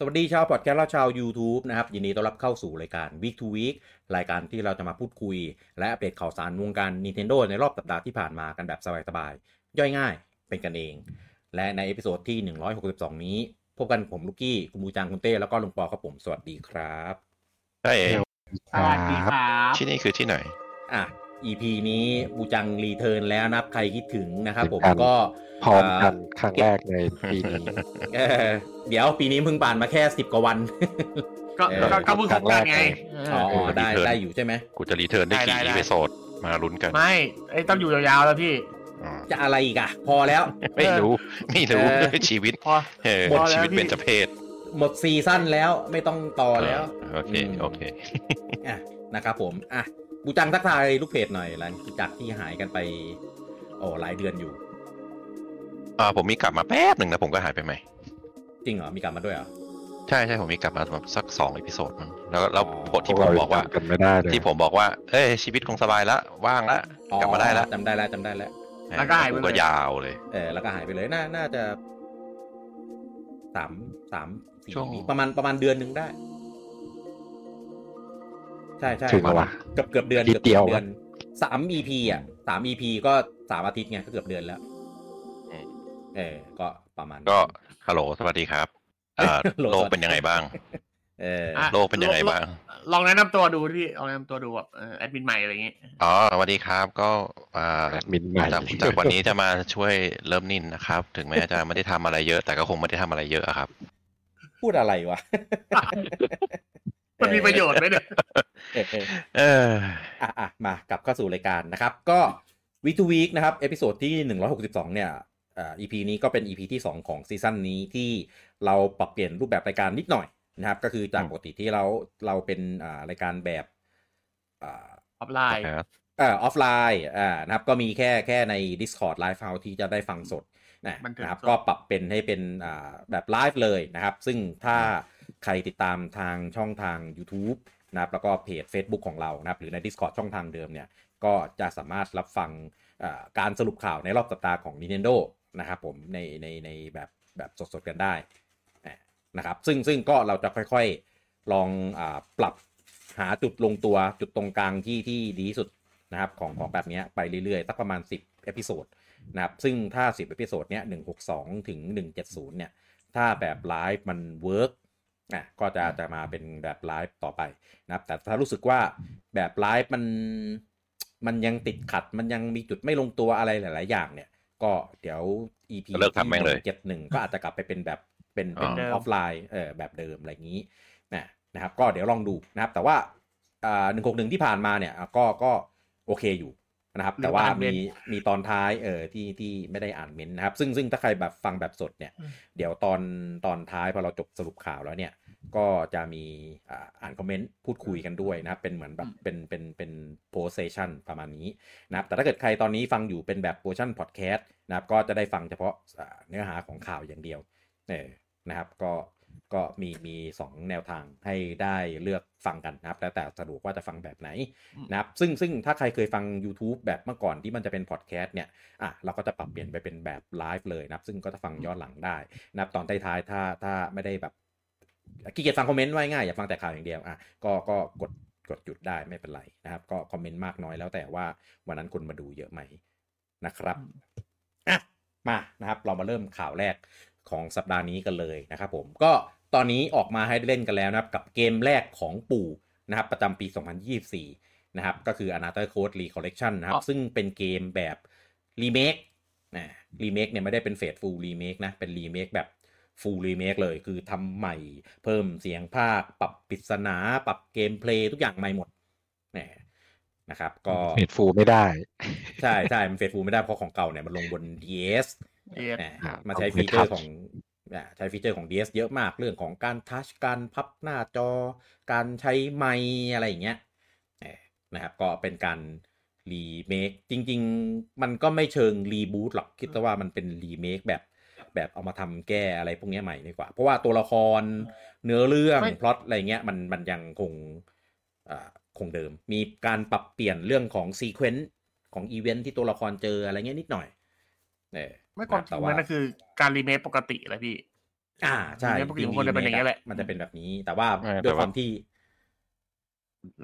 สวัสดีชาวพอดแคสต์และชาว YouTube นะครับ ยินดีต้อนรับเข้าสู่รายการ Week to Week รายการที่เราจะมาพูดคุย และอัปเดตข่าวสารวงการ Nintendo ในรอบสัปดาห์ที่ผ่านมากันแบบสบายๆ ย่อยง่ายเป็นกันเอง และใน episode ที่ 162 นี้ พบกันผมลูกกี้ คุณบูจัง คุณเต้ แล้วก็ลุงปอครับผม สวัสดีครับใช่เองสวัสดีครับ ที่นี่คือที่ไหน อะ EP นี้บูจัง return แล้วนะครับ ใครคิดถึงนะครับ ผมเป็นการก็พร้อมกันเครั้งแรกในปีนี้เออเดี๋ยวปีนี้เพิ่งผ่านมาแค่10กว่าวันก็เออก็ก็เพิ่งคบกันไงอ๋อเออได้ return ได้อยู่ใช่ไหมกูจะรีเทิร์นได้ได้กี่ได้อีได้เวโซดมาลุ้นกัน ไม่ไอ้ต้องอยู่ยาวๆแล้วพี่อ๋อจะอะไรอีกอะพอแล้ว ไม่รู้ ไม่รู้เออชีวิตพอเออพอแล้วชีวิตพี่เป็นจเพศหมดซีซั่นแล้วไม่ต้องต่อแล้ว โอเคอืมโอเคอะนะครับผมอะ บูจังทักทายลูกเพจหน่อยหลังจากที่หายกันไปโอ้หลายเดือนอยู่อ่าผมมีกลับมาแป๊บหนึ่งนะผมก็หายไปใหม่ จริงเหรอ มีกลับมาด้วยเหรอ ใช่ใช่ผมมีกลับมาแบบสักสอง episode มั้งแล้วแล้วอ๋อบทที่ผมบอกว่ากันไม่ได้เลยที่ผมบอกว่า เอ้ยชีวิตคงสบายละว่างละกลับมาได้ละจำได้แล้วจำได้แล้วแล้วก็หายไปเลยก็ยาวเลย เออแล้วก็หายไปเลยน่าน่าจะสามสามสี่ช่วง week ประมาณประมาณเดือนหนึ่งได้ ใช่ใช่ถึงแล้ววะเกือบเกือบเดือนนิดเดียวกือบเดือนสาม EP อะสาม EP ก็สามอาทิตย์ไงก็เกือบเดือนแล้วอืมเออก็ประมาณก็ฮัลโหลสวัสดีครับอ่าโหลโลกเป็นยังไงบ้างเอออะโลกเป็นยังไงบ้าง ลองแนะนำตัวดูพี่ลองแนะนำตัวดูแบบเอ่อแอดมินใหม่อะไรอย่างงี้อ๋อสวัสดีครับ ก็อ่าแอดมินใหม่จากจากวันนี้จะมาช่วยเริ่มนินนะครับ ถึงแม้จะไม่ได้ทำอะไรเยอะ แต่ก็คงไม่ได้ทำอะไรเยอะอะครับ พูดอะไรวะ มันมีประโยชน์ไหมเนี่ยเออเออเอออะอะมากลับเข้าสู่รายการนะครับ ก็วี k ทูวีคนะครับ episode ที่ 162 เนี่ยอ่า EP นี้ก็เป็น EP ที่ 2 ของซีซั่นนี้ที่เราปรับเปลี่ยนรูปแบบรายการนิดหน่อยนะครับ ก็คือจากอืมปกติที่เราเราเป็นอ่ารายการแบบอ่าออฟไลน์ครับเอ่อออฟไลน์อ่านะครับก็มีแค่แค่ใน Discord Live House ที่จะได้ฟังสดนะบันทึกนะครับสดก็ปรับเป็นให้เป็นอ่าแบบไลฟ์เลยนะครับ ซึ่งถ้า ใครติดตามทางช่องทาง YouTube นะครับแล้วก็เพจ Facebook ของเรานะครับหรือใน Discord ช่องทางเดิมเนี่ยก็จะสามารถรับฟังการสรุปข่าวในรอบสัปดาห์ของ Nintendo นะครับผมในในในแบบแบบสดๆกันได้นะครับซึ่งซึ่งก็เราจะค่อยๆลองอปรับหาจุดลงตัวจุดตรงกลางที่ที่ดีที่สุดนะครับของของแบบนี้ไปเรื่อยๆสักประมาณ 10 episode นะครับซึ่งถ้า 10 episode เนี้ย162 ถึง 170 เนี่ย ถ้าแบบไลฟ์มัน work อะก็จะจะมาเป็นแบบไลฟ์ต่อไปนะครับ แต่ถ้ารู้สึกว่าแบบไลฟ์มันมันยังติดขัดมันยังมีจุดไม่ลงตัวอะไรหลาย ๆ อย่างเนี่ย ก็เดี๋ยว EP ก็เลิกทำแม่งเลยเจ็ดหนึ่งก็อาจจะกลับไปเป็นแบบเป็นเป็นอ๋อออฟไลน์เออแบบเดิมอะไรอย่างนี้นะนะครับ ก็เดี๋ยวลองดูนะครับ แต่ว่าอ่าหนึ่งหกหนึ่งที่ผ่านมาเนี่ยอะก็ก็โอเคอยู่ นะครับ แต่ว่าอ่านเมมีนต์มีตอนท้ายเออที่ที่ไม่ได้อ่านเมนต์นะครับ ซึ่งซึ่งถ้าใครแบบฟังแบบสดเนี่ยอืมเดี๋ยวตอนตอนท้ายพอเราจบสรุปข่าวแล้วเนี่ย ก็จะมีอ่าอ่านคอมเมนต์พูดคุยกันด้วยนะครับ เป็นเหมือนแบบเป็นเป็นเป็น post session ประมาณนี้นะครับ แต่ถ้าเกิดใครตอนนี้ฟังอยู่เป็นแบบโพสชั่นพอดแคสต์นะครับ ก็จะได้ฟังเฉพาะอ่าเนื้อหาของข่าวอย่างเดียวเออนะครับ ก็ ก็มีมีสองแนวทางให้ได้เลือกฟังกันนะครับ แล้วแต่สะดวกว่าจะฟังแบบไหนนะครับ ซึ่งซึ่งถ้าใครเคยฟัง YouTube แบบเมื่อก่อนที่มันจะเป็นพอดแคสต์เนี่ยอะเราก็จะปรับเปลี่ยนไปเป็นแบบไลฟ์เลยนะครับ ซึ่งก็จะฟังย้อนหลังได้นะครับ ตอนท้ายๆถ้าถ้าไม่ได้แบบขี้เกียจฟังคอมเมนต์ไว้ง่ายอย่าฟังแต่ข่าวอย่างเดียวอะก็ก็กดกดหยุดได้ไม่เป็นไรนะครับ ก็คอมเมนต์มากน้อยแล้วแต่ว่าวันนั้นคนมาดูเยอะไหมนะครับอะมานะครับ เรามาเริ่มข่าวแรก ของสัปดาห์นี้กันเลยนะครับผมก็ตอนนี้ออกมาให้เล่นกันแล้วนะครับ กับเกมแรกของปู่นะครับ ประจำปี 2024 นะครับ ก็คือ Another Code Recollection นะครับอ๋อซึ่งเป็นเกมแบบรีเมคนะรีเมคเนี่ยไม่ได้เป็น faithful remake นะ เป็นรีเมคแบบ full remake เลย คือทำใหม่เพิ่มเสียงพากย์ ปรับปริศนา ปรับ gameplay ทุกอย่างใหม่หมดนะนะครับ ก็ faithful ไม่ได้ ใช่ใช่มัน faithful ไม่ได้เพราะของเก่าเนี่ยมันลงบน DS เอ็ดอะอ่า มาใช้เอาไปฟีเจอร์ touch ของอะใช้ feature ของ DS เยอะมากเรื่องของการ touch การพับหน้าจอ การใช้ไมค์อะไรอย่างเงี้ยเอ่อนะครับก็เป็นการรีเมคจริง ๆ มันก็ไม่เชิง reboot หรอกคิดว่ามันเป็นรีเมคแบบแบบเอามาทำแก้อะไรพวกเนี้ยใหม่ดีกว่า เพราะว่าตัวละครเนื้อเรื่องไม่พล็อตอะไรเงี้ยมันมันยังคงอ่าคงเดิม มีการปรับเปลี่ยนเรื่องของ sequence ของอีเวนท์ที่ตัวละครเจออะไรเงี้ยนิดหน่อยเออ ไม่แต่ว่าความจแต่ริงว่ามันก็คือการรีเมคปกติแหละพี่ อ่าใช่เนี่ยปกติมันควรจะเป็นอย่างนี้แหละ มันจะเป็นแบบนี้แต่ว่าเออด้วยแต่ว่าวามที่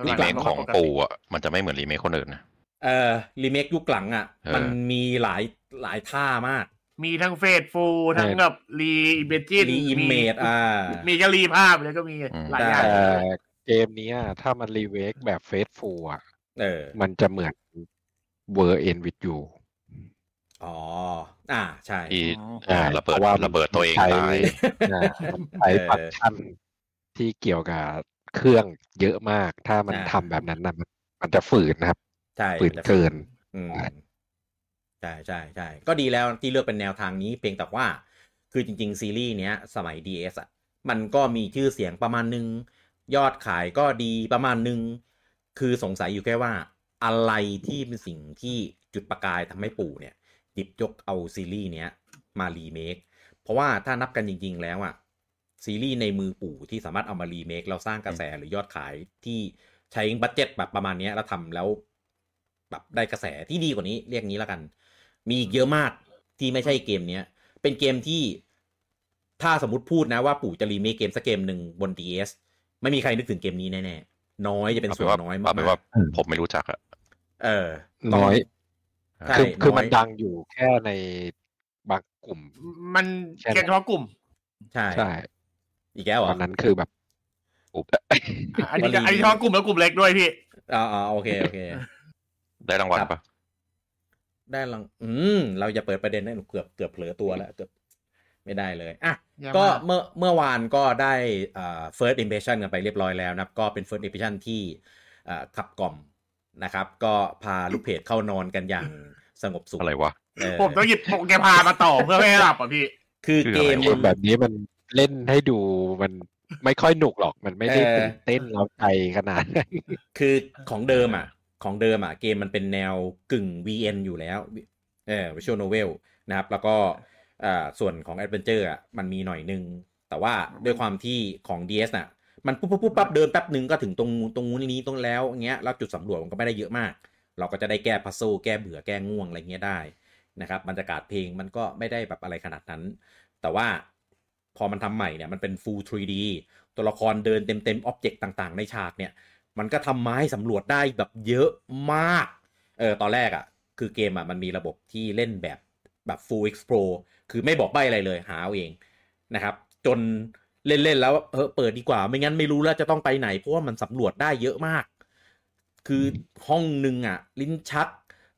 รีเมคของปู่อะมันจะไม่เหมือนรีเมคคนอื่นนะเอ่อรีเมคยุคหลังอะเออมันมีหลายหลายท่ามาก มีทั้ง faithful ทั้งแบบ reimagine re-image อ่ามีก็รีภาพเลยก็มีหลายอย่างได้แต่เกมเนี้ยถ้ามันรีเมคแบบ faithful อะเออมันจะเหมือน World Ends with You อ๋อ อ่า ใช่ที่อ่าระเบิดเพราะว่าระเบิดตัวเองใช้ตายอ่าใช้ฟังก์ชันที่เกี่ยวกับเครื่องเยอะมาก ถ้ามันอ่าทำแบบนั้นนะมันมันจะฝืนนะครับ ใช่ฝืนเกิน อืมใช่ใช่ใช่ก็ดีแล้วที่เลือกเป็นแนวทางนี้ เพียงแต่ว่า คือจริง ๆ ซีรีส์เนี้ย สมัย DS อะ มันก็มีชื่อเสียงประมาณนึง ยอดขายก็ดีประมาณนึง คือสงสัยอยู่แค่ว่า อะไรที่เป็นสิ่งที่จุดประกายทำให้ปู่เนี่ย หยิบยกเอาซีรีส์เนี้ยมารีเมคเพราะว่าถ้านับกันจริง ๆ แล้วอะซีรีส์ในมือปู่ที่สามารถเอามารีเมคแล้วสร้างกระแสหรือยอดขายที่ใช้ budget แบบประมาณเนี้ยแล้วทำแล้วแบบได้กระแสที่ดีกว่านี้เรียกงี้แล้วกัน มีอีกเยอะมากที่ไม่ใช่เกมเนี้ย เป็นเกมที่ถ้าสมมติพูดนะว่าปู่จะรีเมคเกมสักเกมหนึ่งบน DS ไม่มีใครนึกถึงเกมนี้แน่ๆน้อยจะเป็นเอาส่เป็นวนว่าน้อยมาเอาเป็นว่ากผมไม่รู้จักอะๆเออน้อยใช่ คือคือน้ยมันดังอยู่แค่ในบางกลุ่ม มันใช่ไหมแค่เฉพาะกลุ่ม ใช่ใช่ อีกแล้วเหรตออนนั้นคือแบบอุ๊บอันนี้มันรีอันนี้เฉพาะกลุ่มแล้วกลุ่มเล็กด้วยพี่อ่าอ่าโอเคโอเค ได้รางวัลครับปะได้ลังอืม เราจะเปิดประเด็นนะหนูเกือบเกือบเผลอตัวแล้วเกือบไม่ได้เลย อะอย่าก็มาเมื่อเมื่อวานก็ได้อ่า first impression กันไปเรียบร้อยแล้วนะครับก็เป็น first impression ที่อ่าขับกล่อม นะครับ ก็พาลูกเพจเข้านอนกันอย่างสงบสุขอะไรวะเออผมต้องหยิบโปเกพามาต่อเพื่อไม่ให้หลับอะพี่ คือคือเกอะไรมเกมแบบนี้มันเล่นให้ดูมันไม่ค่อยหนุกหรอกมันไม่ได้เออตื่นเต้นเราใจขนาดนั้นคือของเดิมอะ ของเดิมอะ เกมมันเป็นแนวกึ่ง VN อยู่แล้ว เออ visual novel นะครับ แล้วก็อ่าส่วนของ adventure อะมันมีหน่อยนึง แต่ว่าด้วยความที่ของ DS น่ะ มันปุ๊บปุ๊บปุ๊บปั๊บเดินแป๊บหนึ่งก็ถึงตรงตรงนู้นนี้ตรงแล้วอย่างเงี้ยแล้วจุดสำรวจมันก็ไม่ได้เยอะมาก เราก็จะได้แก้พัซโซแก้เบื่อแก้ง่วงอะไรเงี้ยได้นะครับบรรยากาศเพลงมันก็ไม่ได้แบบอะไรขนาดนั้น แต่ว่าพอมันทำใหม่เนี่ยมันเป็น full 3D ตัวละครเดินเต็มเต็มอ็อบเจกต์ต่างๆ ในฉากเนี่ย มันก็ทำมาให้สำรวจได้แบบเยอะมาก เออตอนแรกอะ่ะ คือเกมอะ่ะมันมีระบบที่เล่นแบบแบบ full explore คือไม่บอกใบอะไรเลยหาเอาเองนะครับ จน เล่นๆแล้วเออเปิดดีกว่า ไม่งั้นไม่รู้แล้วจะต้องไปไหน เพราะว่ามันสำรวจได้เยอะมาก คือห้องหนึ่งอะลิ้นชัก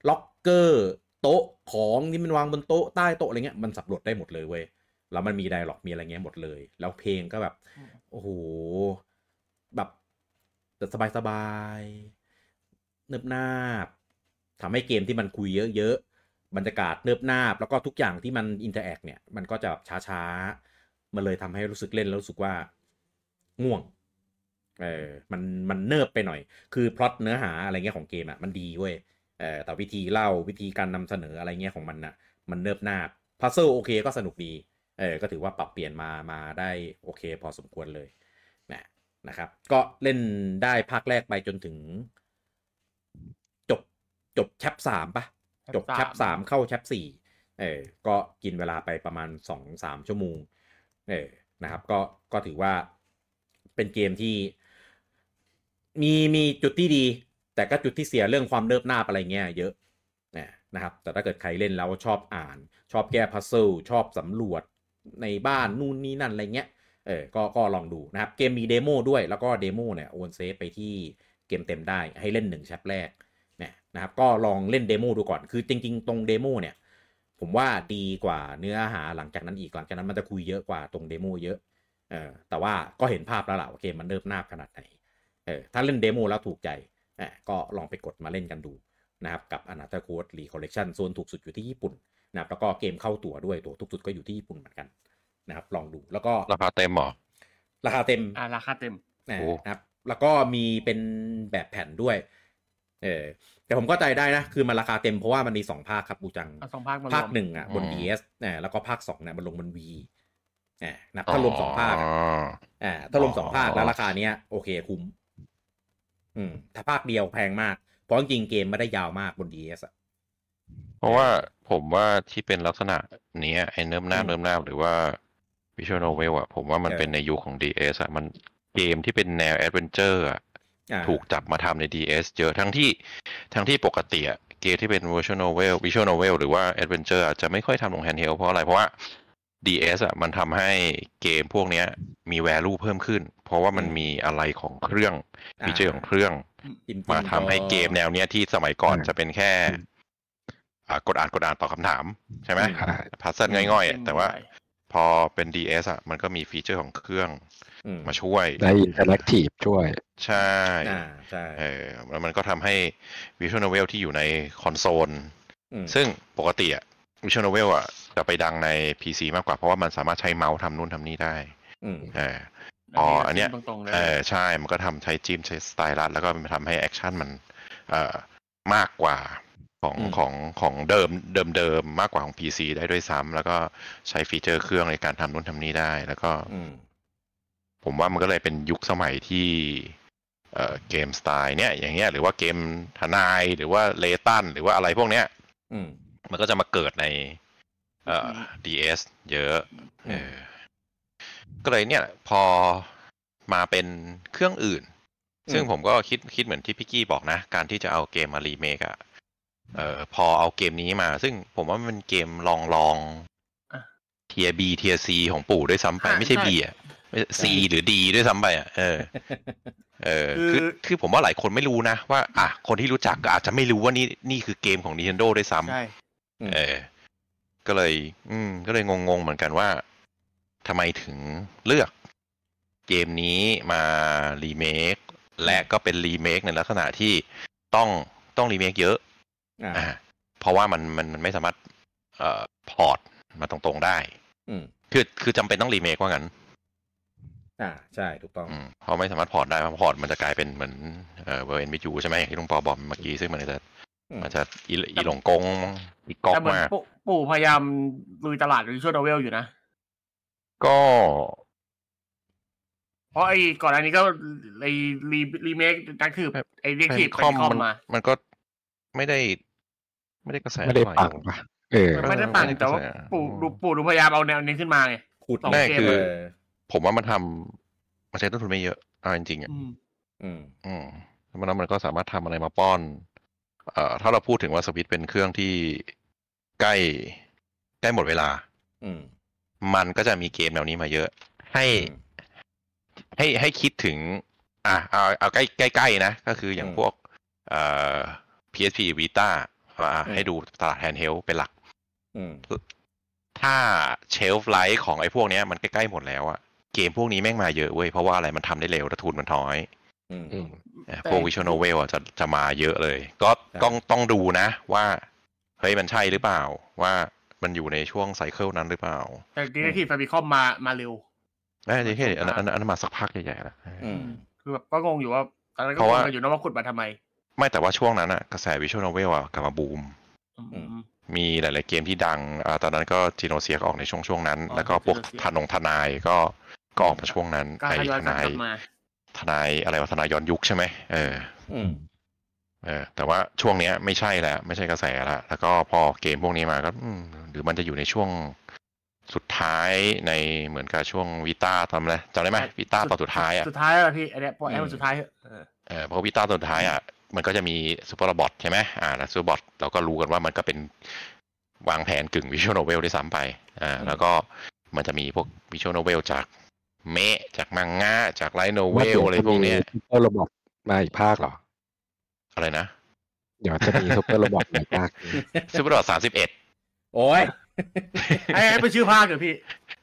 ล็อกเกอร์ โต๊ะของที่มันวางบนโต๊ะใต้โต๊ะอะไรเงี้ยมันสำรวจได้หมดเลยเว้ยแล้วมันมี dialogue มีอะไรเงี้ยหมดเลย แล้วเพลงก็แบบโอ้โหแบบแต่สบายๆเนิบนาบทำให้เกมที่มันคุยเยอะๆบรรยากาศเนิบนาบ แล้วก็ทุกอย่างที่มัน interact เนี่ย มันก็จะแบบช้าๆ มันเลยทำให้รู้สึกเล่นแล้วรู้สึกว่าง่วงเออมันมันเนิบไปหน่อย คือพล็อตเนื้อหาอะไรเงี้ยของเกมอะ่ะมันดีเว้ยเออแต่วิธีเล่าวิธีการนำเสนออะไรเงี้ยของมันน่ะ มันเนิบนาบพัซเซิลโอเคก็สนุกดีเออก็ถือว่าปรับเปลี่ยนมามาได้โอเค พอสมควรเลยนะนะครับ ก็เล่นได้ภาคแรกไปจนถึง จบจบแชปสามปะจบแชปสามเข้าแชปสี่เออก็กินเวลาไปประมาณสองสามชั่วโมง เออนะครับ ก็ก็ถือว่าเป็นเกมที่มีมีจุดที่ดี แต่ก็จุดที่เสียเรื่องความเนิบนาบอะไรเงี้ยเยอะนะนะครับ แต่ถ้าเกิดใครเล่นแล้วชอบอ่าน ชอบแก้ puzzle ชอบสำรวจในบ้านนู่นนี่นั่นอะไรเงี้ยเออก็ก็ลองดูนะครับ เกมมี demo ด้วยแล้วก็ demo เนี่ยโอน save ไปที่เกมเต็มได้ให้เล่นหนึ่ง chap แรกเนี่ยนะครับก็ลองเล่น demo ดูก่อนคือจริง ๆ ตรง demo เนี่ย ผมว่าดีกว่าเนื้อหาหลังจากนั้นอีกหลังจากนั้นมันจะคุยเยอะกว่าตรง demo เยอะเออแต่ว่าก็เห็นภาพแล้วล่ะว่าเกมมันเนิบนาบขนาดไหนเออถ้าเล่น demo แล้วถูกใจเออก็ลองไปกดมาเล่นกันดูนะครับกับ a n a t h e r Code Recollection โซนถูกสุดอยู่ที่ญี่ปุ่นนะครับแล้วก็เกมเข้าตั๋วด้วยตั๋วถูกสุดก็อยู่ที่ญี่ปุ่นเหมือนกันนะครับลองดูแล้วก็ราคาเต็มเหรอราคาเต็มอ่าราคาเต็มนะโอ้นะครับแล้วก็มีเป็นแบบแผ่นด้วยเออ แต่ผมก็ใจได้นะ คือมันราคาเต็มเพราะว่ามันมีสองภาคครับบูจังเอาสองภาคมารวมภาคหนึ่งอะบนอืม DS นะแล้วก็ภาคสองเนี่ยมันลงบน V อ่านะถ้ารวมสองภาคอะอ๋ออ่าถ้ารวมสองภาคอ๋อแล้วราคาเนี้ยโอเคคุ้ม อืม ถ้าภาคเดียวแพงมาก เพราะจริงๆเกมไม่ได้ยาวมากบน DS อะเพราะว่าผมว่าที่เป็นลักษณะเนี้ยไอ้เนิ่มหน้าอืมเนิ่มหน้าหรือว่า Visual Novel อะผมว่ามันเออเป็นในยุคของ DS อะมันเกมที่เป็นแนว adventure อะอ่า ถูกจับมาทำใน DS เยอะทั้งที่ทั้งที่ปกติอะเกมที่เป็น Visual Novel Visual Novel หรือว่า Adventure อะจะไม่ค่อยทำลง handheld เพราะอะไร เพราะว่า DS อะมันทำให้เกมพวกเนี้ยมี value เพิ่มขึ้น เพราะว่ามันมีอะไรของเครื่องอ่าฟีเจอร์ของเครื่องจริงๆมาทำให้เกมแนวเนี้ยที่สมัยก่อนอืมจะเป็นแค่อ่ากดอ่านกดอ่านตอบคำถาม ใช่ไหมใช่ puzzle ง่อยๆอะแต่ว่าใช่พอเป็น DS อะมันก็มี feature ของเครื่องอื มมาช่วยได้ interactive ช่วย ใช่อ่าใช่เออแล้วมันก็ทำให้ Visual Novel ที่อยู่ในคอนโซลอืมซึ่งปกติอะ Visual Novel อะจะไปดังใน PC มากกว่าเพราะว่ามันสามารถใช้เมาส์ทำนู่นทำนี่ได้อืมเอออ๋ออันเนี้ยตรงๆเลยเออใช่มันก็ทำใช้จิ้มใช้ stylus แล้วก็มันทำให้ action มันเอ่อมากกว่าของอืมของของเดิมเดิมเดิมมากกว่าของ PC ได้ด้วยซ้ำแล้วก็ใช้ feature เครื่องในการทำนู่นทำนี่ได้ แล้วก็อืม ผมว่ามันก็เลยเป็นยุคสมัยที่เอ่อเกมสไตล์เนี้ยอย่างเงี้ยหรือว่าเกมทนายหรือว่าเลตันหรือว่าอะไรพวกเนี้ยอืมมันก็จะมาเกิดใน เอ่อ DS เยอะเออก็เลยเนี่ย พอมาเป็นเครื่องอื่นอืมซึ่งผมก็คิดคิดเหมือนที่พี่กี้บอกนะ การที่จะเอาเกมมารีเมคอะเอ่อพอเอาเกมนี้มา ซึ่งผมว่ามันเป็นเกมลองลองเทียบีเทียซีของปู่ด้วยซ้ำไปไม่ใช่บีอะ ซีหรือดีด้วยซ้ำไปอะเออ เออคือคือผมว่าหลายคนไม่รู้นะ ว่า อะคนที่รู้จักก็อาจจะไม่รู้ว่านี่นี่คือเกมของ Nintendo ด้วยซ้ำใช่อืมเออ ก็เลย อืม ก็เลยงงๆเหมือนกันว่าทำไมถึงเลือกเกมนี้มารีเมและก็เป็นรีเมคในลักษณะที่ต้องต้องรีเมคเยอะอ่าอ่าเพราะว่ามันมันมันไม่สามารถ เอ่อ port มาตรงๆได้ อืมคือคือจำเป็นต้องรีเมคว่างั้น อ่าใช่ถูกต้องอืมเพราะไม่สามารถ port ได้เพราะ port มันจะกลายเป็นเหมือนเอ่อ World Ends with You ใช่ไหมอย่างที่ลุงปอบอกเมื่อกี้ซึ่งมันจะอืมมันจะอีอีหลงกงอีกก๊อกแต่เหมือนมากปู่ปู่พยายามลุยตลาด visual novel อยู่นะ ก็ เพราะไอ้ก่อนอันนี้ก็ไอ้รีรีเมคนักถือไอ้เรียกแฟทีนบคอมคอมมันมา มันก็ไม่ได้ ไม่ได้กระแสไม่ได้เท่าหร่ปังปะเออมันไม่ได้ปั่นไม่ได้แต่ว่ากระแสปู่อืมดูปู่ดูพยายามเอาแนวนี้ขึ้นมาไงขุดสองแน่เกมคือเออ ผมว่ามันทำมันใช้ต้นทุนไม่เยอะเอาจริงๆอะอืม อืมอืมเพราะฉะนั้นมันก็สามารถทำอะไรมาป้อน เอ่อถ้าเราพูดถึงว่าสวิตเป็นเครื่องที่ใกล้ใกล้หมดเวลา อืม มันก็จะมีเกมแนวนี้มาเยอะ ให้อืมให้ให้คิดถึง อะเอาเอาใกล้ใกล้ใกล้นะ ก็คืออย่างอืมพวก เอ่อ PSP Vita อะอืมให้ดูตลาด handheld เป็นหลักอืมถ้า shelf life ของไอ้พวกเนี้ยมันใกล้ๆหมดแล้วอะ เกมพวกนี้แม่งมาเยอะเว้ย เพราะว่าอะไรมันทำได้เร็วและทุนมันน้อยอืมอืมเอ่อแต่พวก visual novel อะจะจะมาเยอะเลย ก็ใช่ต้องต้องดูนะว่า เฮ้ยมันใช่หรือเปล่า ว่ามันอยู่ในช่วงไซเคิลนั้นหรือเปล่า แต่ดีเรกทีฟแฟมิคอมมามาเร็วเอ้ยเดี๋ยวแค่อันนั้นอันนั้นอันนั้นมาสักพักใหญ่ๆแล้วอืมคือแบบก็งงอยู่ว่าตอนนั้นก็เพราะงว่างกันอยู่นะว่าขุดมาทำไม ไม่แต่ว่าช่วงนั้นอะกระแสวิชวลโนเวลอะกลับมาบูมอืมอืมมีหลาย ๆ เกมที่ดังอ่าตอนนั้นก็จีโนเซียก็ออกในช่วงช่วงนั้นอ๋อแล้วก็พวก Xenogears ทนงทนายก็ ก็ออกมาช่วงนั้นก็ไอ้ทยอยทกลันายบมาทนายอะไรวะทนายย้อนยุคใช่ไหมเอออืมเออ แต่ว่าช่วงเนี้ยไม่ใช่แล้วไม่ใช่กระแสแล้วแล้วก็พอเกมพวกนี้มาก็อืมหรือมันจะอยู่ในช่วงสุดท้ายในเหมือนกับช่วงวิต้าทำอะไรจำได้ไหมวิต้าตอนสุดท้ายอะสุดท้ายแล้วพี่อันเนี้ยปล่อยให้อืมมันสุดท้ายเถอะเออเออเพราะ Vita ตอนสุดท้ายอะมันก็จะมี Super Robot ใช่ไหมอ่าแล้ว Super Robot เราก็รู้กันว่ามันก็เป็นวางแผนกึ่ง visual novel ด้วยซ้ำไปอ่าแล้วก็มันจะมีพวก visual novel จาก เมะ จากมังงะจาก light novel อะไรพวกเนี้ย Super Robot มาอีกภาคเหรอ อะไรนะ เดี๋ยวจะมี Super Robot มาอีกภาคหนึ่ง Super Robot สามสิบเอ็ดโอ้ยให้ให้เป็นชื่อภาคเถอะพี่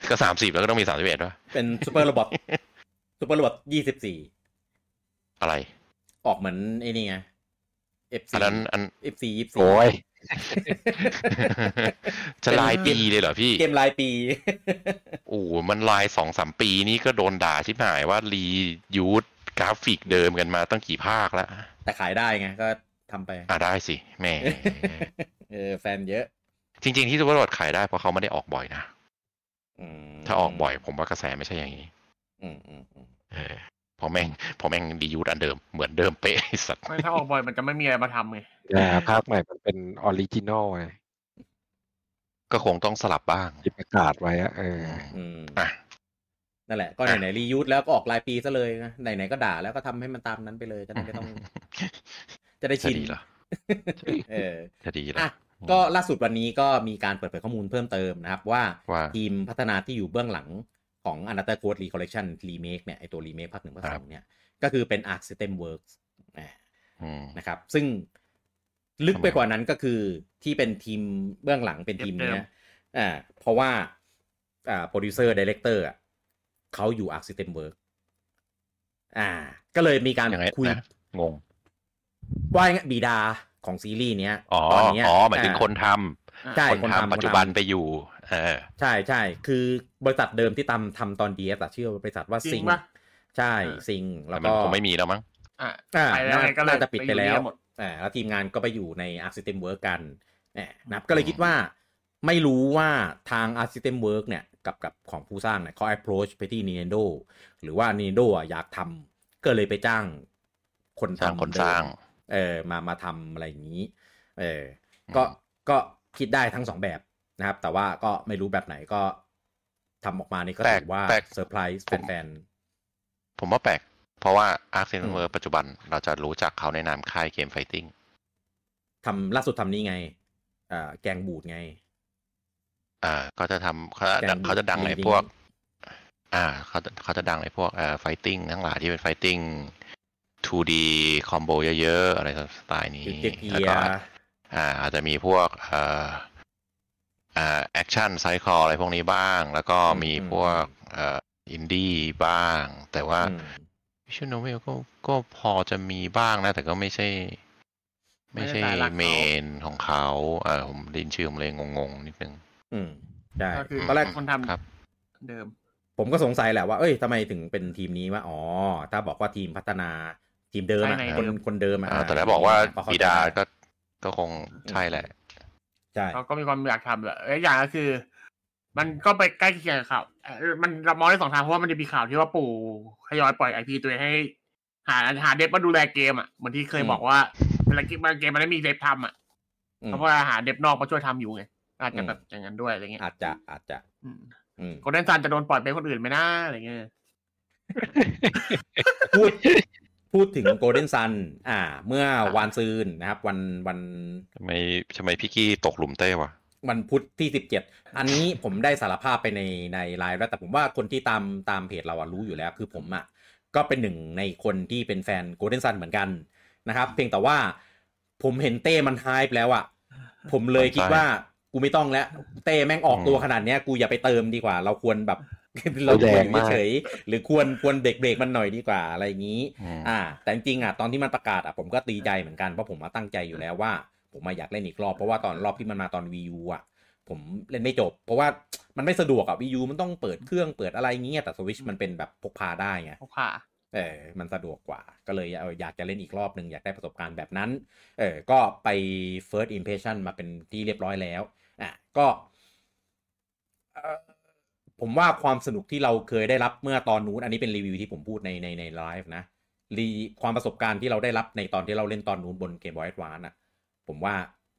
ก็สามสิบแล้วก็ต้องมีสามสิบเอ็ดวะเป็น Super Robot Super Robot ยี่สิบสี่อะไร ออกเหมือนไอ้นี่ไง FC อันนั้นอัน FC ยี่สิบสี่โอ้ย จะรายปีเลยเหรอพี่ เกมรายปีโอ้โหมันรายสองสามปีนี่ก็โดนด่าชิบหายว่า reuse กราฟิกเดิมกันมาตั้งกี่ภาคแล้ว แต่ขายได้ไงก็ทำไป อะได้สิแหม่เออแฟนเยอะ จริง ๆ ที่ Super Robot ขายได้เพราะเขาไม่ได้ออกบ่อยนะอืมถ้าออกบ่อยผมว่ากระแสไม่ใช่อย่างนี้ อืมอืมอืมเออพอแม่งพอแม่ง reuse อันเดิมเหมือนเดิมเป๊ะไอ้สัตว์ไม่ถ้าออกบ่อยมันจะไม่มีอะไรมาทำไงแต่ภาคใหม่มันเป็น original ไงก็คงต้องสลับบ้างที่ประกาศไว้อะเอออืมอะนั่นแหละ ก็ไหนๆ reuse แล้วก็ออกรายปีซะเลยนะไหนๆก็ด่าแล้วก็ทำให้มันตามนั้นไปเลยจะได้ไม่ต้อง จะได้จะชินดีเหรอเออจะดีเหรออะก็ล่าสุดวันนี้ก็มีการเปิดเผยข้อมูลเพิ่มเติมนะครับ ว่าว่าทีมพัฒนาที่อยู่เบื้องหลัง ของ a n a t h e r Code Recollection Remake เนี่ยไอตัว Remake ภาคหนึ่งภาคสองเนี่ย ก็คือเป็น Arc System Works อ่าอืมนะครับ ซึ่งลึกไปทำไมกว่านั้นก็คือที่เป็นทีมเบื้องหลังเป็นทีมเดิมเนี้ยอ่าเพราะว่าอ่า producer director อะเขาอยู่ Arc System Works อ่า ก็เลยมีการยังไงคุยนะงงว่าอย่างเงี้ยบิดาของซีรีส์เนี้ย อ๋อตอนเนี้ยอ๋อหมายถึงอ่คนทำใช่คนคนทำทำปัจจุบันคนทำไปอยู่ เออใช่ใช่คือบริษัทเดิมที่ทำทำตอนดีเอสชื่อบริษัทว่าจริซิงงปะใช่เออซิงแล้แต่วมันก็คงไม่มีแล้วมั้งอะอ่าไปแล้วน่าไงก็เลยน่าจะปิดไปแล้วอยู่ดีหมดอ่าแล้วทีมงานก็ไปอยู่ใน Arc System Work กันเนี่ยนะครับก็เลยคิดว่าไม่รู้ว่าทาง Arc System Work เนี่ยกับกับของผู้สร้างเนี่ยเขา approach ไปที่ Nintendo หรือว่า Nintendo อะอยากทำก็เลยไปจ้างคนจ้างทำคนสร้าง เออมามาทำอะไรอย่างนี้ เออ ก็ก็คิดได้ทั้งสองแบบ นะครับ แต่ว่าก็ไม่รู้แบบไหนก็ทำออกมานี่ก็แปลกถือว่าแปลกเซอร์ไพรส์ผมแฟนผมว่าแปลก เพราะว่า Arc System Works อืม ปัจจุบันเราจะรู้จักเขาในนามค่ายเกม fighting ๆทำล่าสุดทำนี่ไงอ่า Granblue ไง อ่าเขาจะทำเขาจะ Granblue เขาจะดังใน Leading พวก อ่าเขาจะเขาจะดังในพวกเอ่อ fighting ทั้งหลายที่เป็น fighting 2D คอมโบเยอะๆ อะไรสไตล์นี้ Gear Gear แล้วก็อ่าอาจจะมีพวกเอ่ออ่า action side scroll อะไรพวกนี้บ้าง แล้วก็มีพวกเอ่ออินดี้บ้าง แต่ว่าอืม visual novel ก็ก็พอจะมีบ้างนะ แต่ก็ไม่ใช่ ไม่ใช่ไม่ได้สายหลักเขา main ของเขาเออผมได้ยินชื่อผมเลยงงๆนิดนึง อืมใช่ก็คือตอนแรกคนทำครับ เดิม ผมก็สงสัยแหละว่า เอ้ยทำไมถึงเป็นทีมนี้ว่าอ๋อ ถ้าบอกว่าทีมพัฒนาทีมเดิมอะภายในคนเดิมคนเดิมอะอ่าแต่ถ้าบอกว่าเข้บิใจดาก็ก็คงใช่แหละ ใช่เขาก็มีความอยากทำแหละเอ้ยอย่างก็คือ มันก็ไปใกล้เคียงกับข่าวเอ่อมันเรามองได้สองทางเพราะว่ามันจะมีข่าวที่ว่าปู่ทยอยปล่อยไอพีตัวเองให้ หาหาเดฟมาดูแลเกมอะเหมือนที่เคยบอกว่าเวลาเกมเกมมันไม่มีเดฟทำอะอืมเพราะว่าหาเดฟนอกมาช่วยทำอยู่ไงอาจจะแบบอย่างนั้นด้วยอะไรเงี้ยอาจจะอาจจะอืมอืม Golden Sun จะโดนปล่อยไปคนอื่นไหมนะอะไรเงี้ยพูด พูดถึง Golden Sun อ่า เมื่อวานซืนนะครับ วันวันทำไมทำไมพี่กี้ตกหลุมเต้วะวันพุธที่สิบเจ็ดอันนี้ผมได้สารภาพไปในในไลน์แล้วแต่ผมว่าคนที่ตามตามเพจเราอะรู้อยู่แล้ว คือผมอะก็เป็นหนึ่งในคนที่เป็นแฟน Golden Sun เหมือนกันนะครับ เพียงแต่ว่าผมเห็นเต้มันไฮป์แล้วอะผมเลยคิดว่ากูไม่ต้องแล้ว เต้แม่งออกตัวขนาดเนี้ย กูอย่าไปเติมดีกว่า เราควรแบบ เราควรอยู่เฉยๆหรือควรควรเบรกเบรกมันหน่อยดีกว่าอะไรอย่างนี้อืมอ่า แต่จริงๆอะตอนที่มันประกาศอะผมก็ตีใจเหมือนกันเพราะผมมาตั้งใจอยู่แล้วว่า ผมมาอยากเล่นอีกรอบเพราะว่าตอนรอบที่มันมาตอนวีูอะ ผมเล่นไม่จบ เพราะว่ามันไม่สะดวกอะวีูมันต้องเปิดเครื่องเปิดอะไรเงี้ยแต่สวิชมันเป็นแบบพกพาได้ไงพวกข่าเออมันสะดวกกว่า ก็เลยเอออยากจะเล่นอีกรอบหนึ่งอยากได้ประสบการณ์แบบนั้น เออก็ไป first impression มาเป็นที่เรียบร้อยแล้ว อะ ก็เอ่อ ผมว่าความสนุกที่เราเคยได้รับเมื่อตอนนู้นอันนี้เป็นรีวิวที่ผมพูดในในในไลฟ์นะรีความประสบการณ์ที่เราได้รับในตอนที่เราเล่นตอนนู้นบนเกมบอย a ์วานอะ ผมว่า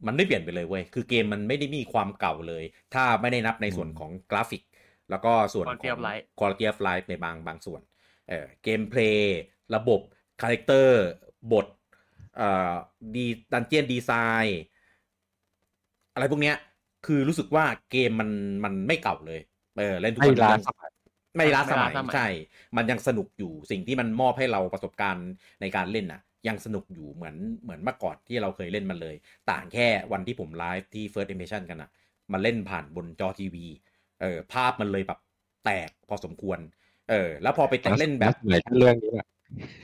มันไม่เปลี่ยนไปเลยเว้ย คือเกมมันไม่ได้มีความเก่าเลย ถ้าไม่ได้นับในส่วนของกราฟิก แล้วก็ส่วนของ Quality of Life quality of life ในบางบางส่วน เอ่อ gameplay ระบบ character บท เอ่อดี dungeon design อะไรพวกเนี้ย คือรู้สึกว่าเกมมันมันไม่เก่าเลย เออเล่นทุกให้วันล้ายังสมัยไม่ล้าสมัยไม่ล้าสมัยใช่ มันยังสนุกอยู่สิ่งที่มันมอบให้เราประสบการณ์ในการเล่นน่ะ ยังสนุกอยู่เหมือนเหมือนเมื่อก่อนที่เราเคยเล่นมันเลย ต่างแค่วันที่ผมไลฟ์ที่ First Impression กันอะมาเล่นผ่านบนจอทีวีเออภาพมันเลยแบบแตกพอสมควร เออ แล้วพอไปแต่เล่นแบบสมัยเรื่องนี้แหละ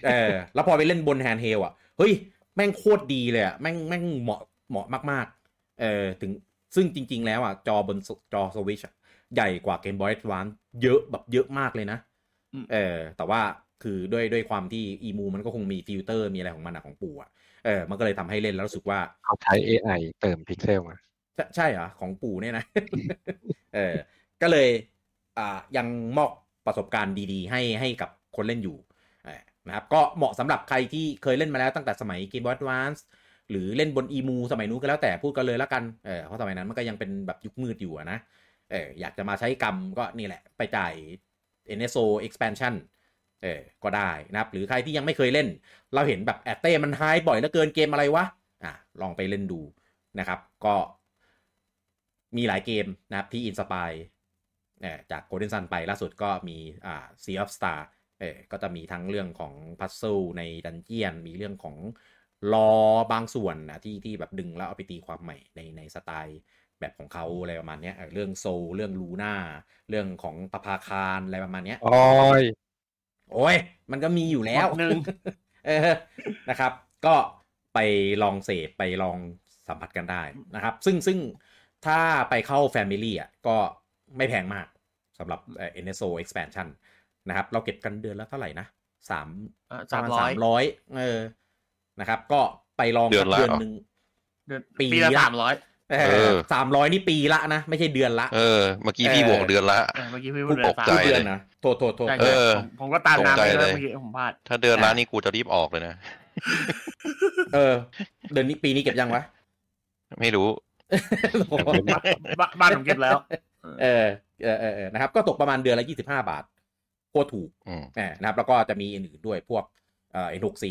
เออ แล้วพอไปเล่นบน handheld อะเฮ้ยแม่งโคตรดีเลยอะแม่งแม่งเหมาะเหมาะมาก ๆ เออถึงซึ่งจริง ๆ แล้วอะจอบนจอสวิช ใหญ่กว่าเกมบอย a ์วานเยอะแบบเยอะมากเลยนะอืมเออแต่ว่าคือด้วยด้วยความที่อีมูมันก็คงมีฟิลเตอร์มีอะไรของมันอะของปู่อะเออมันก็เลยทำให้เล่นแล้วรู้สึกว่าเขาใช้ AI เติมพิกเซลมาใช่ใช่เหรอของปู่เนี่ยนะเออก็เลยอ่ายังมอบประสบการณ์ดีๆ ให้ให้กับคนเล่นอยู่เออนะครับก็เหมาะสำหรับใครที่เคยเล่นมาแล้วตั้งแต่สมัย Game Boy Advance หรือเล่นบนอีมูสมัยนู้นก็แล้วแต่พูดกันเลยแล้วกันเออเพราะสมัยนั้นมันก็ยังเป็นแบบยุคมืดอยู่อะนะ เอออยากจะมาใช้กรรมก็นี่แหละไปจ่าย NSO expansion เออก็ได้นะครับ หรือใครที่ยังไม่เคยเล่น เราเห็นแบบแอตเต้มันไฮบ่อยเหลือเกินเกมอะไรวะอะลองไปเล่นดูนะครับ ก็มีหลายเกมนะครับที่อินสปายจาก Golden Sun ไปล่าสุดก็มีอ่า Sea of Star เออก็จะมีทั้งเรื่องของพัซ z ซ e ในดันเจียน มีเรื่องของรอบางส่วนนะที่ที่แบบดึงแล้วเอาไปตีความใหม่ในในสไตล์ แบบของเขาอะไรประมาณเนี้ยเออเรื่องโซลเรื่องลูน่าเรื่องของประภาคารอะไรประมาณเนี้ยโอ้ยโอ้ยมันก็มีอยู่แล้วหมดหนึ่งเออนะครับ ก็ไปลองเสพไปลองสัมผัสกันได้นะครับ ซึ่งซึ่งถ้าไปเข้า Family อะก็ไม่แพงมากสำหรับเอ่อ NSO expansion นะครับ เราเก็บกันเดือนละเท่าไหร่นะสามเอ่อประสามมาณร้อสายมร้อยเออนะครับ ก็ไปลองเดือนละสักเดือนเหรอหนึ่งเดือนปีปีละละสามร้อยเอเอออ สามร้อยนี่ปีละนะ ไม่ใช่เดือนละ เออเมื่อกี้เออพี่บวกเดือนละเมื่อกี้พี่พูพูดดเดือนตกสามใจพูดเดือนนะโทษโทษโทษใช่เอใช่อผมผมก็ตามน้ำไปตกใจเลเลยยเมื่อกี้ผมพลาดถ้าเดือนละอะนี่กูจะรีบออกเลยนะเออ เดือนนี้ปีนี้เก็บยังวะไม่รู้บ้านบ้านบ้านผมเก็บแล้วเออเออเออเออนะครับ ก็ตกประมาณเดือนละยี่สิบห้าบาทโคตรถูกอืมแหมนะครับ แล้วก็จะมีอื่นๆด้วยพวกเอ่อ N64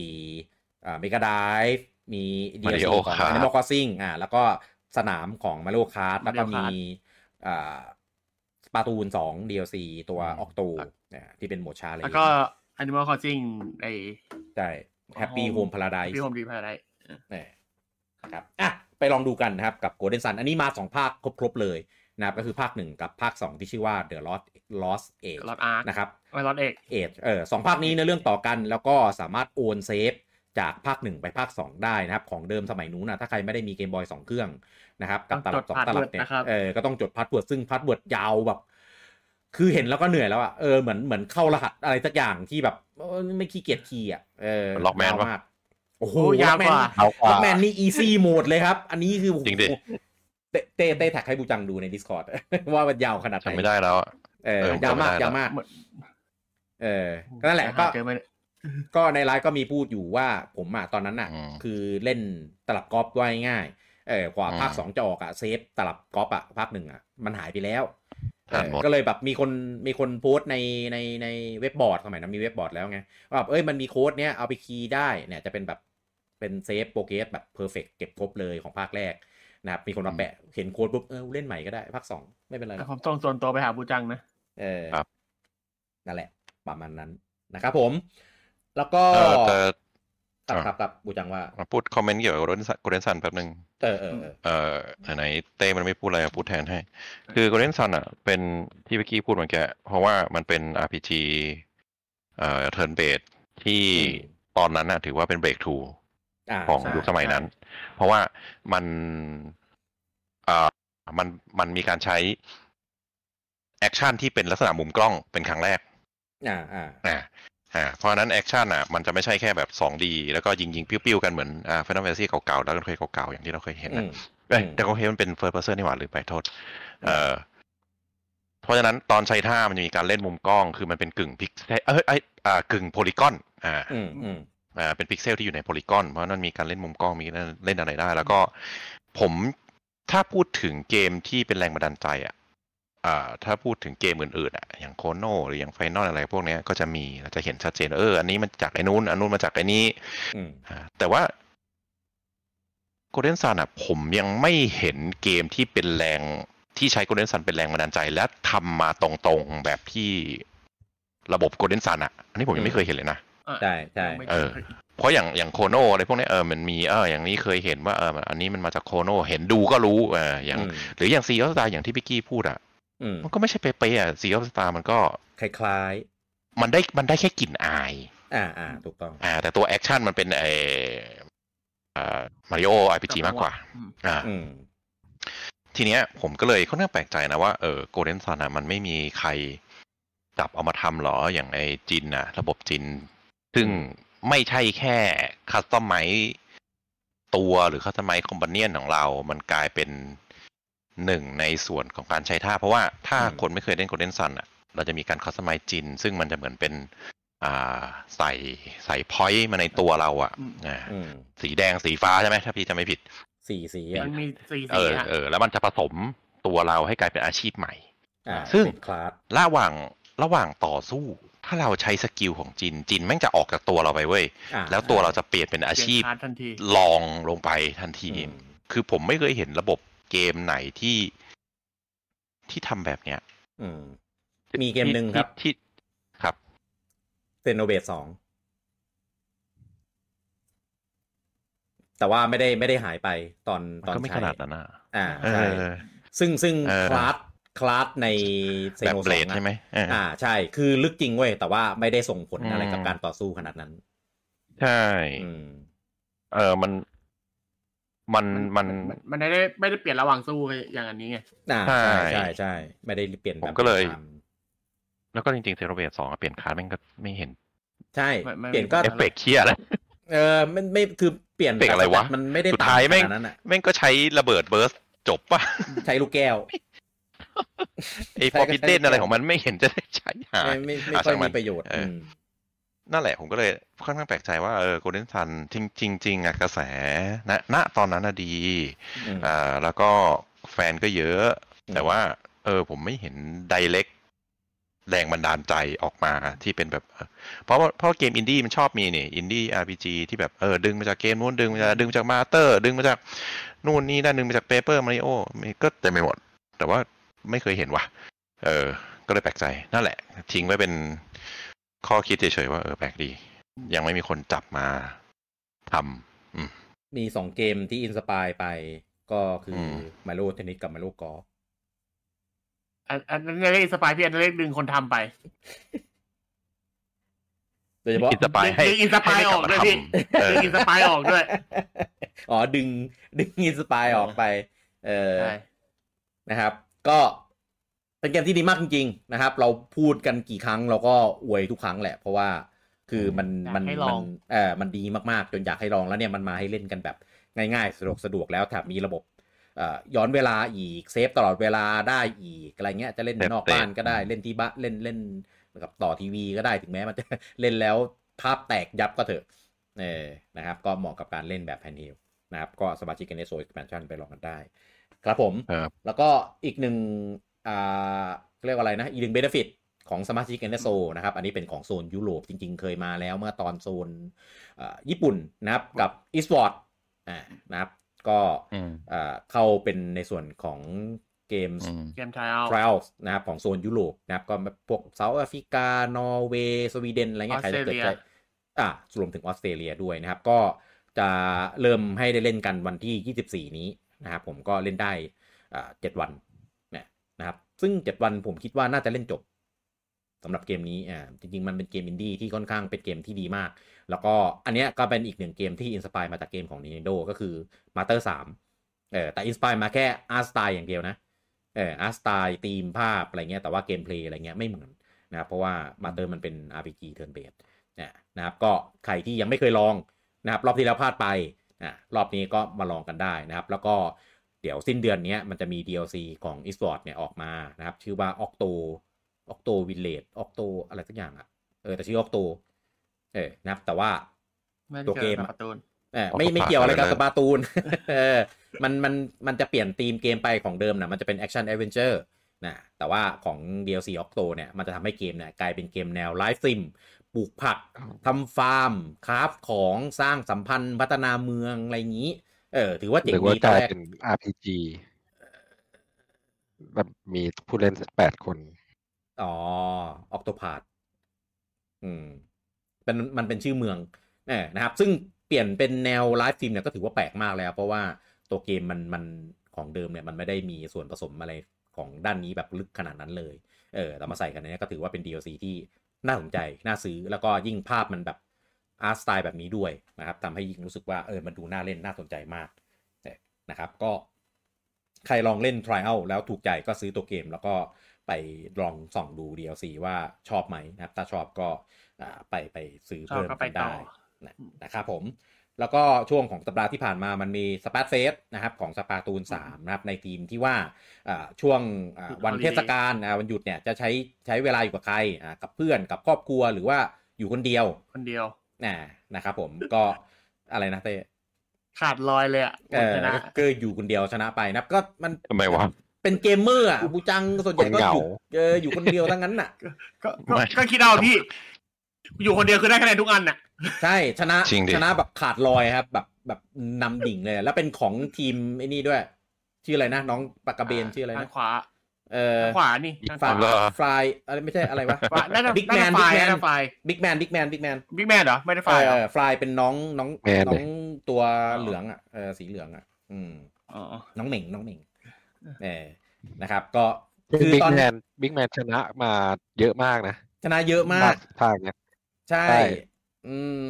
อ่าเมกาไดฟ์มี DLC Mario ของ Kart Animal Crossing อ่าแล้วก็ สนามของ Mario Kart แล้วก็ Mario มี Kart อ่าสปาตูนสอง DLC ตัวอืมออกตูเนี่ยที่เป็นโหมดชาเลยแล้วก็ Animal Crossing ไอ้ใช่ Happy Home Paradise พี่ผมดีพาราไดนี่นะครับอะไปลองดูกันนะครับกับ Golden Sun อันนี้มา2ภาคครบ ๆ เลยนะครับก็คือภาค1กับภาค2ที่ชื่อว่า The Lost Lost Age ลอดอาร์นะครับไม่ลอดเอกเอจเออสองภาคนี้ในเรื่องต่อกันแล้วก็สามารถโอนเซฟ จากภาค 1 ไปภาค 2 ได้นะครับ ของเดิมสมัยนู้นนะถ้าใครไม่ได้มีเกมบอย2 เครื่องนะครับกับตลับสองตลับเนี่ยเออก็ต้องจดพาสเวิร์ดซึ่งพาสเวิร์ดยาวแบบ คือเห็นแล้วก็เหนื่อยแล้วอะเออเหมือนเหมือนเข้ารหัสอะไรสักอย่างที่แบบเออไม่ขี้เกียจคีย์อะเออ Lockman ยาวปะมากโอ้โหโอ้ยาวกว่าเอากล็ว่าอกแมนนี่อีซี่โหมดเลยครับ อันนี้คือจริงดิเต้เต้เต้แท็กให้บูจังดูใน Discord ว่ามันยาวขนาดไหนจำไม่ได้แล้วอะเออเออยาวมากจำไม่ได้ยาวมากเหมือนเออก็นั่นแหละก็ เจอไหมเนี่ยก็ในไลฟ์ก็มีพูดอยู่ว่าผมอะตอนนั้นอะอืมคือเล่นตลับกอล์ฟไว้ง่ายเออกว่าอืมภาคสองจะออกอะเซฟตลับกอล์ฟอะภาคหนึ่งอะมันหายไปแล้วเออ่านอหมดก็เลยแบบมีคนมีคนโพสต์ในในในเว็บบอร์ดสมัยนั้นมีเว็บบอร์ดแล้วไงว่าแบบเอ้ยมันมีโค้ดเนี้ยเอาไปคีย์ได้เนี่ยจะเป็นแบบเป็นเซฟโปรเกสแบบเพอร์เฟกเก็บครบเลยของภาคแรกนะครับมีคนมาแปะเห็นโค้ดปุ๊บเออเล่นใหม่ก็ได้ภาคสองไม่เป็นไรหรอกผมต้องส่วนตัวไปหาบูจังนะเออครับนั่นแหละ ประมาณนั้นนะครับผม แล้วก็เออแต่ครับอะครับครับบูจังว่ามาพูดคอมเมนต์เกี่ยวกับโกลเด้นซันแป๊บนึงเออเออเออเอ่อไหนๆเต้มันไม่พูดอะไรพูดแทนให้ คือ Golden Sun อะ เป็นที่เมื่อกี้พูดเหมือนแกเพราะว่ามันเป็น RPG เอ่อ turn based ที่ตอนนั้นน่ะ ถือว่าเป็น breakthrough อ่าของใช่ยุคสมัยนั้น เพราะว่ามันเอ่อมันมันมีการใช้ action ที่เป็นลักษณะมุมกล้องเป็นครั้งแรก อ่าอ่า อ่าอ่าเพราะฉะนั้น action อะมันจะไม่ใช่แค่แบบ 2D แล้วก็ยิงยิงๆปิ้วๆกันเหมือนอ่า Final Fantasy เก่าๆแล้วก็เคยเก่าๆอย่างที่เราเคยเห็นนะอืมเอ้ยอืมแต่ก็เห็นมันเป็น first person นี่หว่าหรือไปโทษเอ่อเพราะฉะนั้นตอนใช้ท่ามันจะมีการเล่นมุมกล้อง คือมันเป็นกึ่งพิกเอ้ยเอ้ยอ่ากึ่ง polygon อ่าอืมอืมอ่าเป็นพิกเซลที่อยู่ใน polygon เพราะฉะนั้นมีการเล่นมุมกล้องมีเล่นเล่นอะไรได้ แล้วก็ผมถ้าพูดถึงเกมที่เป็นแรงบันดาลใจอะอ่า ถ้าพูดถึงเกมอื่นๆอะอย่าง Chrono หรืออย่าง Final อะไรพวกเนี้ยก็จะมีเราจะเห็นชัดเจนเอออันนี้มันจากไอ้นู้นอันนู้นมาจากไอ้นี้อืมอ่าแต่ว่า Golden Sun อะ ผมยังไม่เห็นเกมที่เป็นแรงที่ใช้ Golden Sun เป็นแรงบันดาลใจ และทำมาตรงๆแบบที่ระบบ Golden Sun อะ อันนี้ผมยังไม่เคยเห็นเลยนะใช่ใช่ไม่เออเพราะอย่างอย่างโคโนอะไรพวกเนี้ยเออมันมีเอออย่างนี้เคยเห็นว่าเอออันนี้มันมาจากโคโนเห็นดูก็รู้เอออย่างอืมหรืออย่างซีออสตาอย่างที่พี่กี้พูดอะอื มมันก็ไม่ใช่เป๊ะๆอะซีออสตามันก็คล้ายมันได้มันได้แค่กลิ่นอายๆอ่าอ่าถูกต้อง อ่า แต่ตัว action มันเป็นไออ่า Mario RPG มากกว่าอืมอ่าอืมทีเนี้ยผมก็เลยค่อนข้างแปลกใจนะว่าเออ Golden Sun อะมันไม่มีใครจับเอามาทำหรออย่างไอ Djinn อะ ระบบ Djinn ซึ่งไม่ใช่แค่ customize ตัวหรือ customize companion ของเรา มันกลายเป็น หนึ่งในส่วนของการใช้ท่า เพราะว่าถ้าอืมคนไม่เคยเล่น Golden Sun อะ เราจะมีการ customize Djinn ซึ่งมันจะเหมือนเป็นอ่าใส่ใส่ point มาในตัวเราอะอืมอ่าอืมสีแดงสีฟ้าใช่ไหมถ้าพี่จะไม่ผิดสี่สีอะมันมีสี่สีเอออฮะเออแล้วมันจะผสมตัวเราให้กลายเป็นอาชีพใหม่อ่าซึ่งเป็นคลาสระหว่างระหว่างต่อสู้ ถ้าเราใช้ skill ของ Djinn Djinn แม่งจะออกจากตัวเราไปเว้ยอ่าแล้วตัวเราจะเปลี่ยนเป็นอาชีพเปลี่ยนคาร์ดทันทีลองลงไปทันทีอืมคือผมไม่เคยเห็นระบบ เกมไหนที่ที่ทำแบบเนี้ย อืม มีเกมหนึ่งครับที่ที่ครับเซโนเบตสองแต่ว่าไม่ได้ไม่ได้หายไปตอนมันตอนก็ไม่ใช้ขนาดนั้นนะอ่าเอใช่อซึ่งซึ่งเออคลาสคลาสในเซแบบโนเบสลอดงใช่ไหมเออออ่า ใช่ คือลึกจริงเว้ย แต่ว่าไม่ได้ส่งผลอะไรอืมกับการต่อสู้ขนาดนั้น ใช่อืมเออมัน มันมันมันไม่ได้ไม่ได้เปลี่ยนระหว่างสู้อย่างอันนี้ไงอ่าใช่ใช่ใช่ใช่ไม่ได้เปลี่ยนแบบผมก็เลยตามแล้วก็จริงๆเทโรเบสสองอะเปลี่ยนคาร์ดแม่งก็ไม่เห็น ใช่ไม่ไม่เปลี่ยนก็เอฟเฟกต์เคียอะไรเออมันไม่คือเปลี่ยนเปลี่ยนอะไรวะมันไม่ได้สุดท้ายแม่งต่ขนาดนั้นอะแม่งก็ใช้ระเบิดเบิร์สจบป่ะใช้ลูกแก้วไอ้ใช่ฟอก็ร์บิใช้เดนอะไรของมันไม่เห็นจะได้ใช้หาไม่ไม่ไม่อะค่อยช่างมัมีนประโยชน์เอออืม นั่นแหละผมก็เลยค่อนข้างแปลกใจว่าเออโกลเด้นซันจริงจริงจริงๆอะกระแสณณตอนนั้นอะดีอืมอ่าแล้วก็แฟนก็เยอะอืมแต่ว่า เออ ผมไม่เห็นไดเ c กแรงบันดาลใจออกมาที่เป็นแบบเออเพราะว่าเพราะว่าเกมอินดี้มันชอบมีนี่ indie RPG ที่แบบเออดึงมาจากเกมนู้นดึงมาจากดึงมาจาก Mother ดึงมาจากนู่นนี่นั่นดึงมาจาก Paper Mario ก็เต็มไปหมด แต่ว่าไม่เคยเห็นว่ะเออ ก็เลยแปลกใจนั่นแหละ ทิ้งไว้เป็น ข้อคิดเฉยๆว่าเออแปลกดี ยังไม่มีคนจับมาทำอืมมีสองเกมที่ inspire ไปก็คืออม Mario Tennis กับ Mario Golf อันอันนั้นเรียก inspire พี่อันนั้นเรียกดึงคนทำไปโดยเฉพาะ inspire ให้ดึง inspire ให้ออกด้วยพี่เออดึง inspire ออกด้วย อ๋อดึงดึง inspire ออกไป เออใช่นะครับ ก็ เป็นเกมที่ดีมากจริงๆนะครับ เราพูดกันกี่ครั้งเราก็อวยทุกครั้งแหละ เพราะว่าคือมันอยากมันให้ลองมันเออมันดีมากๆ จนอยากให้ลองแล้วเนี่ยมันมาให้เล่นกันแบบง่ายๆ สะดวกสะดวกแล้วแถมมีระบบเอ่อย้อนเวลาอีก save ตลอดเวลาได้อีกอะไรเงี้ยจะเล่น save นอก save บ้านก็ได้เล่นที่บ้านเล่นเล่นกับต่อทีวีก็ได้ถึงแม้มันจะเล่นแล้วภาพแตกยับก็เถอะเออนะครับ ก็เหมาะกับการเล่นแบบแพนเฮลนะครับ ก็สมาชิกกันในโซ expansion ไปลองกันได้ ครับผมครับแล้วก็อีกหนึ่ง อ่าเรียกว่าอะไรนะ อีกหนึ่งเบนฟิตของสมาชิก n s o นะครับ อันนี้เป็นของโซนยุโรปจริงๆ เคยมาแล้วเมื่อตอนโซนอ่าญี่ปุ่นนะครับกับ e s p o r t อ่านะครับ ก็อืมอ่าเข้าเป็นในส่วนของเกมอืมเกมทายเอา trials นะครับ ของโซนยุโรปนะครับ ก็พวกเซาท์แอฟริกา นอร์เวย์ สวีเดน อะไรเงี้ยใครจะเกิดใจอ่ารวมถึงออสเตรเลียด้วยนะครับ ก็จะเริ่มให้ได้เล่นกันวันที่ 24 นี้นะครับ ผมก็เล่นได้อ่าเจ็ดวันเนี่ยนะครับ ซึ่ง 7 วันผมคิดว่าน่าจะเล่นจบสำหรับเกมนี้อ่าจริง ๆ มันเป็นเกมอินดี้ที่ค่อนข้างเป็นเกมที่ดีมาก แล้วก็อันเนี้ยก็เป็นอีกหนึ่งเกมที่ inspire มาจากเกมของ Nintendo ก็คือ Master 3เออแต่อินสปายมาแค่อาร์สไตล์อย่างเดียวนะเออ art style theme ภาพอะไรเงี้ยแต่ว่า gameplay อะไรเงี้ยไม่เหมือนนะครับเพราะว่า Mother มันเป็น RPG turn based เนี่ยนะครับก็ใครที่ยังไม่เคยลองนะครับรอบที่แล้วพลาดไปนะรอบนี้ก็มาลองกันได้นะครับ แล้วก็ เดี๋ยวสิ้นเดือนนี้มันจะมี DLC ของ e s p o r t เนี่ยออกมานะครับ ชื่อว่า Octo Octo Village Octo อะไรสักอย่างอะเออแต่ชื่อ Octo เออนะครับแต่ว่าไม่ได้ตัวเกมกี่ยวอะกับการ์ตูนเออ Octopath ไม่ไม่เกี่ยวอะไรกับอะไรนะ Splatoon เออมันมันมันจะเปลี่ยนธีมเกมไปของเดิมนะมันจะเป็น action adventure นะแต่ว่าของ DLC Octo เนี่ยมันจะทำให้เกมเนี่ยกลายเป็นเกมแนว life sim ปลูกผักทำฟาร์ม craft ของสร้างสัมพันธ์พัฒนาเมืองอะไรอย่างนี้ เออ ถือว่าเจ๋หงรือว่าดีกตอนลายเป็น RPG แบบมีผู้เล่นแปดคน อ๋อ Octopath อืมเป็นมันเป็นชื่อเมืองเออนะครับ ซึ่งเปลี่ยนเป็นแนว life sim เนี่ยก็ถือว่าแปลกมากแล้ว เพราะว่าตัวเกมมันมันของเดิมเนี่ยมันไม่ได้มีส่วนผสมอะไรของด้านนี้แบบลึกขนาดนั้นเลย เออแต่มาใส่กันในนี้ก็ถือว่าเป็น DLC ที่น่าสนใจ น่าซื้อ แล้วก็ยิ่งภาพมันแบบ อาร์ตสไตล์แบบนี้ด้วยนะครับทำให้ยิ่งรู้สึกว่าเออมันดูน่าเล่นน่าสนใจมากนะครับก็ใครลองเล่น Trial แล้วถูกใจก็ซื้อตัวเกม แล้วก็ไปลองส่องดู DLC ว่าชอบไหมนะครับ ถ้าชอบก็อ่าไปไปซื้อชอบเพิ่มก็ไปกันต่อได้นะนะครับผม แล้วก็ช่วงของสัปดาห์ที่ผ่านมามันมีสปาร์ตเฟสนะครับของสปาตูน3นะครับในทีมที่ว่าอ่าช่วงอ่าวันเทศกาลอ่าวันหยุดเนี่ยจะใช้ใช้เวลาอยู่กับใครอ่ากับเพื่อนกับครอบครัวหรือว่าอยู่คนเดียวคนเดียว นะนะครับผมก็อะไรนะเต้ขาดลอยเลยอะเออชนะก็คืออยู่คนเดียวชนะไปนะครับก็มันทำไมวะเป็นเกมเมอร์อะบูจังส่วนใหญ่ก็เหองายู่เอออยู่คนเดียวทั้งนั้นน่ะก็ก็ก็คิดเอาพี่ อยู่คนเดียวคือได้คะแนนทุกอันน่ะ ใช่ชนะจริงดิชนะแบบขาดลอยครับ แบบแบบนำดิ่งเลย แล้วเป็นของทีมไอ้นี่ด้วย ชื่ออะไรนะน้องปากกระเบนชื่ออะไรทานะงขวา เออทางขวานี่ทางขฟาวาเหรอฟลายอะไรไม่ใช่อะไรวะขวาน่าจะ Big น่า Man จะไฟ Big Man น่าจะไฟบิ๊กแมนบิ๊กแมนบิ๊กแมนบิ๊กแมนเหรอไม่ได้ไฟเอเหรออฟลายเป็นน้องน้องแมนน้เลอยงตัวเหลืองอะเออสีเหลืองอะ อืมอ๋อน้องเหม่งน้องเหม่งเออนะครับ ก็คือคือ Big Man Big Man ชนะมาเยอะมากนะชนะเยอะมากภาคเนี้ยใช่ใช่ อืม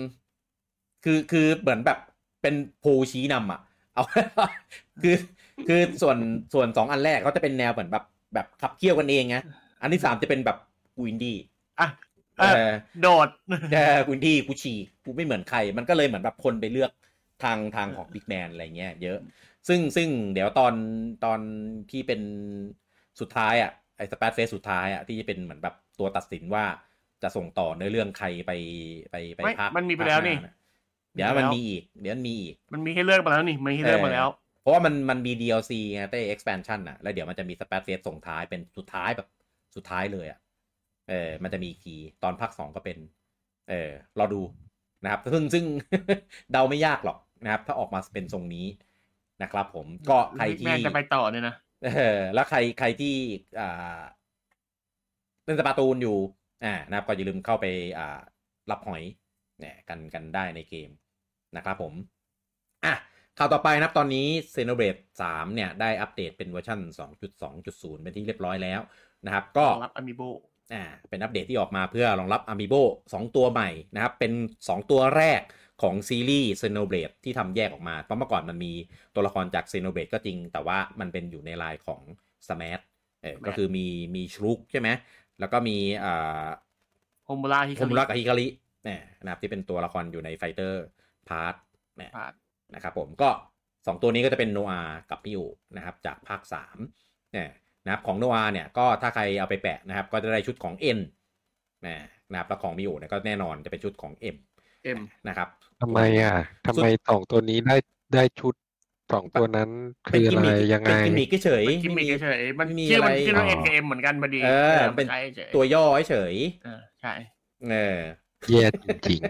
คือคือเหมือนแบบเป็นโพลชี้นำอะ เอา คือคือส่วนส่วนสองอันแรกเขาจะเป็นแนวเหมือนแบบ แบบขับเคี่ยวกันเองไงอันที่สามจะเป็นแบบกูอินดี้อะเอเอออโดดเออกูอินดี้กูฉีกกูไม่เหมือนใคร มันก็เลยเหมือนแบบคนไปเลือกทางทางของบิ๊กแมนอะไรเงี้ยเยอะ ซึ่งซึ่งเดี๋ยวตอนตอนที่เป็นสุดท้ายอะไอ้สเปซเฟสสุดท้ายอะที่จะเป็นเหมือนแบบตัวตัดสินว่าจะส่งต่อเนื้อเรื่องใครไปไปไปไม่ภาคมันมีไปแล้วนี่ภาคหาะเดี๋ยวมันมีอีก เดี๋ยวมันมีอีก มันมีให้เลือกมาแล้วนี่มันมีให้เลือกมาแล้วเพ ราะว่ามันมันมี DLC ไงเต้ expansion อะแล้วเดี๋ยวมันจะมี spat face ส่งท้ายเป็นสุดท้ายแบบสุดท้ายเลยอะเออ มันจะมีอีกทีตอนภาคสองก็เป็น เออรอดูนะครับซึ่งซึ่งเดาไม่ยากหรอกนะครับ ถ้าออกมาเป็นทรงนี้นะครับ ผมก็ใคร Big Man จะไปต่อเนี่ยนะเออ แล้วใครใครที่อ่าเล่น Splatoon อยู่อ่านะครับ ก็อย่าลืมเข้าไปอ่ารับหอยเนี่ยกันกันได้ในเกมนะครับผม อะ ข่าวต่อไปนะครับตอนนี้ Xenoblade 3เนี่ยได้อัปเดตเป็นเวอร์ชัน2.2.0 เป็นที่เรียบร้อยแล้วนะครับ ก็รองรับ Amiibo อ่าเป็นอัปเดตที่ออกมาเพื่อรองรับ Amiibo 2 ตัวใหม่นะครับ เป็น 2 ตัวแรกของซีรีส์ Xenoblade ที่ทำแยกออกมาเพราะเมื่อก่อนมันมีตัวละครจาก Xenoblade ก็จริง แต่ว่ามันเป็นอยู่ในลายของ Smash เออก็คือมีมี Shulk ใช่ไหมแล้วก็มีอ่าโฮมูระฮิโฮมุระกับฮิคาริเนี่ยนะครับที่เป็นตัวละครอยู่ใน Fighter Pass เนี่ยผ่า นนะครับผมก็ 2 ตัวนี้ก็จะเป็นโนอากับมิโอนะครับจากภาค3เนี่ยนะครับของโนอาเนี่ยก็ถ้าใครเอาไปแปะนะครับ ก็จะได้ชุดของ N นะครับแล้วของมิโอเนี่ยก็แน่นอนจะเป็นชุดของ M เอ็มนะครับทำไมอะทำไมสองตัวนี้ได้ได้ชุดสองตัวนั้นเป็คืนอกิอะมไรมิคยังไงเป็นกิมมิคเฉยกิมมิคเฉยๆมันไม่มีชื่อมันอะไรชื่อมันอ๋เอ็อนเอ็มเหมือนกันพอดีเออมัเป็นใช่เฉยตัวย่อเฉยเออใช่เออแย่จริง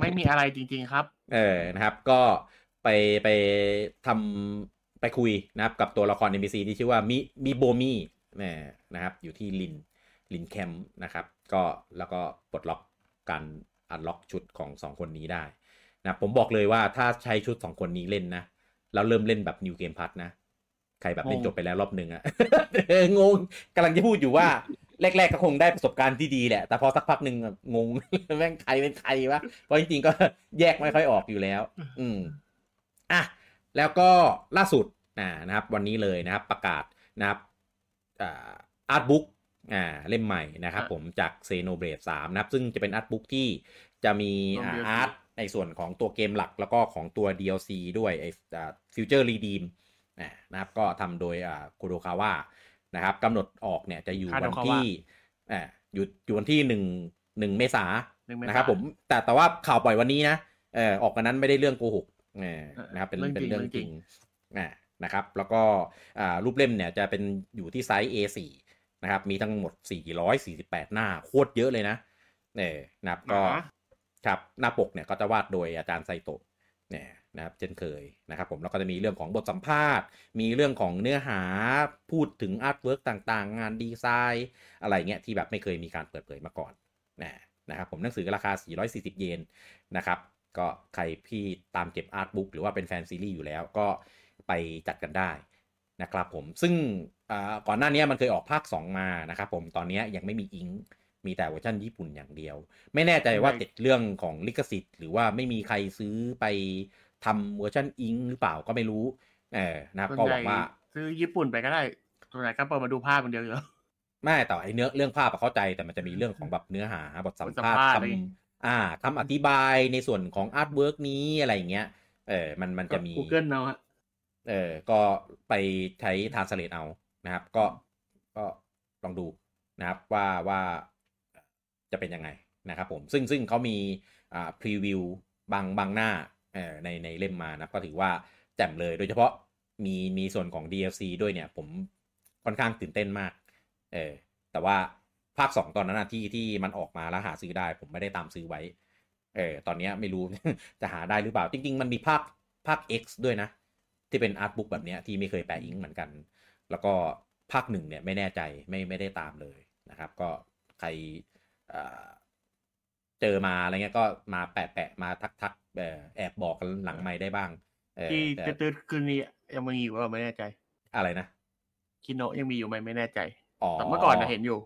ไม่มีอะไรจริง ๆครับ เออนะครับ ก็ไปไปทำไปคุยนะครับ กับตัวละคร NPC ที่ชื่อว่ามิมิโบมี่นะครับ อยู่ที่ลินลินแคมป์นะครับ ก็แล้วก็ปลดล็อกการอันล็อกชุดของสองคนนี้ได้นะผมบอกเลยว่าถ้าใช้ชุดสองคนนี้เล่นนะแล้วเริ่มเล่นแบบ New Game Plus นะ ใครแบบเล่นงงจบไปแล้วรอบหนึ่งอะเอองงกำลังจะพูดอยู่ว่า แรก ๆ ก็คงได้ประสบการณ์ที่ดีแหละ แต่พอสักพักหนึ่งอะงงแม่งใครเป็นใครวะเพราะจริงๆก็แยกไม่ค่อยออกอยู่แล้ว อืมอะแล้วก็ล่าสุดอ่านะครับ วันนี้เลยนะครับ ประกาศนะครับอ่าอาร์ตบุ๊กอ่าเล่มใหม่นะครับอะผมจาก Xenoblade 3นะครับ ซึ่งจะเป็นอาร์ตบุ๊กที่จะมีรวมอ่า DLC อาร์ตในส่วนของตัวเกมหลักแล้วก็ของตัว DLC ด้วยไอ้อ่า Future Redeem อ่านะครับก็ทำโดยอ่าคุโดคาวะ นะครับกำหนดออกเนี่ยจะอยู่วัน Kadokawa ที่อ่าอยู่อยู่วันที่หนึ่งหนึ่งเมษาหนึ่งเมษานะครับผมแต่แต่ว่าข่าวปล่อยวันนี้นะเออออกกันนั้นไม่ได้เรื่องโกหกเออเออนะครับเป็นเรื่องจริงเป็นเรื่องเรื่องจจริริงงอ่านะครับ แล้วก็อ่ารูปเล่มเนี่ยจะเป็นอยู่ที่ไซส์ A4 นะครับมีทั้งหมด 448 หน้าโคตรเยอะเลยนะเออนะครับก็หนาครับหน้าปกเนี่ยก็จะวาดโดยอาจารย์ไซโตะเนี่ย นะครับเช่นเคยนะครับผมแล้วก็จะมีเรื่องของบทสัมภาษณ์ มีเรื่องของเนื้อหาพูดถึง artwork ต่างๆ งานดีไซน์อะไรเงี้ยที่แบบไม่เคยมีการเปิดเผยมาก่อนนะนะครับผมหนังสือราคา 440 เยนนะครับก็ใครที่ตามเก็บ artbook หรือว่าเป็นแฟนซีรีส์อยู่แล้วก็ไปจัดกันได้นะครับผมซึ่งอ่าก่อนหน้านี้มันเคยออกภาค 2 มานะครับผมตอนนี้ยังไม่มี Eng มีแต่เวอร์ชันญี่ปุ่นอย่างเดียว ไม่แน่ใจว่าไม่ติดเรื่องของลิขสิทธิ์ หรือว่าไม่มีใครซื้อไป ทำเวอร์ชัน Eng หรือเปล่าก็ไม่รู้เออนะครับส่วนก็หใหวัญ่งว่าซื้อญี่ปุ่นไปก็ได้ส่วนใหญ่ก็เปิดมาดูภาพมันเดียวอยู่แล้วไม่แต่ไอเนื้อเรื่องภาพอะเข้าใจแต่มันจะมีเรื่องของแบบเนื้อหาบทสัมภาษณ์บทสัมภาษณ์คอะไรำอ่าคำอธิบายในส่วนของ artwork นี้อะไรอย่างเงี้ยเออมันมันจะมีกูเกิลเอาฮะเออก็ไปใช้ Translate เอานะครับ ก็ก็ลองดูนะครับว่าว่าจะเป็นยังไงนะครับผมซึ่งซึ่งเขามีอ่าพรีวิวบางบางหน้าเออ ในในเล่มมานะก็ถือว่าแจ่มเลยโดยเฉพาะมีมีส่วนของ DLC ด้วยเนี่ยผมค่อนข้างตื่นเต้นมากเออแต่ว่าภาคสองตอนนั้นที่ที่มันออกมาแล้วหาซื้อได้ ผมไม่ได้ตามซื้อไว้เออตอนนี้ไม่รู้ จะหาได้หรือเปล่า จริง ๆ มันมีภาคภาค X ด้วยนะ ที่เป็นอาร์ตบุ๊กแบบนี้ที่ไม่เคยแปะอิงเหมือนกัน แล้วก็ภาคหนึ่งเนี่ยไม่แน่ใจไม่ไม่ได้ตามเลยนะครับ ก็ใคร เจอมาอะไรเงี้ยก็มาแปะแปะมาทักทักแอบบอกกันหลังไม่ได้บ้างที่ตืดคืนนี้ยังมีอยู่ว่าไม่แน่ใจ อะไรนะคิโนยังมีอยู่ไหมไม่แน่ใจแต่เมื่อก่อนนะเห็นอยู่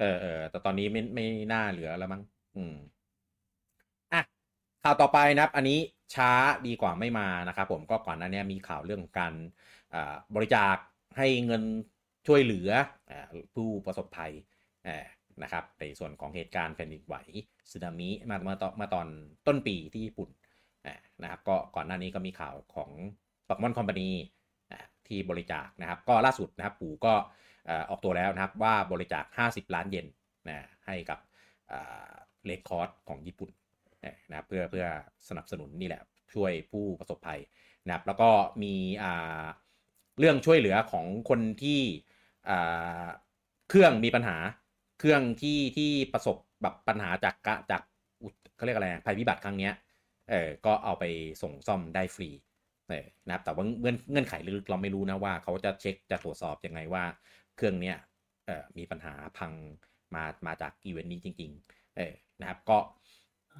เออเออแต่ตอนนี้ไม่ไม่น่าเหลือแล้วมั้งอืมอะข่าวต่อไปนะครับ อันนี้ช้าดีกว่าไม่มานะครับผมก็ก่อนหน้านี้มีข่าวเรื่องการบริจาคให้เงินช่วยเหลือผู้ประสบภัย นะครับในส่วนของเหตุการณ์แผ่นดินไหวสึนามิมาเมื่อตอนมาตอนต้นปีที่ญี่ปุ่นนะครับก็ก่อนหน้านี้ก็มีข่าวของปักมอนคอมพานีที่บริจาคนะครับ ก็ล่าสุดนะครับปู่ก็ออกตัวแล้วนะครับว่าบริจาค 50 ล้านเยนนะให้กับเลดคอร์สของญี่ปุ่นนะเพื่อเพื่อสนับสนุนนี่แหละช่วยผู้ประสบภัยนะครับแล้วก็มีเรื่องช่วยเหลือของคนที่เครื่องมีปัญหา เครื่องที่ที่ประสบแบบปัญหาจากกะจากเขาเรียกอะไรภัยพิบัติครั้งนี้เออก็เอาไปส่งซ่อมได้ฟรีเออนะครับแต่ว่าเงื่อนเงื่อนไขลึกเราไม่รู้นะว่าเขาจะเช็คจะตรวจสอบยังไงว่าเครื่องเนี้ยเออมีปัญหาพังมามาจากอีเวนต์นี้จริง ๆ เออนะครับก็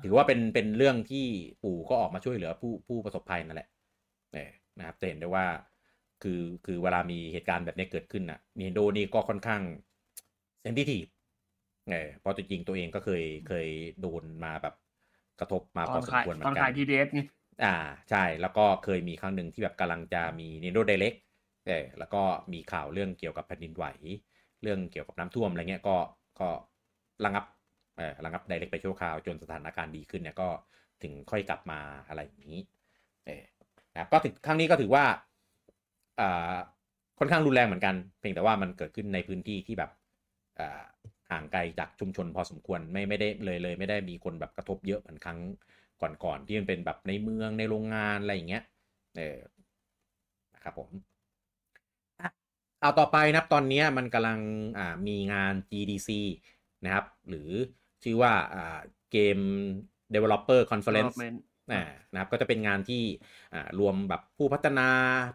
ถือว่าเป็นเป็นเรื่องที่ปู่ก็ออกมาช่วยเหลือผู้ผู้ประสบภัยนั่นแหละเออนะครับจะเห็นได้ว่าคือคือเวลามีเหตุการณ์แบบนี้เกิดขึ้นอะนีโดนี่ก็ค่อนข้างเซนซิทีฟ เออเพราะจริงๆตัวเองก็เคยเคยโดนมาแบบกระทบมาพอสมควรเหมือนกันตอนขาย3DS นี่อ่าใช่แล้วก็เคยมีครั้งหนึ่งที่แบบกำลังจะมี Nintendo Direct เออแล้วก็มีข่าวเรื่องเกี่ยวกับแผ่นดินไหว เรื่องเกี่ยวกับน้ำท่วมอะไรเงี้ยก็ก็ระงับเออระงับไดเรกไปชั่วคราวจนสถานการณ์ดีขึ้นเนี่ยก็ถึงค่อยกลับมาอะไรอย่างนี้เออนะก็ถึงครั้งนี้ก็ถือว่าอ่าค่อนข้างรุนแรงเหมือนกัน เพียงแต่ว่ามันเกิดขึ้นในพื้นที่ที่แบบอ่า ห่างไกลจากชุมชนพอสมควรไม่ไม่ได้เลยเลย ไม่ได้มีคนแบบกระทบเยอะเหมือนครั้งก่อนๆที่มันเป็นแบบในเมืองในโรงงานอะไรอย่างเงี้ยเออนะครับผมเอาต่อไปนะตอนนี้มันกำลังอ่ามีงาน GDC นะครับ หรือชื่อว่าอ่าเกม Developer Conference นะครับก็จะเป็นงานที่รวมแบบผู้พัฒนา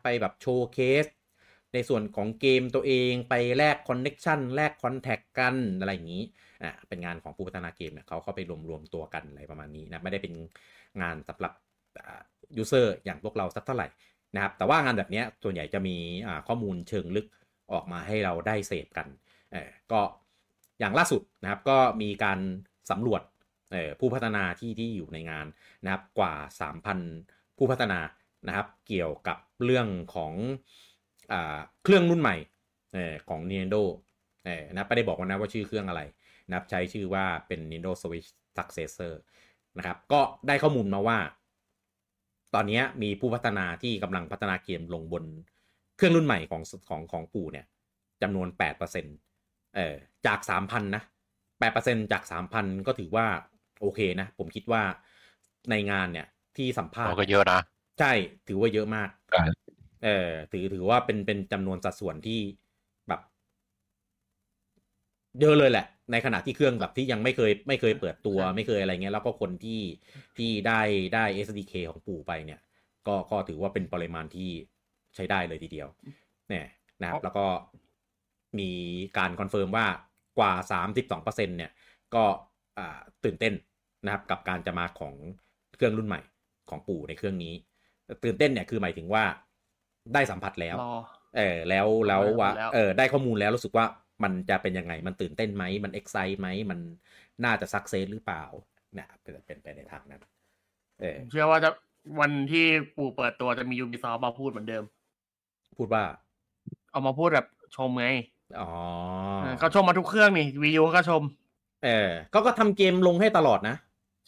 ไปแบบ showcase ในส่วนของเกมตัวเองไปแลก connection แลก contact กันอะไรอย่างนี้อ่าเป็นงานของผู้พัฒนาเกมเนี่ยเขาเข้าไปรวมรวมตัวกันอะไรประมาณนี้นะไม่ได้เป็นงานสำหรับยูเซอร์อย่างพวกเราสักเท่าไหร่นะครับแต่ว่างานแบบนี้ส่วนใหญ่จะมีข้อมูลเชิงลึกออกมาให้เราได้เสพกันเออก็อย่างล่าสุดนะครับก็มีการสำรวจผู้พัฒนาที่ที่อยู่ในงานนะครับกว่า 3,000 ผู้พัฒนานะครับเกี่ยวกับเรื่องของ เครื่องรุ่นใหม่ของ Nintendo นะไม่ได้บอกนะว่าชื่อเครื่องอะไรนะครับใช้ชื่อว่าเป็น Nintendo Switch Successor นะครับก็ได้ข้อมูลมาว่า ตอนนี้มีผู้พัฒนาที่กำลังพัฒนาเกมลงบนเครื่องรุ่นใหม่ของของของปู่เนี่ยจำนวน 8%เอ่อจาก 3,000 นะ 8%จาก 3,000 ก็ถือว่า โอเคนะ ผมคิดว่าในงานเนี่ยที่สัมภาษณ์ก็เยอะนะ ใช่ ถือว่าเยอะมาก เออถือถือว่าเป็นเป็นจำนวนสัดส่วนที่แบบเยอะเลยแหละ ในขณะที่เครื่องแบบที่ยังไม่เคยไม่เคยเปิดตัวไม่เคยอะไรเงี้ยแล้วก็คนที่ที่ได้ได้ SDK ของปู่ไปเนี่ย ก็ก็ถือว่าเป็นปริมาณที่ใช้ได้เลยทีเดียว เนี่ยนะครับ แล้วก็มีการ confirm ว่ากว่า 32%เนี่ย ก็ตื่นเต้นนะครับ กับการจะมาของเครื่องรุ่นใหม่ของปู่ในเครื่องนี้ ตื่นเต้นเนี่ยคือหมายถึงว่า ได้สัมผัสแล้ว เออแล้วแล้วว่าเออได้ข้อมูลแล้วรู้สึกว่ามันจะเป็นยังไง มันตื่นเต้นไหม มันเอ็กไซต์ไหม มันน่าจะซักเซสหรือเปล่าเนี่ยเป็นเป็นไปในทางนั้น เออเชื่อว่าจะวันที่ปู่เปิดตัวจะมียูบิซอฟมาพูดเหมือนเดิม พูดว่า เอามาพูดแบบชมไง อ๋อเขาชมมาทุกเครื่องนี่วียูก็ชม เออก็ก็ทำเกมลงให้ตลอดนะ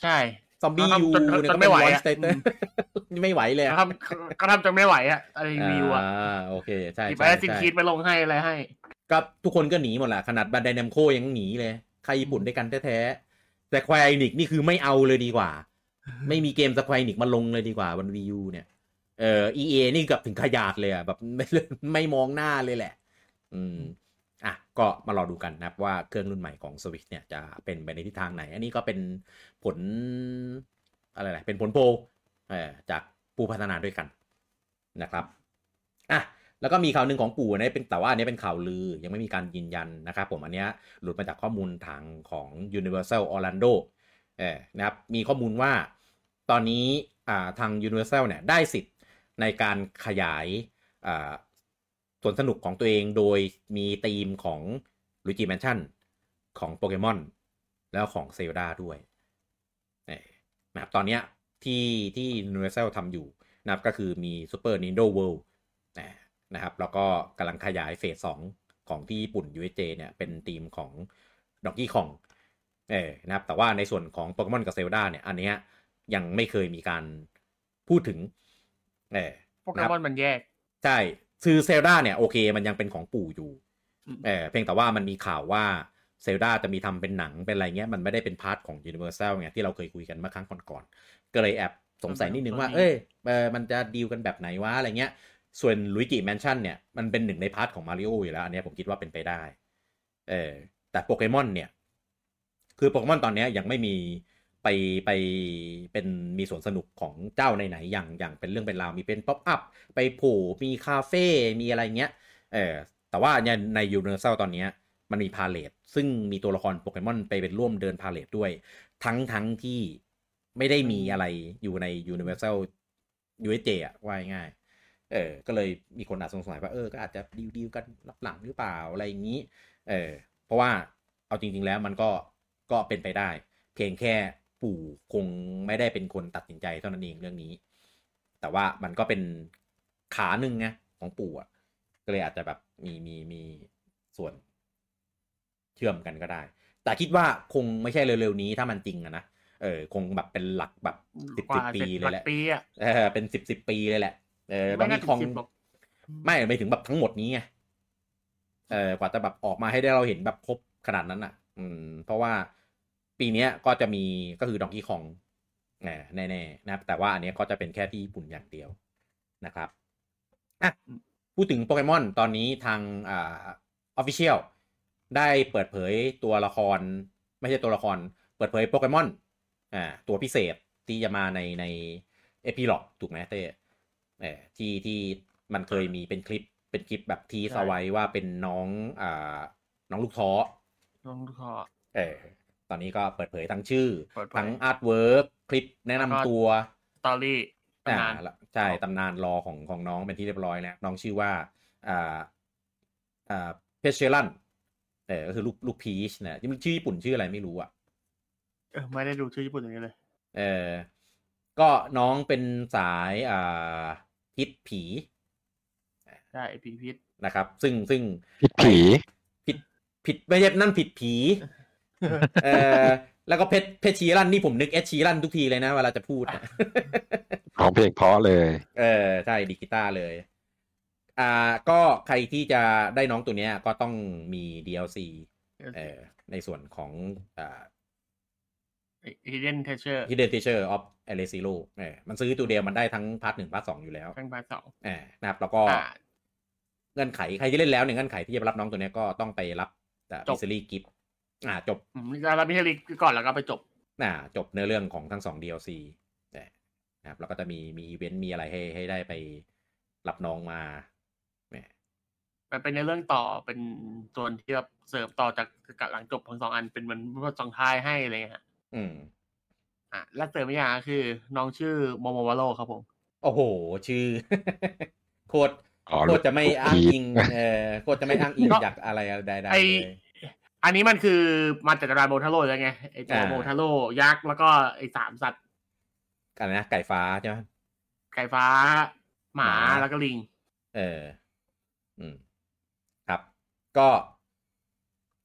ใช่ ซอมบี้ยูเนี่ยก็ไม่ไหวอะไม่ไหวเลยครับก็ทำจนไม่ไหวอะอะไรวิวอะโอเคใช่ไปสิคิดไปลงให้อะไรให้ก็ทุกคนก็หนีหมดแหละขนาดบันไดนมโคยังหนีเลยใครญี่ปุ่นด้วยกันแท้ๆแต่ควายนิกนี่คือไม่เอาเลยดีกว่า ไม่มีเกมสควายนิกมาลงเลยดีกว่าบนวีูเนี่ยเออ EA นี่เกับถึงขยาดเลยอะแบบไม่ไม่มองหน้าเลยแหละ อืมอะ ก็มารอดูกันนะครับว่าเครื่องรุ่นใหม่ของ Switch เนี่ยจะเป็นไปในทิศทางไหน อันนี้ก็เป็นผลอะไรนะเป็นผลโพลจากผู้พัฒนาด้วยกันนะครับอะแล้วก็มีข่าวหนึ่งของปู่นะเป็นแต่ว่าอันนี้เป็นข่าวลือยังไม่มีการยืนยันนะครับผมอันเนี้ยหลุดมาจากข้อมูลทางของ Universal Orlando เออนะครับมีข้อมูลว่าตอนนี้อ่าทาง Universal เนี่ยได้สิทธิ์ในการขยายอ่า สวนสนุกของตัวเองโดยมีธีมของ Luigi Mansion ของโปเกมอนแล้วของเซลดาด้วยเออนะครับตอนเนี้ยที่ที่ Universal ทำอยู่นะครับก็คือมี Super Nintendo World นะนะครับแล้วก็กำลังขยายเฟสสองของที่ญี่ปุ่น USJ เนี่ยเป็นธีมของ Donkey Kong เออนะครับแต่ว่าในส่วนของโปเกมอนกับเซลดาเนี่ยอันเนี้ยยังไม่เคยมีการพูดถึงเออโปเกมอนมันแยก ใช่ คือเซลดาเนี่ยโอเคมันยังเป็นของปู่อยู่อืมเออเพียงแต่ว่ามันมีข่าวว่าเซลดาจะมีทำเป็นหนังเป็นอะไรเงี้ยมันไม่ได้เป็นพาร์ทของ Universal ไงที่เราเคยคุยกันเมื่อครั้งก่อนๆก็เลยแอบสงสัยนิดนึงว่า เอ้ยเออมันจะดีลกันแบบไหนวะอะไรเงี้ย ส่วน Luigi Mansion เนี่ยมันเป็นหนึ่งใน part ของมาริโออยู่แล้ว อันเนี้ยผมคิดว่าเป็นไปได้ เออแต่โปเกมอนเนี่ย คือโปเกมอนตอนเนี้ยยังไม่มี ไปไปเป็นมีสวนสนุกของเจ้าไหนๆอย่างอย่างเป็นเรื่องเป็นราวมีเป็น pop-up ไปโผล่มีคาเฟ่มีอะไรเงี้ยเออแต่ว่าในใน Universal ตอนเนี้ยมันมี parade ซึ่งมีตัวละครโปเกมอนไปเป็นร่วมเดิน parade ด้วย ทั้งทั้งที่ไม่ได้มีอะไรอยู่ใน Universal USJ อะว่าง่ายเออ ก็เลยมีคนอาจสงสัยว่าเออ ก็อาจจะ deal deal กันลับหลังหรือเปล่าอะไรอย่างนี้ เออ เพราะว่าเอาจริง ๆ แล้วมันก็ก็เป็นไปได้ เพียงแค่ ปู่คงไม่ได้เป็นคนตัดสินใจเท่านั้นเองเรื่องนี้ แต่ว่ามันก็เป็นขาหนึ่งไงของปู่อะก็เลยอาจจะแบบมีมีมีส่วนเชื่อมกันก็ได้ แต่คิดว่าคงไม่ใช่เร็วๆนี้ถ้ามันจริงอะนะเออคงแบบเป็นหลักแบบสิบกว่าสิบปีสิบเลยแหละปีอะเออเป็นสิบสิบปีเลยแหละเออไม่บางน่าทีถึคองงสิบหรอกไม่ไม่ถึงแบบทั้งหมดนี้ไงเออกว่าจะแบบออกมาให้ได้เราเห็นแบบครบขนาดนั้นอะ อืม เพราะว่า ปีเนี้ยก็จะมีก็คือดองกี้คองแน่แน่ๆนะครับ แต่ว่าอันเนี้ยก็จะเป็นแค่ที่ญี่ปุ่นอย่างเดียวนะครับอะพูดถึงโปเกมอนตอนนี้ทางอ่าออฟฟิเชียลได้เปิดเผยตัวละคร ไม่ใช่ตัวละคร เปิดเผยโปเกมอนอ่าตัวพิเศษที่จะมาในในEpilogue ถูกไหมเต้เออที่ที่มันเคยมีเป็นคลิปเป็นคลิปแบบ tease ไว้ว่าเป็นน้องอ่าน้องลูกท้อน้องคอเออ ตอนนี้ก็เปิดเผยทั้งชื่อเปิดเผยทั้ง artwork คลิปแนะนำตัว story อ่าตำนานแล้วใช่ตำนานรอของของน้องเป็นที่เรียบร้อยแล้ว น้องชื่อว่าอ่าอ่า Pecharunt เออก็คือลูกลูกพีชนะที่มันชื่อญี่ปุ่นชื่ออะไรไม่รู้อะเออไม่ได้ดูชื่อญี่ปุ่นอย่างนี้เลย เออก็น้องเป็นสายอ่าพิษผีใช่พีพิษนะครับ ซึ่งซึ่งผิดผีผิดผิดไม่ใช่นั่นผิดผี เออแล้วก็เพชรเพชรชีรันนี่ผมนึกเอชชีรันทุกทีเลยนะเวลาจะพูดนะร้องเพลงเพราะเลย เออใช่ดิกีตาร์เลย อ่าก็ใครที่จะได้น้องตัวเนี้ย ก็ต้องมี DLC เออในส่วนของอ่าฮิเดนเทเชอร์ Hidden Teacher of a l e Zero เออมันซื้อตัวเดียวมันได้ทั้ง part หนึ่ง part สองอยู่แล้วทั้งภาคสองเออนะครับแล้วก็อ่าเงื่อนไขใครที่เล่นแล้วเนี่ยเงื่อนไขที่จะรับน้องตัวเนี้ยก็ต้องไปรับจบมิสซิลี่กิฟ อ่าจบอืมจะรับ Mystery Gift ก่อนแล้วก็ไปจบอ่าจบเนื้อเรื่องของทั้งสอง DLC เนี่ยนะครับแล้วก็จะมีมีอีเวนต์มีอะไรให้ให้ได้ไปรับน้องมาเนี่ยมันเป็นในเรื่องต่อเป็นส่วนที่แบบเสริมต่อจากกับหลังจบทั้งสองอันเป็นเหมือนสองท้ายให้อะไรเงี้ยฮะอืมอะและเสริมอีกอย่างก็คือ น้องชื่อโมโมวาโรครับผม โอ้โห ชื่อ โคตรอ๋อโคตรจะไม่ลูกอ้างพีชอิงเออโคตรจะไม่อ้างอิงจากอะไรใดๆไอเลย อันนี้มันคือมาจากตระกูลโมทาโร่แล้วไงไอตัวอ่าโมทาโร่ยักษ์แล้วก็ไอสามสัตว์อะไรนะไก่ฟ้าใช่ไหมไก่ฟ้าหมาหมาแล้วก็ลิง เออ อืม ครับ ก็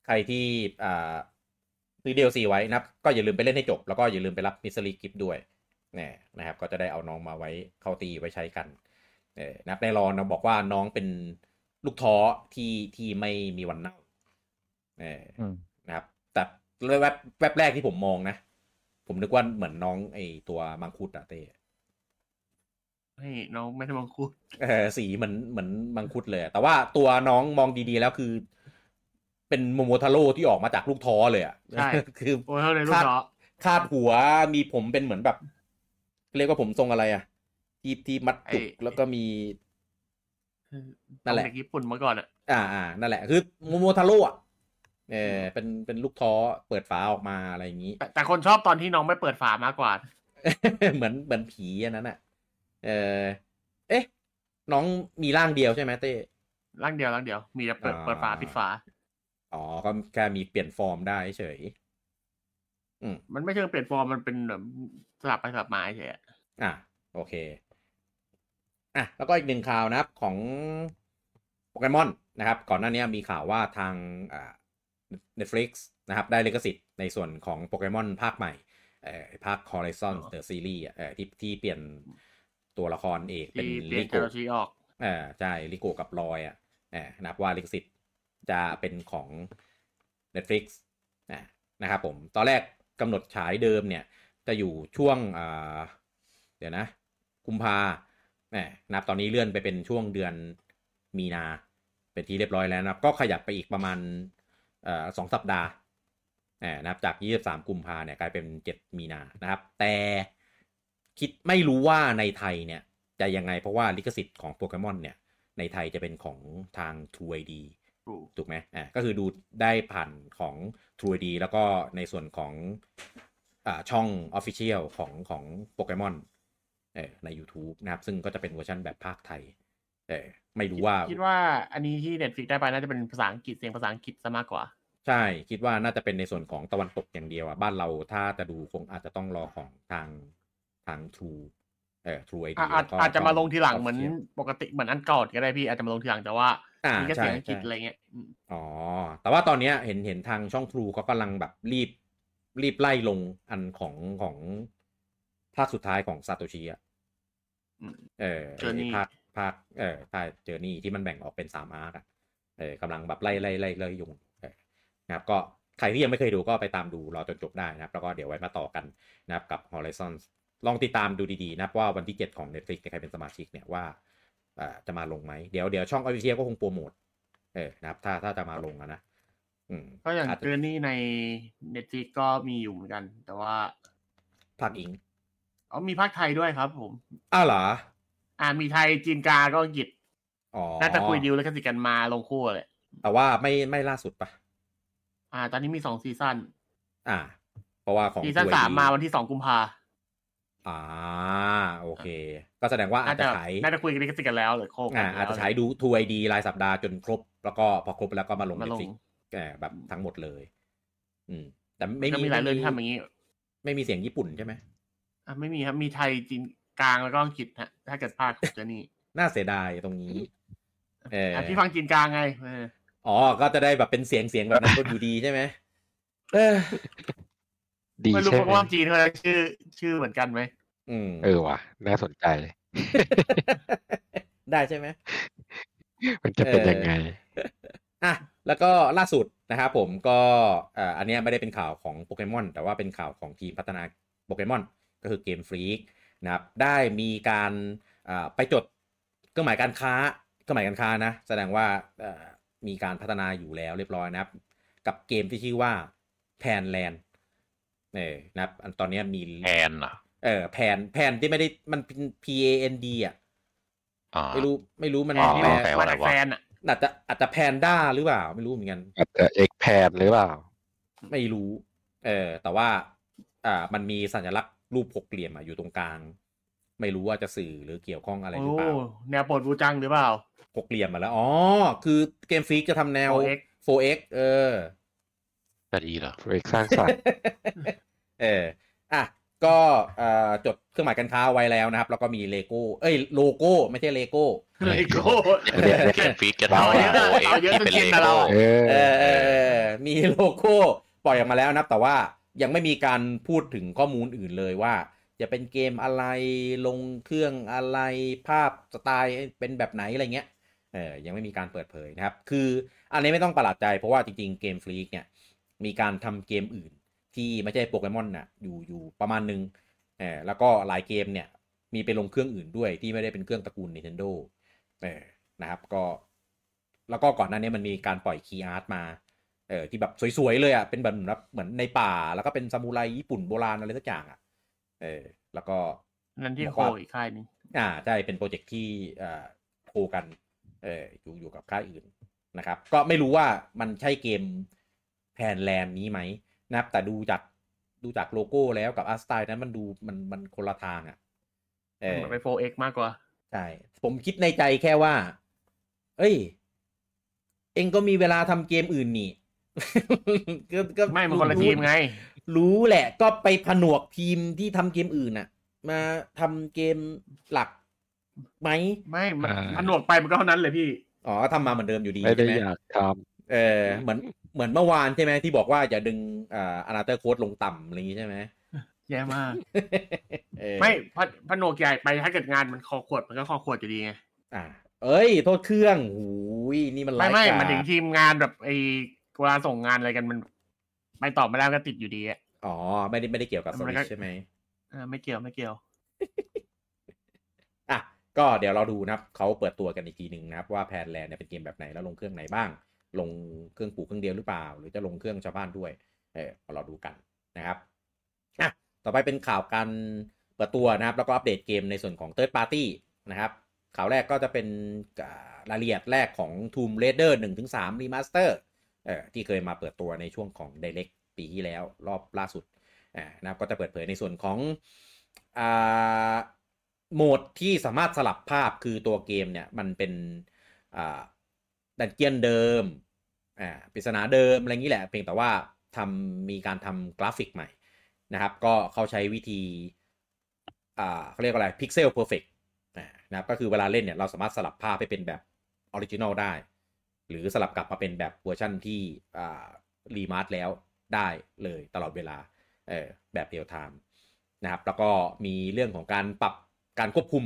ใครที่อ่าซื้อ DLC ไว้นะครับก็อย่าลืมไปเล่นให้จบ แล้วก็อย่าลืมไปรับมิสซิลี่กิฟด้วยเนี่ยนะครับ ก็จะได้เอาน้องมาไว้เข้าตีไว้ใช้กันเออนะครับในรอนเราบอกว่าน้องเป็นลูกท้อที่ที่ไม่มีวันเน่า เอออืมนะครับ แต่แวบแวบแรกที่ผมมองนะ ผมนึกว่าเหมือนน้องไอตัวมังคุดอะเต้นี่น้องไม่ได้มังคุดเออสีเหมือนเหมือนมังคุดเลย แต่ว่าตัวน้องมองดีๆแล้วคือ เป็นโมโมทาโร่ที่ออกมาจากลูกท้อเลยอะใช่คือโอ้ยเท่าเลยลูกคาดเนาะคาดหัวมีผมเป็นเหมือนแบบ เรียกว่าผมทรงอะไรอะที่ที่มัดจุกแล้วก็มีนั่นแหละเด็กญี่ปุ่นมาก่อนอะอ่าอ่านั่นแหละคือโมโมทาโร่อะ เออเป็นเป็นลูกท้อเปิดฝาออกมาอะไรอย่างนี้แต่แต่คนชอบตอนที่น้องไม่เปิดฝามากกว่า เหมือนเหมือนผีอันนั้นอะ เออเอ๊ะ น้องมีร่างเดียวใช่ไหมเต้ร่างเดียวร่างเดียว มีแต่เปิดอ่าเปิดฝาปิดฝาอ๋อก็แค่มีเปลี่ยนฟอร์มได้เฉยอืมมันไม่เชิงเปลี่ยนฟอร์มมันเป็นแบบสลับไปสลับมาเฉยอะอะ โอเค อะ แล้วก็อีกหนึ่งข่าวนะครับของโปเกมอนนะครับ ก่อนหน้านี้มีข่าวว่าทางอ่า Netflix นะครับ ได้ลิขสิทธิ์ในส่วนของโปเกมอนภาคใหม่เอ่อภาค Horizon The Series อะเอ่อที่ที่เปลี่ยนตัวละครเอกเป็นที่เปลี่ยลินโกคาราชิออกเอ่าใช่ลิโกกับลอยอะเอ่อนับว่าลิขสิทธิ์จะเป็นของ Netflix อะนะครับผม ตอนแรกกำหนดฉายเดิมเนี่ย จะอยู่ช่วงอ่าเดี๋ยวนะกุมภาแหมนับตอนนี้เลื่อนไปเป็นช่วงเดือนมีนา เป็นที่เรียบร้อยแล้วนะครับ ก็ขยับไปอีกประมาณเอ่อ สองสัปดาห์แหมนับจาก 23 กุมภาเนี่ยกลายเป็น 7 มีนานะครับ แต่คิดไม่รู้ว่าในไทยเนี่ยจะยังไงเพราะว่าลิขสิทธิ์ของโปเกมอนเนี่ยในไทยจะเป็นของทาง True ID ถูกถูกไหมอ่าก็คือดูได้ผ่านของ True ID แล้วก็ในส่วนของอ่าช่อง Official ของของโปเกมอนเออใน YouTube นะครับ ซึ่งก็จะเป็นเวอร์ชันแบบพากย์ไทย เออไม่รู้ว่าคิดว่าอันนี้ที่ Netflix ได้ไปน่าจะเป็นภาษาอังกฤษเสียงภาษาอังกฤษซะมากกว่า ใช่คิดว่าน่าจะเป็นในส่วนของตะวันตกอย่างเดียวอะบ้านเราถ้าจะดูคงอาจจะต้องรอของทางทาง True เออ True ID อะอาจแล้วก็อาจจะมาลงทีหลังช่เหมือน Official ปกติเหมือนอันเก่าก็ได้พี่อาจจะมาลงทีหลังแต่ว่าอ่ามีแค่ใช่เสียงอังกฤษใช่อะไรเงี้ยอืมอ๋อแต่ว่าตอนเนี้ยเห็นเห็นทางช่อง True เขากำลังแบบรีบ รีบไล่ลงอันของของภาคสุดท้ายของซาโตชิอะอืมเออ Journey ไอ้ภาค ภาคเออใช่เจอนี่ที่มันแบ่งออกเป็นสามอาร์กอะเออกำลังแบบไล่ไล่ไล่ไล่ยงเออนะครับก็ใครที่ยังไม่เคยดูก็ไปตามดูรอจนจบได้นะครับ แล้วก็เดี๋ยวไว้มาต่อกันนะครับกับ Horizon ลองติดตามดูดีๆนะครับว่าวันที่ 7 ของ Netflix เนี่ยใครเป็นสมาชิกเนี่ยว่าเอ่อจะมาลงไหมเดี๋ยวเดี๋ยวช่อง Official ก็คงโปรโมทเออนะครับ ถ้าถ้าจะมาลงอะนะอืมก็อย่างอาจจะ Journeys ใน Netflix ก็มีอยู่เหมือนกัน แต่ว่าพากย์อิงเอามีพากย์ไทยด้วยครับผม อ้าวเหรอ อ่ามีไทยจีนกลางก็อังกฤษอ๋อน่าจะคุยดีลแล้วกันสิทธิ์กันมาลงคู่เลยแต่ว่าไม่ไม่ล่าสุดปะอ่า ตอนนี้มีสองซีซั่นอ่า เพราะว่าของซีซั่น True สาม ID มาวันที่สองกุมภาอ่า โอเค ก็แสดงว่าอาน่าจจะจะฉายน่าจะคุยกันลิขสิทธิ์กันแล้วหรือโคกกัอ่านอาจจะฉายดูทูไอดีรายสัปดาห์จนครบ แล้วก็พอครบแล้วก็มาลงมาเน็ลตงฟิกแบบทั้งหมดเลย อืม แต่ไม่ก็มีมีหลายเรื่องที่ไม่ทำอย่างนี้ ไม่มีเสียงญี่ปุ่นใช่ไหมอะไม่มีครับ มีไทยจีน กลางแล้วก็อังกฤษฮะถ้าเกิดภาคของเจอร์นี่ น่าเสียดายตรงนี้ เอออะพี่ฟังจีนกลางไงเอออ๋อ ก็จะได้แบบเป็นเสียงเสียงแบบนั้นก็อยู่ดีใช่ไหมเออดีไม่รู้ใช่ไหมว่าจีนเขาจะชื่อ ชื่อเหมือนกันไหมอืมเออว่ะน่าสนใจ ได้ใช่ไหมมันจะเป็นเออยังไงอะแล้วก็ล่าสุดนะครับผมก็อ่าอันเนี้ยไม่ได้เป็นข่าวของโปเกมอนแต่ว่าเป็นข่าวของทีมพัฒนาโปเกมอนก็คือเกมฟรีก นะครับได้มีการอ่าไปจดเครื่องหมายการค้าเครื่องหมายการค้านะแสดงว่าอ่ามีการพัฒนาอยู่แล้วเรียบร้อยนะครับ กับเกมที่ชื่อว่า Pand Land เออนะครับอันตอนเนี้ยมี Pand เหรอเออ Pand Pand ที่ไม่ได้มันเป็น P A N D อะอ๋อไม่รู้ไม่รู้มัน Pand ที่แปลมาแปลว่ามาอะไรจากวะ Pand อะอาจจะอาจจะแพนด้าหรือเปล่า ไม่รู้เหมือนกันอาจจะ expand หรือเปล่า ไม่รู้ เออแต่ว่า อ่ามันมีสัญลักษณ์ รูปหกเหลี่ยมอะอยู่ตรงกลาง ไม่รู้ว่าจะสื่อหรือเกี่ยวข้องอะไรหรือโอ้เปล่าแนวโปรดบูจังหรือเปล่าหกเหลี่ยมมาแล้วอ๋อคือเกมฟรีกจะทำแนว 4X 4X เออจะดีเหรอเอ็กสร้างสรรค์เอออะก็เอ่อจดเครื่องหมายการค้าไว้แล้วนะครับ แล้วก็มีเลโก้เอ้ยโลโก้ไม่ใช่เลโก้เลโก้เดี๋ยวเกมฟิกจะทำเอาเยอะโอเอเอาเยอะที่เป็นจนเลกินนะโก้เราเออเออเออเออมีโลโก้ปล่อยออกมาแล้วนะครับแต่ว่า ยังไม่มีการพูดถึงข้อมูลอื่นเลยว่า จะเป็นเกมอะไรลงเครื่องอะไรภาพสไตล์เป็นแบบไหนอะไรเงี้ยเออยังไม่มีการเปิดเผยนะครับ คืออันนี้ไม่ต้องประหลาดใจเพราะว่าจริงๆเกมฟรีกเนี่ยมีการทำเกมอื่นที่ไม่ใช่โปเกมอนน่ะอยู่อยู่ประมาณนึงเออแล้วก็หลายเกมเนี่ยมีไปลงเครื่องอื่นด้วยที่ไม่ได้เป็นเครื่องตระกูล Nintendo เออนะครับก็ แล้วก็ก่อนหน้านี้มันมีการปล่อยคีย์อาร์ตมา เออที่แบบสวยๆเลยอะเป็นแบบเหมือนในป่า แล้วก็เป็นซามูไรญี่ปุ่นโบราณอะไรสักอย่างอะเออแล้วก็นั่นที่โคอีกค่ายหนึงอ่าใช่เป็นโปรเจกต์ที่อ่าโคกันเอออยู่อยู่กับค่ายอื่นนะครับ ก็ไม่รู้ว่ามันใช่เกมแพนแลนด์นี้ไหมนะครับ แต่ดูจากดูจากโลโก้แล้วกับอาร์ตสไตล์นั้นมันดูมันมันคนละทางอะเออเหมือนไป 4X มากกว่าใช่ผมคิดในใจแค่ว่า เอ้ย เองก็มีเวลาทำเกมอื่นนี่ ก็ก็ไม่มันคนละทีมไง รู้แหละ ก็ไปผนวกทีมที่ทำเกมอื่นน่ะ มาทำเกมหลักไหมไม่มันอ่าผนวกไปมันก็เท่านั้นเลยพี่ อ๋อทำมาเหมือนเดิมอยู่ดีไม่ได้ใช่ไหมอยากทเออเหมือนเหมือนเมื่อวานใช่ไหมที่บอกว่าอย่าดึงอ่าอนาเตอร์โค้ดลงต่ำอะไรอย่างงี้ใช่ไหมแย่มากเออไม่พะผนวกใหญ่ไปถ้าเกิดงานมันคอขวดมันก็คอขวดอยู่ดีไงอ่า เอ้ย โทษเครื่องหูยนี่มันไม่ไม่ร้ายกาจมันถึงทีมงานแบบไอ้ เวลาส่งงานอะไรกันมันไปตอบไม่ได้ก็ติดอยู่ดีอะอ๋อ ไม่ได้ไม่ได้เกี่ยวกับสมันวิก็ตใช่ไหมเออไม่เกี่ยวไม่เกี่ยว อะ ก็เดี๋ยวเราดูนะครับ เขาเปิดตัวกันอีกทีหนึ่งนะครับ ว่าแพนแลนด์เนี่ยเป็นเกมแบบไหนแล้วลงเครื่องไหนบ้าง ลงเครื่องปู่เครื่องเดียวหรือเปล่า หรือจะลงเครื่องชาวบ้านด้วย เออเราดูกันนะครับอะต่อไปเป็นข่าวการเปิดตัวนะครับ แล้วก็อัปเดตเกมในส่วนของ Third Party นะครับข่าวแรกก็จะเป็นอ่ารายละเอียดแรกของ Tomb Raider 1-3 Remaster เอ่อที่เคยมาเปิดตัวในช่วงของ Direct ปีที่แล้วรอบล่าสุดอ่านะครับก็จะเปิดเผยในส่วนของอ่าโหมดที่สามารถสลับภาพคือตัวเกมเนี่ยมันเป็นอ่าดันเจียนเดิมอ่าปริศนาเดิมอะไรอย่างนี้แหละเพียงแต่ว่าทำมีการทำกราฟิกใหม่นะครับก็เขาใช้วิธีอ่าเขาเรียกว่าอะไร pixel perfect นะครับก็คือเวลาเล่นเนี่ยเราสามารถสลับภาพให้เป็นแบบ original ได้ หรือสลับกลับมาเป็นแบบเวอร์ชั่นที่อ่า remaster แล้วได้เลยตลอดเวลาเออแบบเรียลไทม์นะครับแล้วก็มีเรื่องของการปรับการควบคุม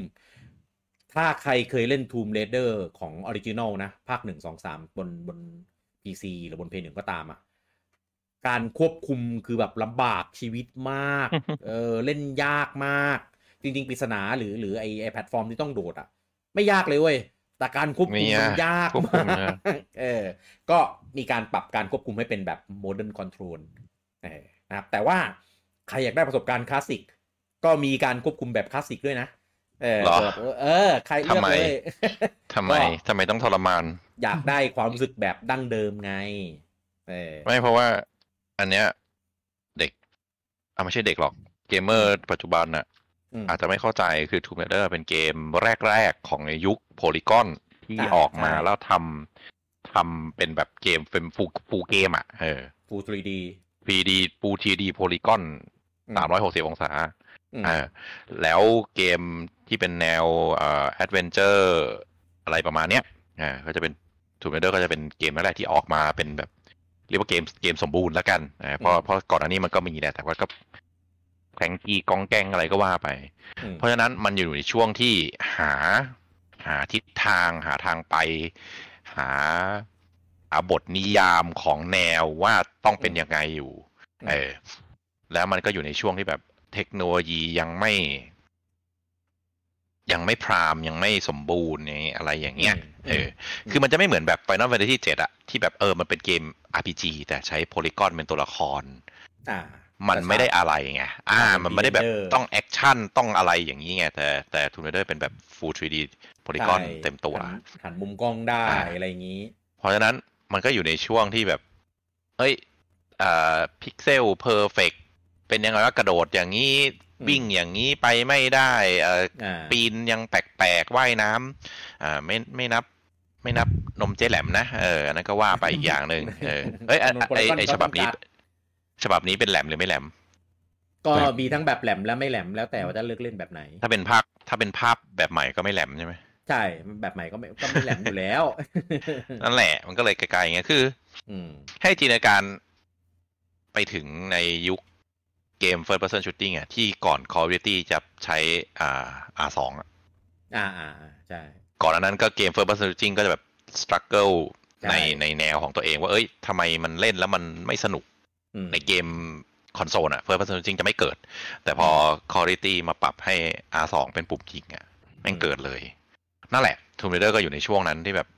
ถ้าใครเคยเล่น Tomb Raider ของ original นะ ภาค 1 2 3 บนบน PC หรือบน p พ y 1ก็ตามอะการควบคุมคือแบบลำบากชีวิตมาก เออเล่นยากมาก จริง ๆปริศนาหรือหรือไอไอแพลตฟอร์มที่ต้องโดดอะ ไม่ยากเลยเว้ย แต่การควบคุมไม่ยากมันยากควบคุมมากยากเออ ก็มีการปรับการควบคุมให้เป็นแบบ Modern Control เออนะครับแต่ว่าใครอยากได้ประสบการณ์คลาสสิก ก็มีการควบคุมแบบคลาสสิกด้วยนะ เออเหรอแบบเออ ใครเลือกทำไมเลยทำไมก็ทำไมต้องทรมาน อยากได้ความรู้สึกแบบดั้งเดิมไง เออ ไม่เพราะว่า อันเนี้ย เด็กอะไม่ใช่เด็กหรอก เกมเมอร์ปัจจุบันน่ะ อืมอาจจะไม่เข้าใจคือ Tomb Raider เป็นเกมแรก ๆ ของในยุคโพลีกอนที่อ่าออกมาใช่แล้วทำทำเป็นแบบเกมเป็นฟูฟูเกมอะเออ Full 3D 3D ปู 3D โพลีกอนอืมสามร้อยหกสิบองศาอืมอ่าแล้วเกมที่เป็นแนวเอ่อแอดเวนเจอร์อะไรประมาณเนี้ยอ่าก็จะเป็น Tomb Raider ก็จะเป็นเกมแรกๆที่ออกมาเป็นแบบ เรียกว่าเกมเกมสมบูรณ์แล้วกันอ่าเพราะอืมเพราะก่อนอันนี้มันก็มีแหละแต่ว่าก็ แข่งกีกองแกงอะไรก็ว่าไปอืมเพราะฉะนั้นมันอยู่ในช่วงที่หา หาทิศทาง หาทางไป หาหาบทนิยามของแนวว่าต้องเป็นยังไงอยู่ เออ แล้วมันก็อยู่ในช่วงที่แบบเทคโนโลยียังไม่ ยังไม่พร้อมยังไม่สมบูรณ์เนี่ยอะไรอย่างเงี้ย เออ คือมันจะไม่เหมือนแบบ Final Fantasy 7อะที่แบบเออมันเป็นเกม RPG แต่ใช้ polygon เป็นตัวละคร อ่า มันไม่ได้อะไรไง อ่าอ่ามัมันไม่ได้แบบเป็น render ต้องแอคชั่นต้องอะไรอย่างนี้ไง แต่แต่ Tomb Raider เป็นแบบ Full 3D polygon ใช่เต็มตัวหันหันมุมกล้องได้อ่าอะไรอย่างนี้ เพราะฉะนั้นมันก็อยู่ในช่วงที่แบบเอ้ยอ่า pixel perfect เป็นยังไงว่ากระโดดอย่างนี้อืมวิ่งอย่างนี้ไปไม่ได้เอ่ออ่าปีนยังแปลกๆว่ายน้ำอ่าไม่ไม่นับไม่นับนมเจ๊แหลมนะ เอออันนั้นก็ว่าไปอีกอย่างหนึ่งเออเอ้ยอะนม polygon ไอก็ฉบับนี้จำกัด ฉบับนี้เป็นแหลมหรือไม่แหลม ก็มีทั้งแบบแหลมและไม่แหลมแล้วแต่ว่าจะเลือกเล่นแบบไหน ถ้าเป็นภาพถ้าเป็นภาพแบบใหม่ก็ไม่แหลมใช่ไหมใช่แบบใหม่ก็ไม่ก็ไม่แหลมอยู่แล้ว นั่นแหละ มันก็เลยไกลๆอย่างเงี้ยคือ อืมให้จินตนาการไปถึงในยุคเกม First Person Shooting อะที่ก่อน Call of Duty จะใช้อ่า R2 อะอ่าอ่าอ่าใช่ก่อนอันนั้นก็เกม First Person Shooting ก็จะแบบ struggle ใช่ในในแนวของตัวเองว่าเอ้ยทำไมมันเล่นแล้วมันไม่สนุกอืม ในเกมคอนโซลอะ first person shooting จะไม่เกิด แต่พอ quality มาปรับให้ R2 เป็นปุ่มยิงอะแม่งเกิดเลย นั่นแหละ Tomb Raider ก็อยู่ในช่วงนั้นที่แบบ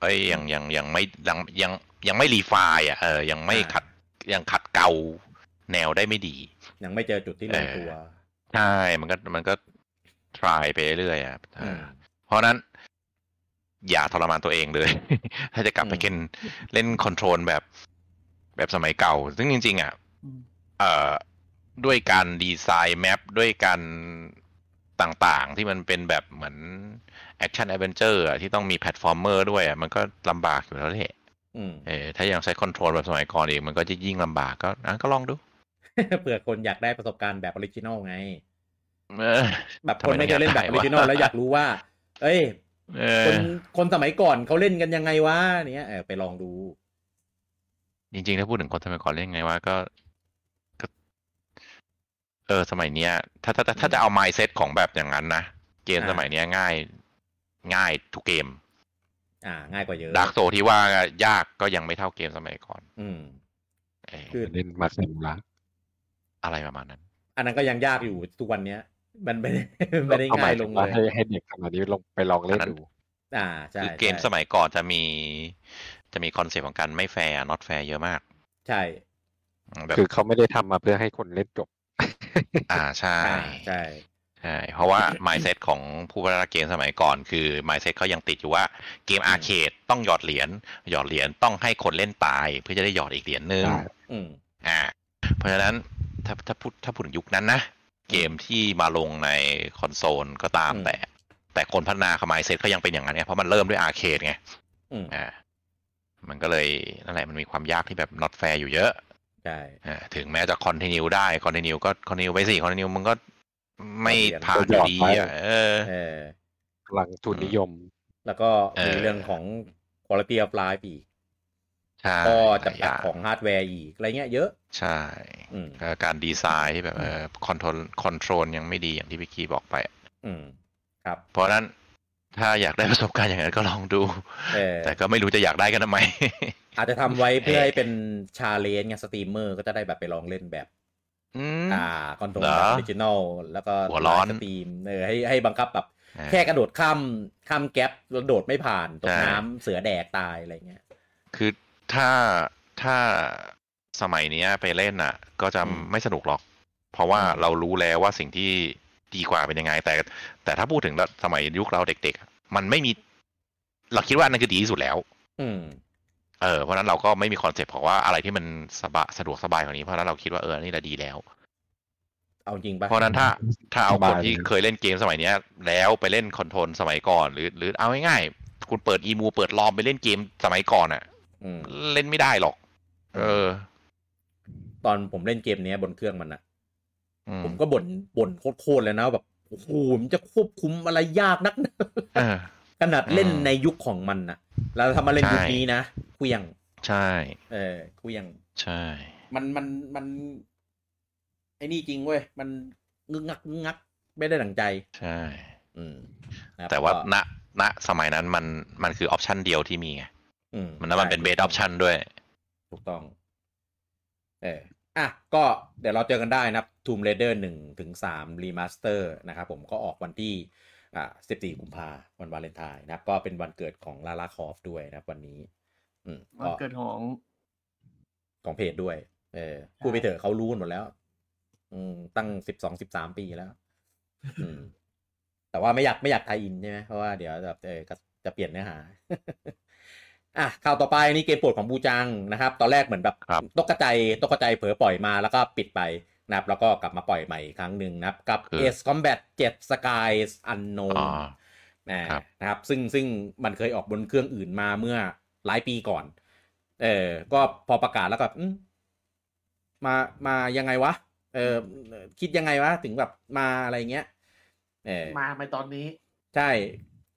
เอ้ยยังยังยังไม่ยังยังยังไม่รีไฟล์อะเออยังไม่ขัดยังขัดเกลาแนวได้ไม่ดี ยังไม่เจอจุดที่ลงตัวใช่มันก็มันก็ try ไปเรื่อยๆอะเอออมเพราะฉะนั้น อย่าทรมานตัวเองเลย ถ้าจะกลับไปอืมเล่นเล่นคอนโทรลแบบ แบบสมัยเก่า ซึ่งจริง ๆ อะเอ่อด้วยการดีไซน์ map ด้วยการต่างๆ ที่มันเป็นแบบเหมือน action adventure ที่ต้องมี platformer ด้วยอะมันก็ลำบากอยู่แล้วแหละอืมเออถ้ายังใช้ control แบบสมัยก่อนอีกมันก็จะยิ่งลำบากก็อะก็ลองดูเผื่อคนอยากได้ประสบการณ์แบบ original ไงเออแบบทำไมคนไม่เคยเล่นแบบต้อองอยากได้ริจินอลวะแล้วอยากรู้ว่า เอ้ยเอคอนคนสมัยก่อนเขาเล่นกันยังไงวะเนี้ยเออไปลองดู จริงๆ ถ้าพูดถึงคนสมัยก่อนเล่นไงว่าก็ก็ เออ สมัยเนี้ย ถ้าถ้าถ้าถ้าจะเอา mindset ของแบบอย่างนั้นนะ เกมอ่าสมัยเนี้ยง่าย ง่ายทุกเกม อ่า ง่ายกว่าเยอะดาร์กโซที่ว่ายากก็ยังไม่เท่าเกมสมัยก่อน อืมเออคือเล่นมาเซมละอะไรประมาณนั้น อันนั้นก็ยังยากอยู่ทุกวันเนี้ย มันไม่ได้ไม่ได้ง่ายลงเลยให้ให้เด็กขนาดนี้ลงไปลองเล่นอันนั้นดู อ่าใช่คือเกมใช่สมัยก่อนจะมี จะมีคอนเซปต์ของการไม่แฟร์ not fair เยอะมาก ใช่ แบบคือเขาไม่ได้ทำมาเพื่อให้คนเล่นจบ อ่าใช่อ่าใช่ใช่เพราะว่า mindset ของผู้พัฒนาเกมสมัยก่อน คือ mindset เขายังติดอยู่ว่าเกม arcade ต้องหยอดเหรียญหยอดเหรียญต้องให้คนเล่นตาย เพื่อจะได้หยอดอีกเหรียญนึงใช่อืมอ่า เพราะฉะนั้นถ้าถ้าพูดถ้าพูดถึงยุคนั้นนะเกมที่มาลงในคอนโซลก็ตามอืมแต่ แต่คนพัฒนาเขา mindset เขายังเป็นอย่างนั้นไงเพราะมันเริ่มด้วยอาร์เคดไงอืมอ่า มันก็เลยนั่นแหละมันมีความยากที่แบบ not fair อยู่เยอะใช่อ่าถึงแม้จะ continue ได้ continue ก็ continue ไปสิ continue มันก็ไม่เปลี่ยนผ่านอยู่ดีอะเออเออพลังทุนนิยม แล้วก็เออมีเรื่องของ quality of life อีกใช่ก็หลายอย่างข้อจำกัดของฮาร์ดแวร์อีกอะไรเงี้ยเยอะ ใช่อืมแล้วการดีไซน์ที่แบบเออ control control ยังไม่ดีอย่างที่พี่คีบอกไป อืม ครับ เพราะฉะนั้น ถ้าอยากได้ประสบการณ์อย่างนั้นก็ลองดูเออแต่ก็ไม่รู้จะอยากได้กันทำไม อาจจะทำไว้เพื่อเออให้เป็น challenge ไงสตรีมเมอร์ก็จะได้แบบไปลองเล่นแบบอืมอ่า control เหรอแบบ original แล้วก็หัวร้อน stream เออให้ให้บังคับแบบเออแค่กระโดดข้ามข้าม gap แล้วโดดไม่ผ่านตกใส่น้ำเสือแดกตายอะไรเงี้ย คือถ้าถ้าสมัยเนี้ยไปเล่นอะ ก็จะอืมไม่สนุกหรอก เพราะว่าอืมเรารู้แล้วว่าสิ่งที่ ดีกว่าเป็นยังไง แต่ แต่ถ้าพูดถึงสมัยยุคเราเด็กๆอะมันไม่มี เราคิดว่าอันนั่นคือดีที่สุดแล้ว อืมเออเพราะฉะนั้นเราก็ไม่มี concept ของว่าอะไรที่มันสบายสะดวกสบายกว่านี้เพราะฉะนั้นเราคิดว่าเออนี่แหละดีแล้ว เอาจริงปะเพราะฉะนั้นถ้าถ้าเอาสคบานยที่เคยเล่นเกมสมัยเนี้ย แล้วไปเล่นคอนโทรลสมัยก่อน หรือ หรือเอาง่ายๆคุณเปิดอีมูเปิดลอมไปเล่นเกมสมัยก่อนอะอืมเล่นไม่ได้หรอก เออ ตอนผมเล่นเกมเนี้ยบนเครื่องมันอะอืม ผมก็บ่นบ่นโคตรๆเลยนะแบบโอ้โหมันจะควบคุมอะไรยากนักเออขนาดเล่นอืมในยุคของมันนะแล้วทำมาเล่นใช่ยุคนี้นะคุยังใช่ เออคุยังใช่ มันมันมันไอ้นี่จริงเว้ยมันงึกงักงึกงัก ไม่ได้ดั่งใจ ใช่ อืมนะครับแต่ว่าก็ณณสมัยนั้นมันมันคือ option เดียวที่มีไงอืมมันแล้วมันเป็นเบสอใช่อปชันด้วย ถูกต้อง เออ อะก็เดี๋ยวเราเจอกันได้นะครับ Tomb Raider หนึ่งถึงสาม Remastered นะครับผมก็ออกวันที่อ่าสิบสี่กุมภาวันวาเลนไทน์นะครับ ก็เป็นวันเกิดของ Lara Croft ด้วยนะครับ วันนี้ อืมวันเกิดของของเพจด้วย เออพูดไปเถอะเขารู้กันหมดแล้ว อืม ตั้งสิบสองสิบสามปีแล้ว อืม แต่ว่าไม่อยากไม่อยากไทยอินใช่ไหมเพราะว่าเดี๋ยวแบบเออก็จะเปลี่ยนเนื้อหา อะข่าวต่อไปนี่เกมโปรดของบูจังนะครับ ตอนแรกเหมือนแบบครับตกกระจายตกกระจายเผลอปล่อยมาแล้วก็ปิดไปนะครับ แล้วก็กลับมาปล่อยใหม่อีกครั้งหนึ่งนะครับ กับคือ Ace Combat 7 Skies Unknown อ๋อนะครับนะครับ ซึ่งซึ่งมันเคยออกบนเครื่องอื่นมาเมื่อหลายปีก่อน เออก็พอประกาศแล้วก็อืมมามายังไงวะ เออคิดยังไงวะ ถึงแบบมาอะไรเงี้ยเออมาไปตอนนี้ ใช่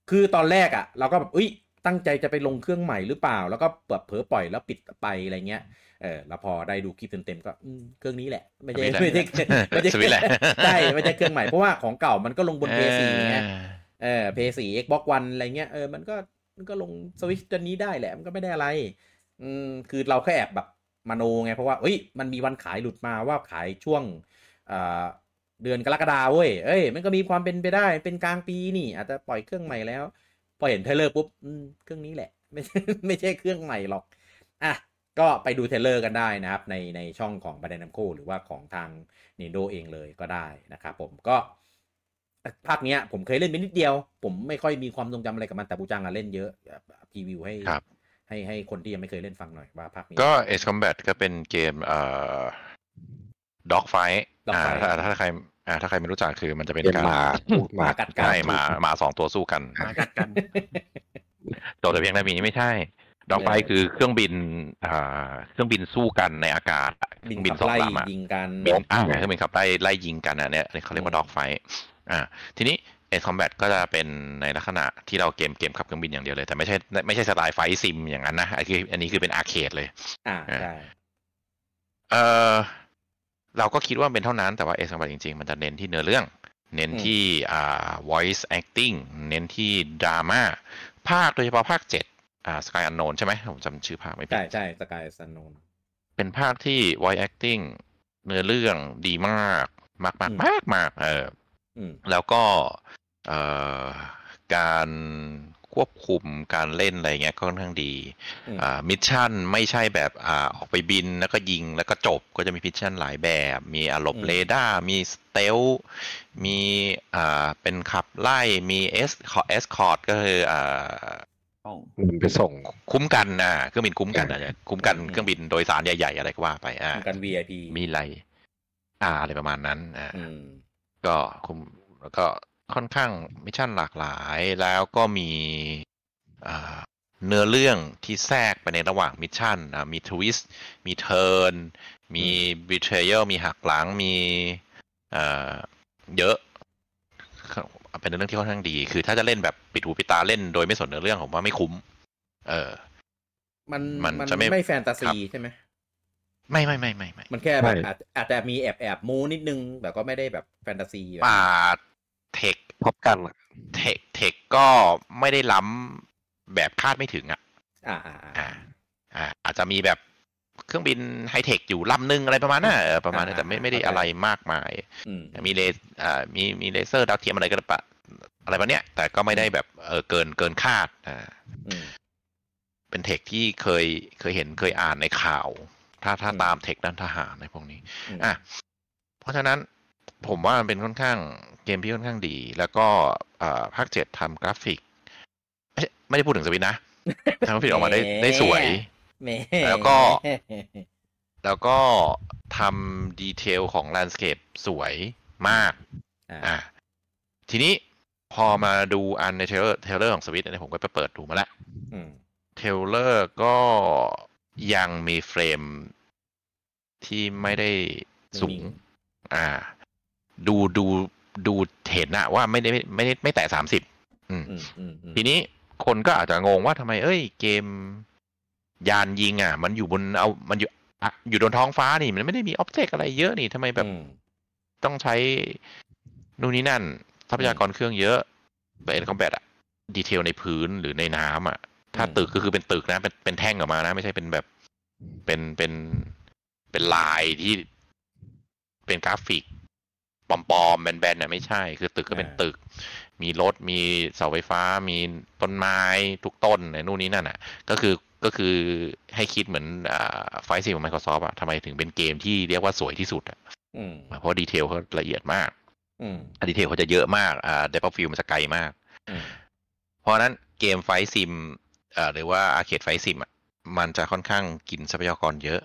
คือตอนแรกอะ่ะ เราก็แบบอุ้ย ตั้งใจจะไปลงเครื่องใหม่หรือเปล่า แล้วก็แบบเผลอปล่อยแล้วปิดไปอะไรเงี้ยเออแล้วพอได้ดูคลิปเต็มๆก็อืมเครื่องนี้แหละ ไม่ใช่สวิตช์แหละไม่ใช่ไม่ใช่สวิตช์แหละใช่ไม่ใช่เครื่องใหม่เพราะว่าของเก่ามันก็ลงบน PS4 ไงเออเออ PS4 Xbox One อะไรเงี้ยเออมันก็มันก็ลงสวิตช์ตัวนี้ได้แหละ มันก็ไม่ได้อะไร อืมคือเราแค่แอบแบบมโนไง เพราะว่าเอ้ยมันมีวันขายหลุดมาว่าขายช่วงเดือนกรกฎาเว้ย เอ้ย มันก็มีความเป็นไปได้ เป็นกลางปีนี่ อาจจะปล่อยเครื่องใหม่แล้วพ อเห็น trailer ปุ๊บเครื่องนี้แหละ ไม่ไม่ใช่เครื่องใหม่หรอก อะ ก็ไปดู trailer กันได้นะครับ ในในช่องของ Bandai Namco หรือว่าของทาง Nintendo เองเลยก็ได้นะครับผมก็ภาคเนี้ยผมเคยเล่นไปนิดเดียว ผมไม่ค่อยมีความทรงจำอะไรกับมันแต่บูจังอะเล่นเยอะพรีวิวให้ให้ให้คนที่ยังไม่เคยเล่นฟังหน่อยว่าภาคนี้ ก็ Ace Combat ก็เป็นเกมเอ่อด็อกไฟอ่าถ้าถ้าใคร อ่าถ้าใครไม่รู้จักคือมันจะเป็นการหมากัดกันใช่หมาหมาสองตัวสู้กันหมากัดกันตัวแต่เพียงแต่มีไม่ใช่ด็อกไฟคือเครื่องบินอ่าเครื่องบินสู้กันในอากาศเครื่องบินสองลำยิงกันบินอ่าเครื่องบินขับไล่ไล่ยิงกันอะเนี่ยเขาเรียกว่า dogfight อ่าทีนี้ Ace Combat ก็จะเป็นในลักษณะที่เราเกมเกมขับเครื่องบินอย่างเดียวเลย แต่ไม่ใช่ไม่ใช่สไตล์ flight sim อย่างนั้นนะอันนี้อันนี้คือเป็น arcade เลย อ่าใช่เออ เราก็คิดว่าเป็นเท่านั้นแต่ว่า Ace Combat จริง ๆ มันจะเน้นที่เนื้อเรื่อง เน้นที่อ่า voice acting เน้นที่ดราม่าภาคโดยเฉพาะภาคเจ็ดอ่า Skies Unknown ใช่ไหมผมจำชื่อภาคไม่ผิดใช่ใช่ Skies Unknown เป็นภาคที่ voice acting เนื้อเรื่องดีมากมากมากมากมากเออแล้วก็การ ควบคุมการเล่นอะไรเงี้ยค่อนข้างดี mission ไม่ใช่แบบอออกไปบินแล้วก็ยิงแล้วก็จบก็จะมี mission หลายแบบ มีอารมณ์เรดาร์มี stealthมีอ่าเป็นขับไล่มีเอส escort ก็คืออ่ามันไปส่งคุ้มกันนะเครื่องบินคุ้มกันนะคุ้มกันเครื่องบินโดยสารใหญ่ๆอะไรก็ว่าไปอ่ากัน VIP มีอะไรอ่าอะไรประมาณนั้นอ่าก็คุมแล้วก็ ค่อนข้าง mission หลากหลายแล้วก็มีเนื้อเรื่องที่แทรกไปในระหว่าง mission มี twist มี turnมี betrayal มีหักหลังมีเยอะ เป็นเรื่องที่ค่อนข้างดี คือถ้าจะเล่นแบบปิดหูปิดตาเล่นโดยไม่สนเนื้อเรื่องผมว่าไม่คุ้ม เออ มันมันจะไม่ไม่แฟนตาซีใช่ไหมไม่ไม่ไม่ไม่ไม่มันแค่แบบอาจจะมีแอบแอบมูนิดนึงแต่ก็ไม่ได้แบบแฟนตาซีป่า เทคพบกัน tech tech ก็ไม่ได้ล้ำแบบคาดไม่ถึงอะอ่าอ่าอ่าอาจจะมีแบบเครื่องบินไฮเทคอยู่ลำหนึ่งอะไรประมาณนั้นประมาณนั้นแต่ไม่ไม่ได้อะไรมากมายมีเลอ่ามีมีเลเซอร์ดาวเทียมอะไรก็ปะอะไรประเนี้ยแต่ก็ไม่ได้แบบเออเกินเกินคาดอ่าเป็น tech ที่เคยเคยเห็นเคยอ่านในข่าว ถ้าถ้าตาม tech ด้านทหารในพวกนี้อะเพราะฉะนั้น ผมว่ามันเป็นค่อนข้างเกมที่ค่อนข้างดี แล้วก็ภาคเจ็ดทำกราฟิก ไม่ได้พูดถึงสวิตนะทำกราฟิกออกมาได้ได้สวย แล้วก็ แล้วก็ทำ detail ของ landscape สวยมาก อ่า ทีนี้พอมาดูอันใน trailer trailer ของสวิตเนี่ยผมก็ไปเปิดดูมาแล้ว trailer ก็ยังมี frame ที่ไม่ได้สูง อ่า ดูดูดูเห็นนะว่าไม่ได้ไม่ได้ไม่แตะสามสิบทีนี้คนก็อาจจะงงว่าทำไม เอ้ย เกม ยานยิงอะ มันอยู่บนเอามันอยู่อยู่บนท้องฟ้านี่ มันไม่ได้มีอ็อบเจกต์อะไรเยอะนี่ทำไมแบบต้องใช้นู่นนี่นั่น ทรัพยากรเครื่องเยอะแบบเอ็นคอมแบทอะดีเทลในพื้นหรือในน้ำอะถ้าตึกก็คือเป็นตึกนะ เป็นเป็นแท่งออกมานะ ไม่ใช่เป็นแบบเป็นเป็นเป็นลายที่เป็นกราฟิก ปลอมๆแบนๆเนี่ยไม่ใช่ คือตึกก็เป็นตึก มีรถมีเสาไฟฟ้า มีต้นไม้ทุกต้นในนู่นนี้นั่นอะ ก็คือก็คือให้คิดเหมือน flight sim ของ Microsoft อะทำไมถึงเป็นเกมที่เรียกว่าสวยที่สุดอะเพราะ detail เขาละเอียดมาก detail เขาจะเยอะมากอ่า depth field มันจะไกลมาก เพราะนั้นเกม flight sim อ่าหรือว่า arcade flight sim อะมันจะค่อนข้างกินทรัพยากรเยอะ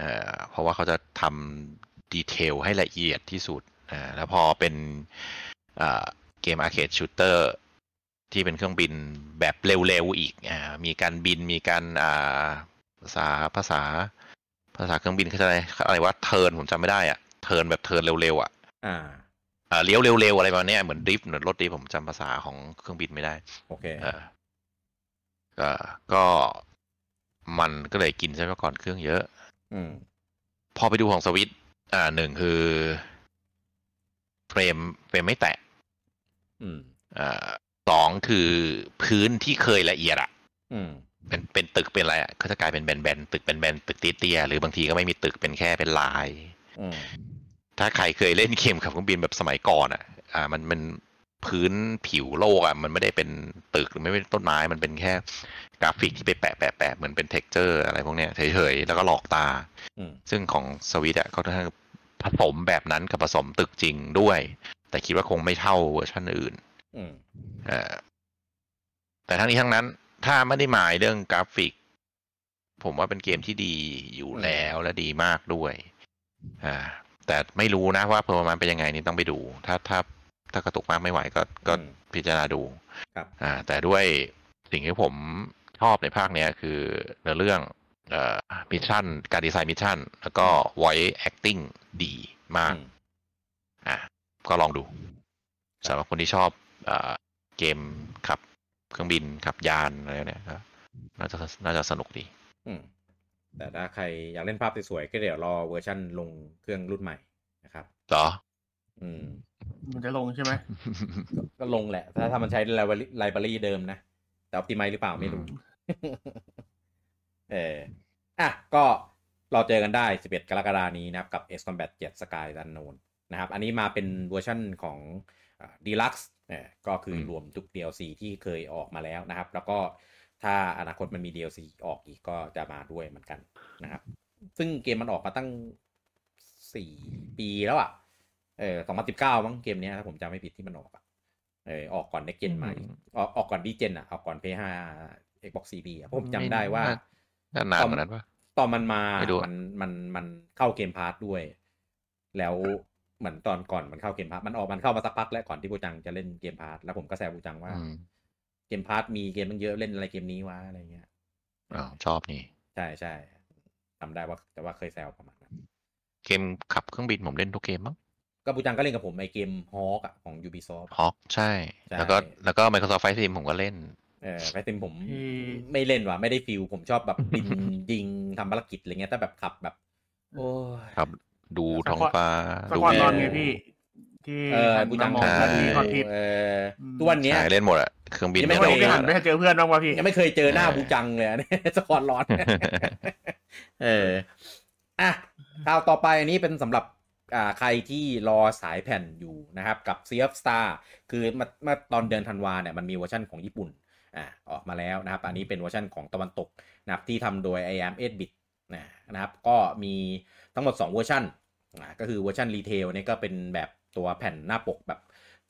อ่าเพราะว่าเขาจะทำ detail ให้ละเอียดที่สุดอ่าแล้วพอเป็นอ่าเกม arcade shooter ที่เป็นเครื่องบินแบบเร็วๆอีกอ่ามีการบินมีการอ่าภาษาภาษาภาษาเครื่องบินเขาจะอะไรอะไรว่า turn ผมจำไม่ได้อะ turn แบบ turn เร็วๆอะอ่าอ่าเลี้ยวเร็วๆอะไรประมาณนี้เหมือน drift เหมือนรถ drift ผมจำภาษาของเครื่องบินไม่ได้ โอเคอ่าก็ก็มันก็เลยกินทรัพยากรเครื่องเยอะ อืมพอไปดูของสวิต อ่าหนึ่งคือ frame frame ไม่แตะอ่าสองคือพื้นที่เคยละเอียดอะเป็นเป็นตึกเป็นอะไรอะก็จะกลายเป็นแบนๆตึกเป็นแบนๆตึกเตี้ยๆหรือบางทีก็ไม่มีตึกเป็นแค่เป็นลายอืมถ้าใครเคยเล่นเกมขับเครื่องบินแบบสมัยก่อนอะ อ่า มันมันพื้นผิวโลกอะ มันไม่ได้เป็นตึกหรือไม่เป็นต้นไม้มันเป็นแค่กราฟิกที่ไปแปะแปะแปะเหมือนเป็น texture อะไรพวกเนี้ยเฉยๆแล้วก็หลอกตาอืมซึ่งของสวิตอะเขาจะ ผสมแบบนั้นกับผสมตึกจริงด้วย แต่คิดว่าคงไม่เท่าเวอร์ชันอื่นอืมเอ่อแต่ทั้งนี้ทั้งนั้น ถ้าไม่ได้หมายเรื่องกราฟิก ผมว่าเป็นเกมที่ดีอยู่แล้วและดีมากด้วย อ่า แต่ไม่รู้นะว่า perf มันเป็นยังไงนี่ต้องไปดู ถ้าถ้าถ้ากระตุกมากไม่ไหวก็ก็อืมพิจารณาดูครับ อ่า แต่ด้วยสิ่งที่ผมชอบในภาคเนี้ยคือเนื้อเรื่องเอ่อ mission การดีไซน์ mission แล้วก็ voice acting ดีมากอืมอะ ก็ลองดูสำหรับคนที่ชอบเอ่อเกมขับเครื่องบินขับยานอะไรเนี่ยก็น่าจะน่าจะสนุกดีอืมแต่ถ้าใครอยากเล่นภาพสวยๆก็เดี๋ยวรอเวอร์ชันลงเครื่องรุ่นใหม่นะครับเหรออืม มันจะลงใช่ไหมก็ก็ลงแหละ ถ้าถ้ามันใช้ไลบรารีไลบรารีเดิมนะ แต่ออ t ติ i z e หรือเปล่าไม่รู้เออ อะก็เราเจอกันได้ 11 กรกฎานี้นะครับ กับ X Combat 7 Sky Unknown นะครับ อันนี้มาเป็นเวอร์ชั่นของดีลักซ์เนี่ยก็คือรวมทุก DLC ที่เคยออกมาแล้วนะครับ แล้วก็ถ้าอนาคตมันมี DLC ออกอีกก็จะมาด้วยเหมือนกันนะครับ ซึ่งเกมมันออกมาตั้ง 4 ปีแล้วอะเออ2019มั้งเกมเนี้ยถ้าผมจำไม่ผิดที่มันออกอะเออออกก่อน Next Gen มาอีกออกออกก่อนดีเจนอะออกก่อน PS5 Xbox Series อะผมจำได้ว่าน่านานกว่านั้นปะ ตอนมันมาไม่รู้อะมันมันมันเข้า Game Pass ด้วย แล้วเหมือนตอนก่อนมันเข้า Game Pass มันออกมันเข้ามาสักพักแล้วก่อนที่บูจังจะเล่น Game Pass แล้วผมก็แซวบูจังว่าอืม Game Pass มีเกมมันเยอะเล่นอะไรเกมนี้วะอะไรเงี้ยอ้าวชอบนี่ใช่ใช่จำได้ว่าแต่ว่าเคยแซวประมาณนั้นเกมขับเครื่องบินผมเล่นทุกเกมมั้งก็บูจังก็เล่นกับผมไอเกมฮอกอะของ Ubisoft ฮอกใช่ใช่ แล้วก็แล้วก็ Microsoft Flight Sim ผมก็เล่น เออไฟติมผมที่ไม่เล่นว่ะไม่ได้ฟิลผมชอบแบบบินยิงทำภารกิจอะไรเงี้ยแต่แบบขับแบบ โอ้ยครับดูท้องฟ้าสดูควอตวินวอนไงพี่ที่เออหันบูจังมามองใช่ที่ฮอตฮิตเออทุกวันเนี้ยใช่เล่นหมดอะเครื่องบินยังไม่ไม่เคเคยยหันไปเจอเพื่อนบ้างวะพี่ยังไม่เคยเจอหน้าเออบูจังเลยอะเนี่ยสควอตร้อนเอออะข่าวต่อไปอันนี้เป็นสำหรับอ่าใครที่รอสายแผ่นอยู่นะครับ กับ Sea of Star คือเมื่อเมื่อตอนเดือนธันวาเนี่ยมันมีเวอร์ชันของญี่ปุ่น อ่าออกมาแล้วนะครับ อันนี้เป็นเวอร์ชันของตะวันตกนะครับที่ทำโดย i am 8 bit นะนะครับ ก็มีทั้งหมด 2 เวอร์ชันอ่าก็คือเวอร์ชัน retail นี่ก็เป็นแบบตัวแผ่นหน้าปกแบบ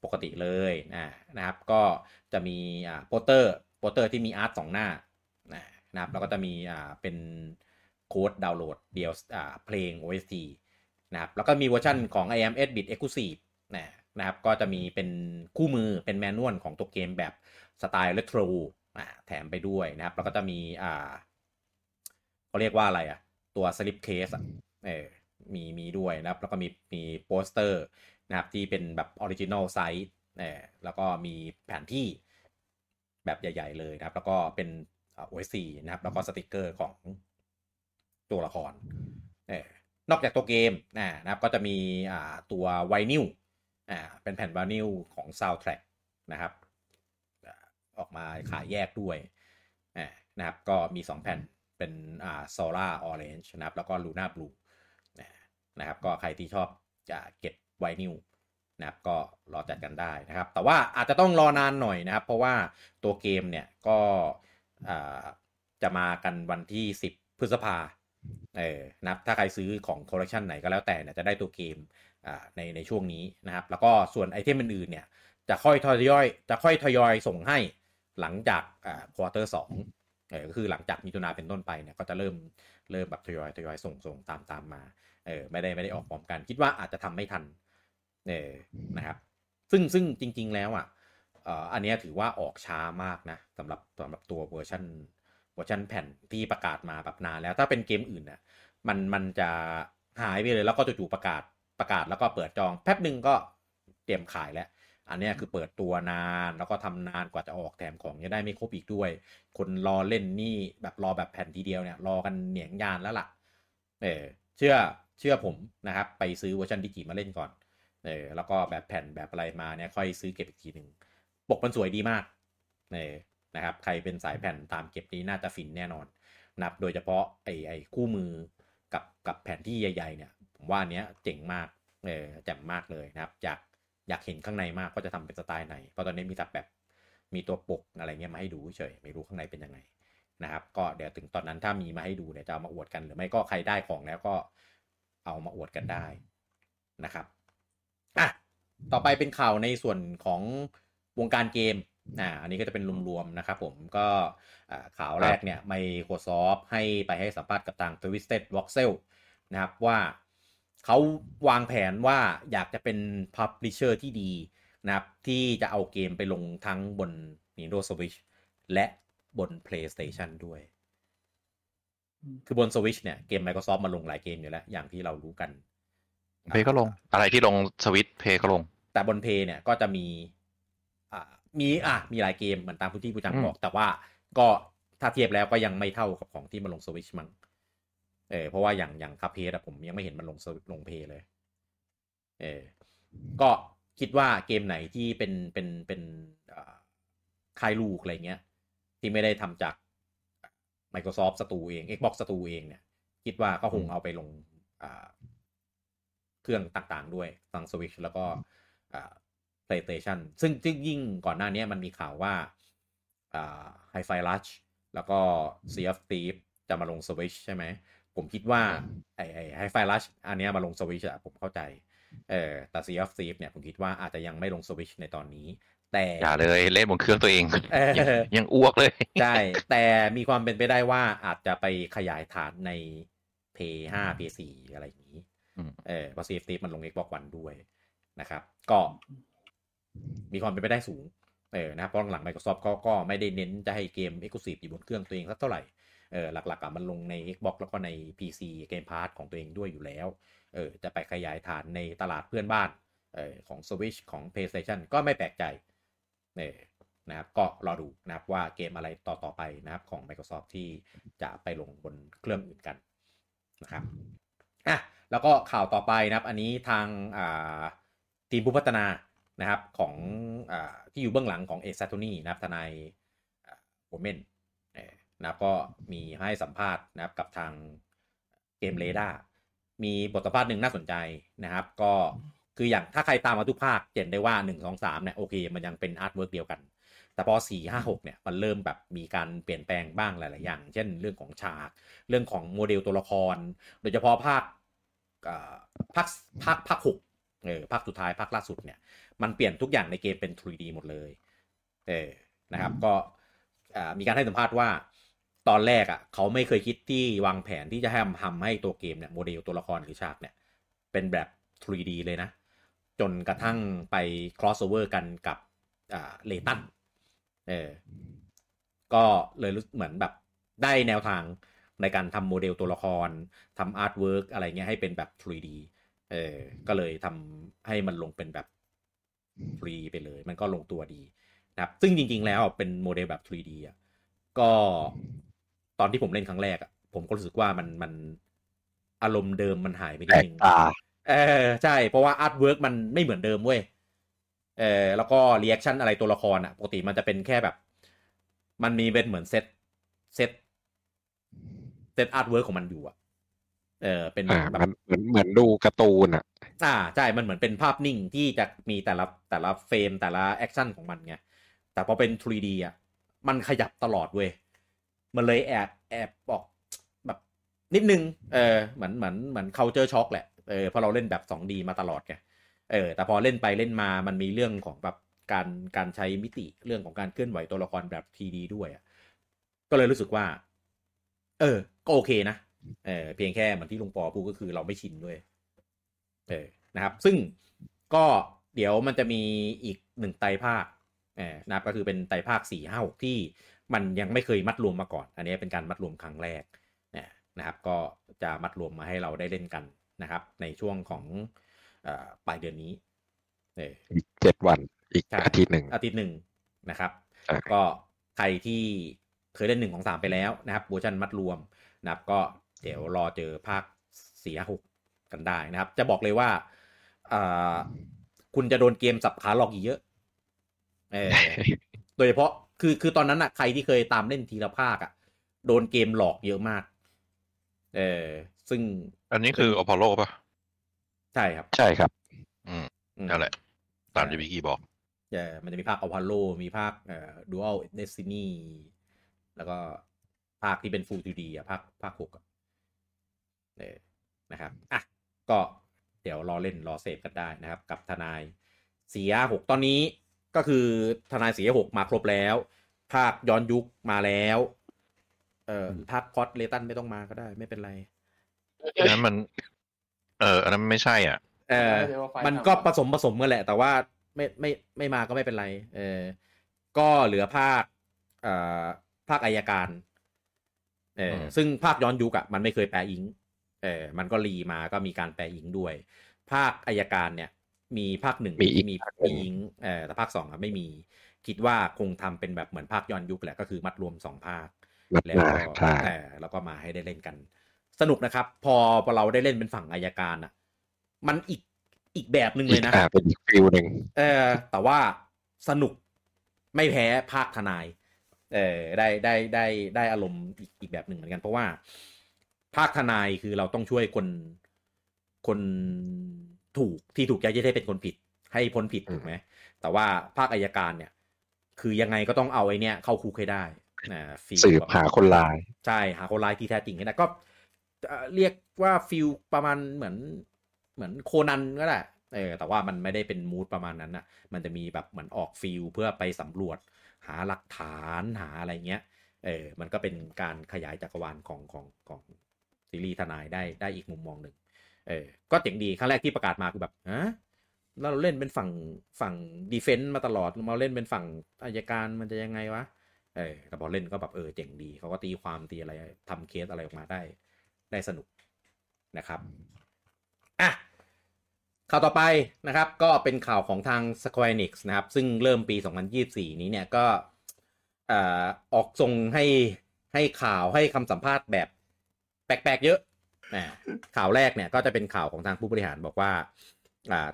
ปกติเลยนะนะครับ ก็จะมีอ่าโปสเตอร์โปสเตอร์ที่มี art สองหน้านะนะครับแล้วก็จะมีอ่าเป็นโค้ดดาวน์โหลดเดียวอ่าเพลง OST นะครับแล้วก็มีเวอร์ชันของ i am 8 bit exclusive นะนะครับก็จะมีเป็นคู่มือเป็น manual ของตัวเกมแบบ สไตล์เรโทรอ่าแถมไปด้วยนะครับ แล้วก็จะมีอ่าเขาเรียกว่าอะไรอะตัว slipcase อะเออมีมีด้วยนะครับ แล้วก็มีมีโปสเตอร์นะครับที่เป็นแบบ original size เออแล้วก็มีแผนที่แบบใหญ่ ๆ เลยนะครับ แล้วก็เป็นอ่า OST นะครับ แล้วก็สติกเกอร์ของตัวละครเออนอกจากตัวเกมนะนะครับก็จะมีอ่าตัวไวนิลอ่าเป็นแผ่นไวนิลของ Soundtrack นะครับ ออกมาขายแยกด้วยอ่นะครับก็มี 2 แผ่นเป็นอ่า Solar Orange นะครับแล้วก็ Luna Blue นะนะครับก็ใครที่ชอบจะเก็บไวนิลนะครับก็รอจัดกันได้นะครับ แต่ว่าอาจจะต้องรอนานหน่อยนะครับ เพราะว่าตัวเกมเนี่ยก็จะมากันวันที่ 10 พฤษภาเออนะครับถ้าใครซื้อของคอลเลคชันไหนก็แล้วแต่เนี่ยจะได้ตัวเกมในในช่วงนี้นะครับ แล้วก็ส่วน item อื่นๆเนี่ยจะค่อยทยอยจะค่อยทยอยส่งให้ หลังจากอ่า quarter สองเออก็คือหลังจากมิถุนาเป็นต้นไปเนี่ยก็จะเริ่มเริ่มแบบทยอยทยอยส่งส่งตามตามมาเออไม่ได้ไม่ได้ออกพร้อมกัน คิดว่าอาจจะทำไม่ทันเออนะครับ ซึ่งซึ่งจริง ๆ แล้วอะอันนี้ถือว่าออกช้ามากนะสำหรับสำหรับตัวเวอร์ชันเวอร์ชันแผ่นที่ประกาศมาแบบนานแล้วถ้าเป็นเกมอื่นน่ะมันมันจะหายไปเลยแล้วก็จู่ๆประกาศประกาศแล้วก็เปิดจองแป๊บหนึ่งก็เตรียมขายแล้ว อันนี้คือเปิดตัวนานแล้วก็ทำนานกว่าจะออกแถมของยังได้ไม่ครบอีกด้วย คนรอเล่นนี่แบบรอแบบแผ่นทีเดียวเนี่ยรอกันเหนียงยานแล้วล่ะเออเชื่อเชื่อผมนะครับ ไปซื้อเวอร์ชัน digi มาเล่นก่อนเออแล้วก็แบบแผ่นแบบอะไรมาเนี่ยค่อยซื้อเก็บอีกทีหนึ่งปกมันสวยดีมากเออนะครับ ใครเป็นสายแผ่นตามเก็บนี้น่าจะฟินแน่นอนนะครับโดยเฉพาะไอ้ไอ้คู่มือกับกับแผนที่ใหญ่ ๆ เนี่ย ผมว่าอันเนี้ยเจ๋งมากเออแจ่มมากเลยนะครับอยาก อยากเห็นข้างในมากก็จะทำเป็นสไตล์ไหนเพราะตอนนี้มีแต่แบบมีตัวปกอะไรเงี้ยมาให้ดูเฉยไม่รู้ข้างในเป็นยังไงนะครับก็เดี๋ยวถึงตอนนั้นถ้ามีมาให้ดูเดี๋ยวจะเอามาอวดกัน หรือไม่ก็ใครได้ของแล้วก็เอามาอวดกันได้นะครับอะต่อไปเป็นข่าวในส่วนของวงการเกมอ่าอันนี้ก็จะเป็นรวมๆนะครับผมก็ข่าวแรกเนี่ย Microsoft ให้ไปให้สัมภาษณ์กับทาง Twisted Voxel นะครับว่า เขาวางแผนว่าอยากจะเป็น Publisher ที่ดีนะครับ ที่จะเอาเกมไปลงทั้งบน Nintendo Switch และบน PlayStation ด้วย คือบน Switch เนี่ย เกม Microsoft มาลงหลายเกมอยู่แล้ว อย่างที่เรารู้กันเพย์ก็ลงอะไรที่ลงสวิตเพย์ก็ลง แต่บนเพย์เนี่ยก็จะมีอ่ามีอะมีหลายเกมเหมือนตามพื้นที่ผู้จังบอก แต่ว่าก็ถ้าเทียบแล้วก็ยังไม่เท่ากับของที่มาลงสวิชมั้ง เออเพราะว่าอย่างอย่างคาเพสผมยังไม่เห็นมันลงลงเพย์เลย เออก็คิดว่าเกมไหนที่เป็นเป็นเป็นค่ายลูกอะไรเงี้ย ที่ไม่ได้ทำจาก Microsoft สตูเอง Xbox สตูเองเนี่ย คิดว่าก็คงเอาไปลงเครื่องต่างๆด้วยทั้ง Switch แล้วก็ PlayStation ซึ่งยิ่งก่อนหน้านี้มันมีข่าวว่าอ่า Hi-Fi Rush แล้วก็ Sea of Thieves จะมาลง Switch ใช่ไหม ผมคิดว่าไอ้ไอ้ Hi-Fi Rush อันนี้มาลง Switch อะผมเข้าใจ เออแต่ Sea of Thieves เนี่ยผมคิดว่าอาจจะยังไม่ลง Switch ในตอนนี้ แต่อย่าเลยเล่นบนเครื่องตัวเองยังยังอ้วกเลย ใช่ แต่มีความเป็นไปได้ว่าอาจจะไปขยายฐานใน Play 5 Play 4อะไรอย่างนี้เออเพราะ Sea of Thieves มันลง Xbox One ด้วยนะครับ ก็มีความเป็นไปได้สูงเออนะเพราะหลัง Microsoft ก็ก็ไม่ได้เน้นจะให้เกม Exclusive อยู่บนเครื่องตัวเองสักเท่าไหร่ เออหลักๆอะมันลงใน Xbox แล้วก็ใน PC Game Pass ของตัวเองด้วยอยู่แล้วเออจะไปขยายฐานในตลาดเพื่อนบ้านเออของ Switch ของ PlayStation ก็ไม่แปลกใจเออนะครับก็รอดูนะครับว่าเกมอะไรต่อต่อไปนะครับของ Microsoft ที่จะไปลงบนเครื่องอื่นกันนะครับอะแล้วก็ข่าวต่อไปนะครับ อันนี้ทางอ่าทีมผู้พัฒนานะครับของอที่อยู่เบื้องหลังของเอซัตโทนี่นะครับทนายโอเมน นะครับก็มีให้สัมภาษณ์นะครับกับทางGamesRadar มีบทสัมภาษณ์หนึ่งน่าสนใจนะครับ ก็คืออย่างถ้าใครตามมาทุกภาคเห็นได้ว่า 1 2 3เนี่ยโอเค มันยังเป็น artwork เดียวกัน แต่พอ 4 5 6เนี่ยมันเริ่มแบบมีการเปลี่ยนแปลงบ้างหลาย ๆ อย่าง เช่นเรื่องของฉาก เรื่องของโมเดลตัวละคร โดยเฉพาะภาคภาคภาคภาคหกเออภาคสุดท้ายภาคล่าสุดเนี่ยมันเปลี่ยนทุกอย่างในเกมเป็น 3D หมดเลยเออนะครับก็มีการให้สัมภาษณ์ว่า ตอนแรกอะเขาไม่เคยคิดที่วางแผนที่จะให้ทำให้ตัวเกมเนี่ยโมเดลตัวละครหรือฉากเนี่ยเป็นแบบ 3D เลยนะ จนกระทั่งไป crossover กันกับอ่า Layton เออก็เลยรู้เหมือนแบบได้แนวทางในการทำโมเดลตัวละครทำ artwork อะไรเงี้ยให้เป็นแบบ 3D เออ ก็เลยทำให้มันลงเป็นแบบ3D ไปเลย มันก็ลงตัวดีนะครับ ซึ่งจริง ๆ แล้วเป็นโมเดลแบบ 3D อะก็ ตอนที่ผมเล่นครั้งแรกอะผมก็รู้สึกว่ามันมันอารมณ์เดิมมันหายไปนิดนึงเออใช่ เพราะว่า artwork มันไม่เหมือนเดิมเว้ยเออแล้วก็ reaction อะไรตัวละครอะปกติมันจะเป็นแค่แบบ มันมีเป็นเหมือนเซตเซตเซต artwork ของมันอยู่อะเออเป็นแบบเหมือนเหมือนดูการ์ตูนอะอ่าใช่มันเหมือนเป็นภาพนิ่งที่จะมีแต่ละแต่ละ frame แต่ละ action ของมันไงแต่พอเป็น 3D อะมันขยับตลอดเว้ย มันเลยแอบแอบช็อกแบบนิดนึง เออเหมือนเหมือนเหมือน culture shock แหละ เออพอเราเล่นแบบ 2D มาตลอดไง เออ แต่พอเล่นไปเล่นมา มันมีเรื่องของแบบการการใช้มิติเรื่องของการเคลื่อนไหวตัวละครแบบ 3D ด้วยอะก็เลยรู้สึกว่า เออ ก็โอเคนะ เออเพียงแค่เหมือนที่ลุงปอพูดก็คือเราไม่ชินด้วย เออ นะครับ ซึ่งก็เดี๋ยวมันจะมีอีกหนึ่งไตภาคเออนะครับก็คือเป็นไตภาคสี่ห้าหกที่ มันยังไม่เคยมัดรวมมาก่อน อันนี้เป็นการมัดรวมครั้งแรกนะครับ ก็จะมัดรวมมาให้เราได้เล่นกันนะครับ ในช่วงของปลายเดือนนี้อีกเจ็ดวันอีกอาทิตย์หนึ่งอาทิตย์หนึ่งนะครับ ก็ใครที่เคยเล่นหนึ่งสองสามไปแล้วนะครับเวอร์ชันมัดรวมนะครับ ก็เดี๋ยวรอเจอภาคสี่หกกันได้นะครับ จะบอกเลยว่าคุณจะโดนเกมสับขาหลอกอีกเยอะ เออโดยเฉพาะ คือคือตอนนั้นอะใครที่เคยตามเล่นทีละภาคอะโดนเกมหลอกเยอะมาก เออซึ่ง อันนี้คือ Apollo ป่ะ ใช่ครับ ใช่ครับ อืมอืมนั่นแหละ ตามที่พี่กี้บอกเออมันจะมีภาค Apollo มีภาคเอ่อ Dual Destinies แล้วก็ภาคที่เป็นฟูล 2D อะภาคภาคหกอะเออนะครับ อะ ก็เดี๋ยวรอเล่นรอเสพกันได้นะครับ กับทนายสี่ห้าหกตอนนี้ ก็คือทนายสี่ห้าหกมาครบแล้ว ภาคย้อนยุคมาแล้ว เอ่อภาค cross Layton ไม่ต้องมาก็ได้ ไม่เป็นไรอันนั้นมัน เอออันนั้นไม่ใช่อะ เออเดี๋ยวว่าไฟมันทำก็ผสมผสมกันแหละ แต่ว่าไม่ไม่ไม่มาก็ไม่เป็นไร เออ ก็เหลือภาคเอ่อภาคอายการ เอออืมซึ่งภาคย้อนยุคอะมันไม่เคยแปลอิง เออ มันก็รีมาก็มีการแปลอิงด้วย ภาคอายการเนี่ย มีภาคหนึ่งมีอีกที่มีภาคหนึ่มีงอิงเออแต่ภาคสองอะไม่มี คิดว่าคงทำเป็นแบบเหมือนภาคย้อนยุคแหละก็คือมัดรวมสองภาคนัดแล้วมาก็ใช่เออแล้วก็มาให้ได้เล่นกัน สนุกนะครับ พอพอเราได้เล่นเป็นฝั่งอายการอะมันอีกอีกแบบหนึ่งเลยนะอ่าเป็นอีกฟิลหนึ่งเออ แต่ว่าสนุกไม่แพ้ภาคทนาย เออได้ได้ได้ได้อารมณ์อีกอีกแบบหนึ่งเหมือนกัน เพราะว่าภาคทนายคือเราต้องช่วยคนคน ถูกที่ถูกย้ายให้เป็นคนผิด ให้พ้นผิดถูกไหมแต่ว่าภาคอัยการเนี่ย คือยังไงก็ต้องเอาไอ้เนี่ยเข้าคุกให้ได้นะ feel สืบประมาณหาคนร้าย ใช่หาคนร้ายที่แท้จริงให้ได้ก็เอ่อเรียกว่า feel ประมาณเหมือนเหมือนโคนันก็ได้เออแต่ว่ามันไม่ได้เป็น mood ประมาณนั้นนะมันจะมีแบบเหมือนออก field เพื่อไปสำรวจ หาหลักฐานหาอะไรเงี้ยเออมันก็เป็นการขยายจักรวาลของของของซีรีส์ทนายได้ได้อีกมุมมองหนึ่ง เออก็เจ๋งดีครั้งแรกที่ประกาศมาคือแบบฮะแล้วเราเล่นเป็นฝั่งฝั่งดีเฟนต์มาตลอดมาเล่นเป็นฝั่งอายการมันจะยังไงวะเออแต่พอเล่นก็แบบเออเจ๋งดีเขาก็ตีความตีอะไรทำเคสอะไรออกมาได้ ได้สนุกนะครับอะข่าวต่อไปนะครับ ก็เป็นข่าวของทาง Square Enix นะครับ ซึ่งเริ่มปี 2024 นี้เนี่ยก็อ่ออกทรงให้ให้ข่าวให้คำสัมภาษณ์แบบแปลกๆเยอะ นะข่าวแรกเนี่ยก็จะเป็นข่าวของทางผู้บริหารบอกว่า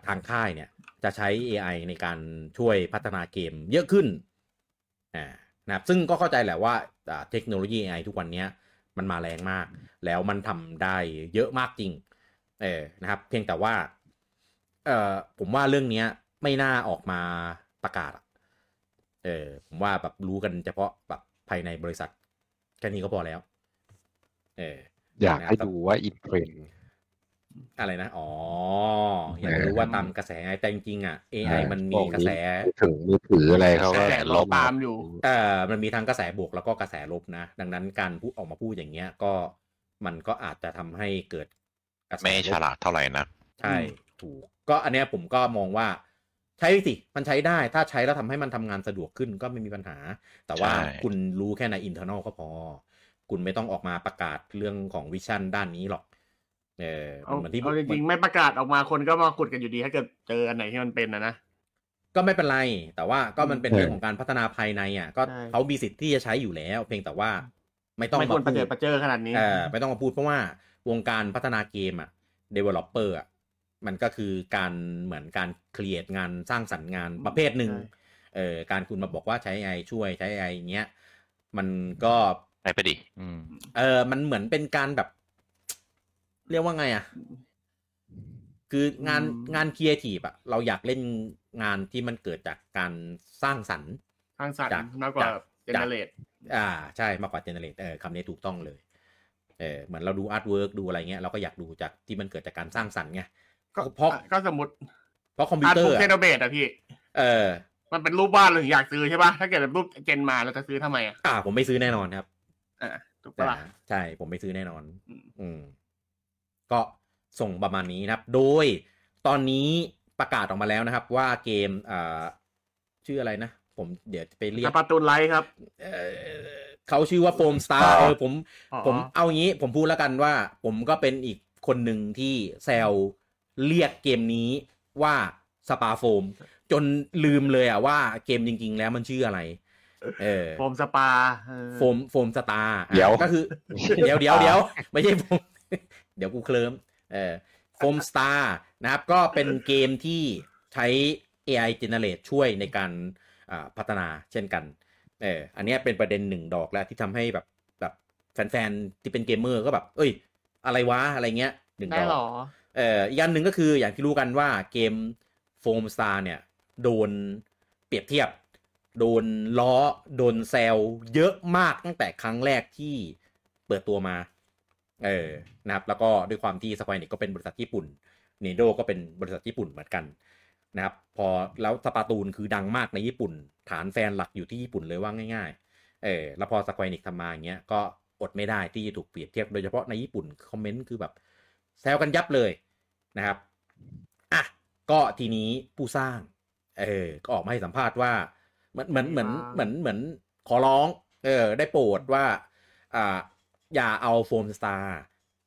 ทางค่ายเนี่ยจะใช้ AI ในการช่วยพัฒนาเกมเยอะขึ้นนะครับซึ่งก็เข้าใจแหละว่าเทคโนโลยี AI ทุกวันนี้มันมาแรงมาก แล้วมันทำได้เยอะมากจริงเออนะครับ เพียงแต่ว่าเออผมว่าเรื่องนี้ไม่น่าออกมาประกาศเออผมว่าแบบรู้กันเฉพาะแบบภายในบริษัทแค่นี้ก็พอแล้ว เออ อยากให้ดูว่าอินเทรนด์อะไรนะ อ๋อ อยากรู้ว่าตามกระแสไงแต่จริงๆอะ AI มันมีกระแสถึงมือถืออะไรเขาก็กระแสลบตามอยู่เอ่อมันมีทั้งกระแสบวกแล้วก็กระแสลบนะ ดังนั้นการพูดออกมาพูดอย่างเงี้ย ก็มันก็อาจจะทำให้เกิดกระแสไม่ลบฉลาดเท่าไหร่นะ ใช่ ถูก ก็อันเนี้ยผมก็มองว่า ใช้สิ มันใช้ได้ ถ้าใช้แล้วทำให้มันทำงานสะดวกขึ้นก็ไม่มีปัญหา แต่ว่าใช่คุณรู้แค่ใน internal ก็พอ คุณไม่ต้องออกมาประกาศเรื่องของ vision ด้านนี้หรอก เออเอาเหมือนที่เอาจริงๆไม่ประกาศออกมาคนก็มาขุดกันอยู่ดีถ้าเกิดเจออันไหนที่มันเป็นนะนะก็ไม่เป็นไร แต่ว่าก็มันเป็นเออเรื่องของการพัฒนาภายในอะ ก็ใช่เขามีสิทธิ์ที่จะใช้อยู่แล้ว เพียงแต่ว่าไม่ต้องไม่ควรมาประพูเจิดดประเจิดประเจ้อขนาดนี้เออไม่ต้องมาพูดเพราะว่าวงการพัฒนาเกมอะ developer อะมันก็คือการเหมือนการ create งานสร้างสรรค์งานประเภทหนึ่งใช่เออการคุณมาบอกว่าใช้ AI ช่วยใช้ AI อย่างเงี้ย มันก็ ไปไปดิอืมเออ มันเหมือนเป็นการแบบ เรียกว่าไงอะ คืองานอืมงานครีเอทีฟอะเราอยากเล่นงานที่มันเกิดจากการสร้างสรรค์ทางสัตว์จากมากกว่าจากเจเนเรตอ่า ใช่มากกว่าเจเนเรตเออคำนี้ถูกต้องเลย เออเหมือนเราดู artwork ดูอะไรเงี้ยเราก็อยากดูจากที่มันเกิดจากการสร้างสรรค์ไงก็เพราะก็สมมติเพราะคอมพิวเตอร์ art book generate อะพี่ เออ มันเป็นรูปบ้านเราถึงอยากซื้อใช่ป่ะถ้าเกิดเป็นรูป gen มาเราจะซื้อทำไมอะอ่าผมไม่ซื้อแน่นอนครับ อะถูกปะล่ะอ่าใช่ผมไม่ซื้อแน่นอนอืมอืมก็ทรงประมาณนี้นะครับ โดยตอนนี้ประกาศออกมาแล้วนะครับ ว่าเกมอ่าชื่ออะไรนะ ผมเดี๋ยวจะไปเรียสกปาตูนไลท์ครับเอ่อเขาชื่อว่า Foamstars อ๋อเออผมอ๋อผมเอางี้ผมพูดแล้วกันว่า ผมก็เป็นอีกคนหนึ่งที่แซวเรียกเกมนี้ว่า Splafoam จนลืมเลยอะว่าเกมจริง ๆ แล้วมันชื่ออะไร เออ Foam Spla เออ Foam Foamstars เดี๋ยวก็คือ เดี๋ยวเดี๋ยวเดี๋ยวไม่ใช่โฟมเดี๋ยวกูเคลิ้มเออ Foamstars นะครับ ก็เป็นเกมที่ใช้ AI generate ช่วยในการอ่าพัฒนาเช่นกันเอออันเนี้ยเป็นประเด็นหนึ่งดอกแล้วที่ทำให้แบบแบบแฟนๆ ที่เป็นเกมเมอร์ก็แบบ เอ้ย อะไรวะ อะไรเงี้ยหนึ่งได้ดอกหรอเอ่ออีกอันหนึ่งก็คืออย่างที่รู้กันว่าเกม Foamstars เนี่ย โดนเปรียบเทียบ โดนล้อ โดนแซวเยอะมากตั้งแต่ครั้งแรกที่เปิดตัวมา เออ นะครับ แล้วก็ด้วยความที่ Square Enix ก็เป็นบริษัทญี่ปุ่นเนโดก็เป็นบริษัทญี่ปุ่นเหมือนกันนะครับ พอแล้วสปาตูนคือดังมากในญี่ปุ่น ฐานแฟนหลักอยู่ที่ญี่ปุ่นเลยว่าง่าย ๆ เออ แล้วพอสควอเน็กทำมาอย่างเงี้ย ก็อดไม่ได้ที่จะถูกเปรียบเทียบ โดยเฉพาะในญี่ปุ่นคอมเมนต์คือแบบแซวกันยับเลยนะครับ อะ ก็ทีนี้ผู้สร้าง เออ ก็ออกมาให้สัมภาษณ์ว่า เหมือนเหมือนเหมือนเหมือนเหมือนขอร้อง เออ ได้โปรดว่า อ่า อย่าเอา Foamstars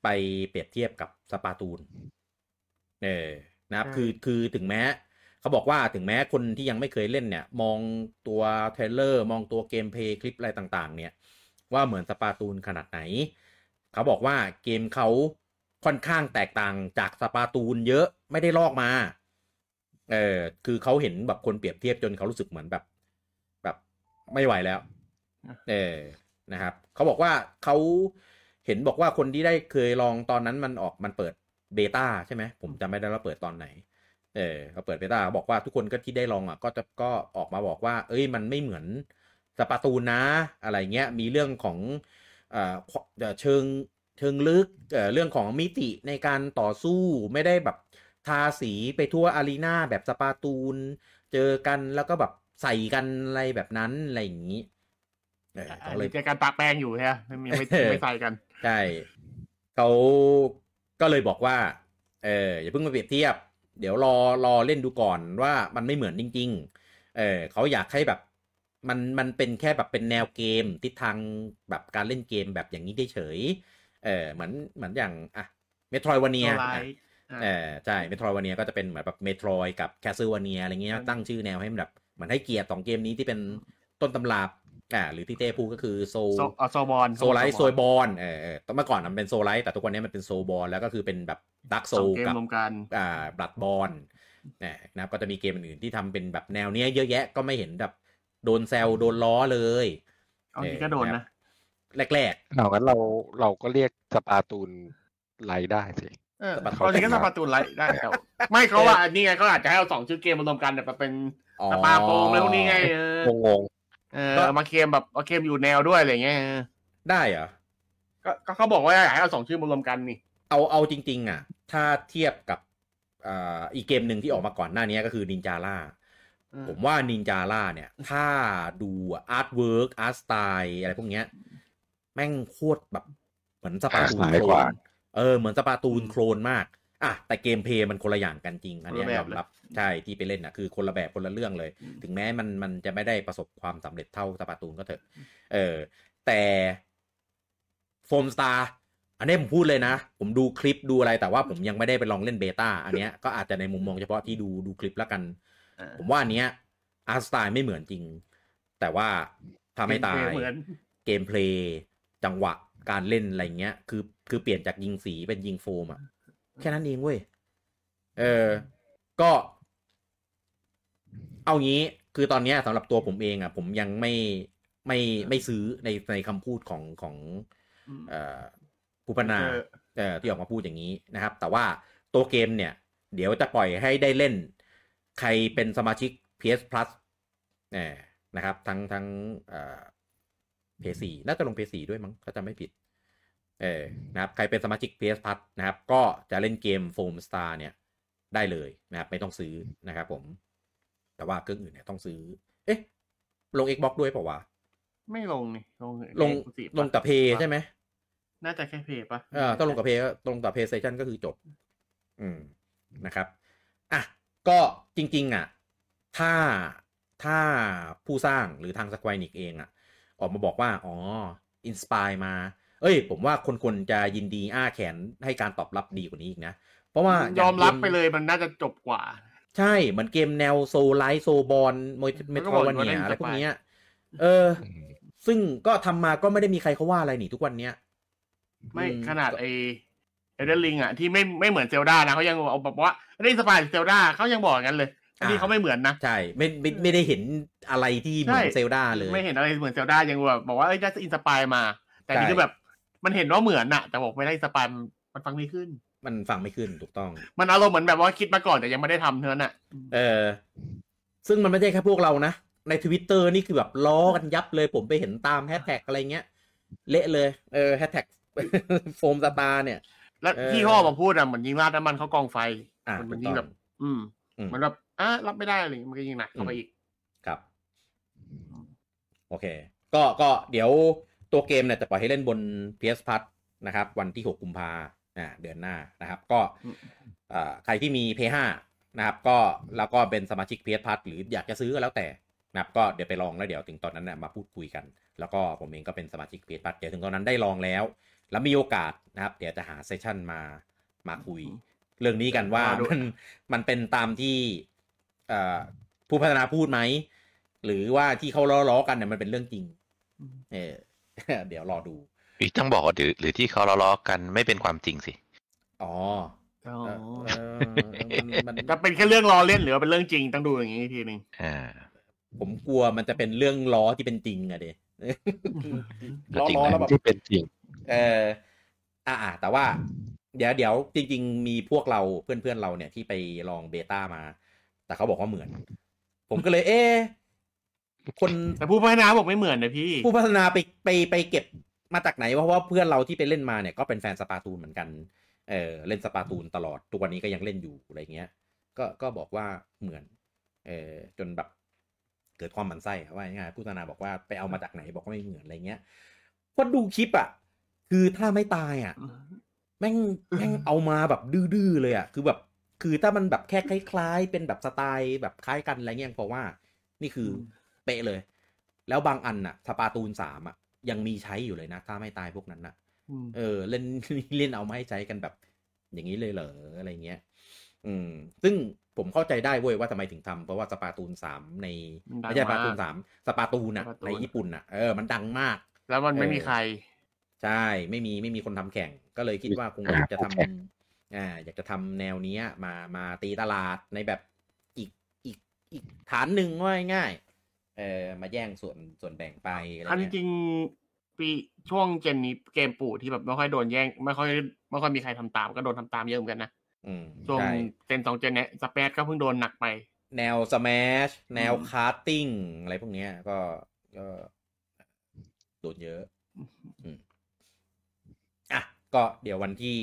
ไปเปรียบเทียบกับ Splatoon เออ นะครับ คือคือถึงแม้เขาบอกว่าถึงแม้คนที่ยังไม่เคยเล่นเนี่ย มองตัว trailer มองตัว gameplay คลิปอะไรต่าง ๆ เนี่ย ว่าเหมือน Splatoon ขนาดไหน เขาบอกว่าเกมเขาค่อนข้างแตกต่างจาก Splatoon เยอะไม่ได้ลอกมา เออคือเขาเห็นแบบคนเปรียบเทียบจนเขารู้สึกเหมือนแบบแบบ ไม่ไหวแล้ว เออนะครับเขาบอกว่าเขาเห็นบอกว่าคนที่ได้เคยลองตอนนั้นมันออกมันเปิดเบต้าใช่ไหมผมจำไม่ได้ว่าเปิดตอนไหน เออเขาเปิดเบต้าบอกว่าทุกคนก็ที่ได้ลองอะก็จะก็ออกมาบอกว่า เอ้ยมันไม่เหมือนสปาตูนนะ อะไรเงี้ยมีเรื่องของเอ่อเชิงเชิงลึกเอ่อเรื่องของมิติในการต่อสู้ไม่ได้แบบทาสีไปทั่วอารีนาแบบสปาตูน เจอกันแล้วก็แบบ ใส่กันอะไรแบบนั้นอะไรอย่างนี้เอออัเขานเลยนี้เจอการปะแป้งอยู่ใช่ไหมไม่ไม่ไม่ไม่ใส่กันใช่เขาก็เลยบอกว่า เอออย่าเพิ่งมาเปรียบเทียบ เดี๋ยวรอรอเล่นดูก่อนว่ามันไม่เหมือนจริง ๆ เออเขาอยากให้แบบมันมันเป็นแค่แบบเป็นแนวเกมทิศทางแบบการเล่นเกมแบบอย่างนี้ได้เฉย เออเหมือนเหมือนอย่างอะเมโทรวาเนีย Metroid อะเออใช่ Metroidvania ก็จะเป็นเหมือนแบบ Metroid กับ Castlevania อะไรเงี้ยอืมตั้งชื่อแนวให้มันแบบเห มือนให้เกียรติสองเกมนี้ที่เป็นต้นตำราอ่าหรือที่เต้พูดก็คือ Souls Souls เอา Soulsborne Souls-like Soulsborne เออเออเมื่อก่อนมันเป็น Souls-like แต่ทุกวันนี้มันเป็น Soulsborne แล้วก็คือเป็นแบบ Dark Souls สองเกมกับรวมกันอ่า Bloodborne นะครับก็จะมีเกมอื่นๆที่ทำเป็นแบบแนวเนี้ยเยอะแยะก็ไม่เห็นแบบโดนแซวโดนล้อเลยเอาจริงก็โดนนะแรกเอางั้นเราเราก็เรียก Splatoon-like ได้สิ เออ Splatoon เอาจริงก็ Splatoon-like ได้แต่ว่าไม่เขาว่านี่ไงเขาอาจจะให้เอาสองชื่อเกมมารวมกันแบบเป็นๆอ๋อสปาโปงอะไรพวกนี้ไงเอองงเออเอามาเคลมแบบเอาเคลมอยู่แนวด้วยอะไรเงี้ยเออได้เหรอก็ก็เขาบอกว่าอยากให้เอาสองชื่อมารวมกันนี่ เอาเอาจริง ๆ อะ ถ้าเทียบกับอ่าอีกเกมหนึ่งที่ออกมาก่อนหน้านี้ก็คือ Ninjala อืมผมว่า Ninjala เนี่ย ถ้าดู artwork art style อะไรพวกเนี้ย แม่งโคตรแบบเหมือน Splatoon clone หลายกว่า เออเหมือน Splatoon clone มากอะแต่ gameplay มันคนละอย่างกันจริงอันเนี้ยยอมรับใช่ที่ไปเล่นอะคือคนละแบบคนละเรื่องเลย ถึงแม้มันมันจะไม่ได้ประสบความสำเร็จเท่า Splatoon ก็เถอะเออแต่ Foamstars อันนี้ผมพูดเลยนะ ผมดูคลิปดูอะไรแต่ว่าผมยังไม่ได้ไปลองเล่น beta อันเนี้ยก็อาจจะในมุมมองเฉพาะที่ดูดูคลิปแล้วกันเออผมว่าอันเนี้ยอาร์ตสไตล์ไม่เหมือนจริง แต่ว่าทำให้ตายเหมือนเกมเพลย์จังหวะ การเล่นอะไรเงี้ย คือคือเปลี่ยนจากยิงสีเป็นยิงโฟมอะแค่นั้นเองเว้ย เออ ก็ เอางี้ คือตอนเนี้ยสำหรับตัวผมเองอะผมยังไม่ไม่ไม่ซื้อในในคำพูดของของอืมเอ่อผู้พัฒนาเออเอ่อที่ออกมาพูดอย่างนี้นะครับ แต่ว่าตัวเกมเนี่ย เดี๋ยวจะปล่อยให้ได้เล่น ใครเป็นสมาชิก PS Plus เออนะครับทั้งทั้ง เอ่อ PS4 น่าจะลง PS4 ด้วยมั้งถ้าจำไม่ผิด เออนะครับใครเป็นสมาชิก PS Plus นะครับ ก็จะเล่นเกม Foam Star เนี่ยได้เลยนะครับ ไม่ต้องซื้อนะครับผม แต่ว่าเครื่องอื่นเนี่ยต้องซื้อ เอ๊ะ ลง Xbox ด้วยเปล่าวะไม่ลงนี่ลงลง Exclusive ลงกับ Play ใช่ไหมน่าจะแค่เพย์ปะเออต้องลงกับเพย์ตรงกับ PlayStation ก็คือจบ อืมนะครับอะก็จริง ๆ อะ ถ้าถ้าผู้สร้างหรือทาง Square Enix เองอะ ออกมาบอกว่า อ๋ออินสปายมา เอ้ย ผมว่าคนคนจะยินดีอ้าแขนให้การตอบรับดีกว่านี้อีกนะ เพราะว่ายอมรับางกไปเลยมันน่าจะจบกว่า ใช่ เหมือนเกมแนวโซไลท์โซบอลเมมันโทก็รบอกวาว่าเนีเล่ยนอะไรพวกสปายเนี้ยเออ ซึ่งก็ทำมาก็ไม่ได้มีใครเขาว่าอะไรนี่ทุกวันเนี้ย ไม่อืมขนาดไอ Elden Ring อะที่ไม่ไม่เหมือน Zelda นะเขายังเอาแบบว่า inspire Zelda เขายังบอกอย่างนั้นเลยที่เขาไม่เหมือนนะ ใช่ ไม่ไม่ไม่ได้เห็น อะไรที่เหมือน Zelda เลย ไม่เห็นอะไรเหมือน Zelda ยังแบบบอกว่าเอ้ยได้ inspire มา แต่นี่ใช่คือแบบมันเห็นว่าเหมือนอะแต่บอกไม่ได้ inspire มันมันฟังไม่ขึ้น มันฟังไม่ขึ้นถูกต้อง มันอารมณ์เหมือนแบบว่าคิดมาก่อนแต่ยังไม่ได้ทำเท่านั้นอะเออ ซึ่งมันไม่ใช่แค่พวกเรานะ ในทวิตเตอร์นี่คือแบบล้อกันยับเลยผมไปเห็นตามแฮชแท็กอะไรเงี้ย เละเลยเออแฮชแท็ก Foamstars เนี่ย แล้วเออที่เขาออกมาพูดอะเหมือนยิงราดน้ำมันเข้ากองไฟอะมันยิ่งถูกยิต้องแบบอืมอืมเหมือนแบบอะรับไม่ได้อะไรอย่างเงี้ยมันก็ยิงหนักเข้าไปอีกครับ โอเค ก็ก็เดี๋ยวตัวเกมเนี่ยจะปล่อยให้เล่นบน PS Plus นะครับ วันที่ 6 กุมภาอ่าเดือนหน้านะครับ ก็อืมอ่าใครที่มี PS 5 นะครับ ก็แล้วก็เป็นสมาชิก PS Plus หรืออยากจะซื้อก็แล้วแต่นะครับ ก็เดี๋ยวไปลองแล้วเดี๋ยวถึงตอนนั้นเนี่ยมาพูดคุยกัน แล้วก็ผมเองก็เป็นสมาชิก PS Plus เดี๋ยวถึงตอนนั้นได้ลองแล้ว แล้วมีโอกาสนะครับ เดี๋ยวจะหาเซสชั่นมามาคุย เรื่องนี้กันว่ามาดูมันมันเป็นตามที่เอ่อผู้พัฒนาพูดไหม หรือว่าที่เขาล้อๆกันเนี่ยมันเป็นเรื่องจริง เออเดี๋ยวรอดูอีกต้องบอกว่าหรือหรือที่เขาล้อๆกันไม่เป็นความจริงสิ อ๋ออ๋อเออเออมันมันจะเป็นแค่เรื่องล้อเล่นหรือว่าเป็นเรื่องจริงต้องดูอย่างนี้อีกทีหนึ่งอ่า ผมกลัวมันจะเป็นเรื่องล้อที่เป็นจริงอะเดก็จริงล้อนะๆแล้วแบบที่เป็นจริง เอออ่าอ่าแต่ว่า เดี๋ยวเดี๋ยวจริง ๆ มีพวกเราเพื่อนเพื่อนๆเราเนี่ยที่ไปลองเบต้ามา แต่เขาบอกว่าเหมือน ผมก็เลย เอ๊ะ คนแต่ผู้พัฒนาบอกไม่เหมือนนะพี่ ผู้พัฒนาไปไปไปเก็บมาจากไหนเพราะว่าเพื่อนเราที่ไปเล่นมาเนี่ยก็เป็นแฟนสปาตูนเหมือนกัน เออเล่นสปาตูนตลอดทุกวันนี้ก็ยังเล่นอยู่อะไรเงี้ย ก็ก็บอกว่าเหมือน เออจนแบบเกิดความหมันไส้อะว่าง่ายๆผู้พัฒนาบอกว่าไปเอามาจากไหนบอกว่าไม่เหมือนอะไรเงี้ยพอดูคลิปอะคือถ้าไม่ตายอะแม่งแม่งเอามาแบบดื้อๆเลยอะคือแบบคือถ้ามันแบบแค่คล้าย ๆ เป็นแบบสไตล์แบบคล้ายกันอะไรเงี้ยเพราะว่า นี่คืออม เป๊ะเลย แล้วบางอันอะ สปาตูนสามอะ ยังมีใช้อยู่เลยนะ ถ้าไม่ตายพวกนั้นอะมเออ เล่นเล่นเอามาให้ใช้กันแบบ อย่างนี้เลยเหรออะไรเงี้ย อืม ซึ่งผมเข้าใจได้เว้ยว่าทำไมถึงทำเพราะว่าสปาตูนสามในมันดังไม่ใช่สปาตูนมากสามสปาตูนอะสปาตูนในญี่ปุ่นอะเออมันดังมาก แล้วมันไม่มีใคร ใช่ไม่มีไม่มีคนทำแข่ง ก็เลยคิดว่าคงอ่าอยากจะทแข่งำอ่าอยากจะทำแนวเนี้ย มามาตีตลาดในแบบอีกอีกอีกฐานหนึ่งว่าง่ายๆ เออมาแย่งส่วนส่วนแบ่งไปอะไรอันจเงี้ยริงๆปีช่วงเจนนี้เกมปู่ที่แบบไม่ค่อยโดนแย่ง ไม่ค่อยไม่ค่อยมีใครทำตามก็โดนทำตามเยอะเหมือนกันนะอืมช่วงใช่เจนสองเจนเนี้ยสเปซก็เพิ่งโดนหนักไป แนวสแมชแนวอืมคาร์ติ้งอะไรพวกเนี้ย ก็ก็โดนเยอะอืมอะก็เดี๋ยววันที่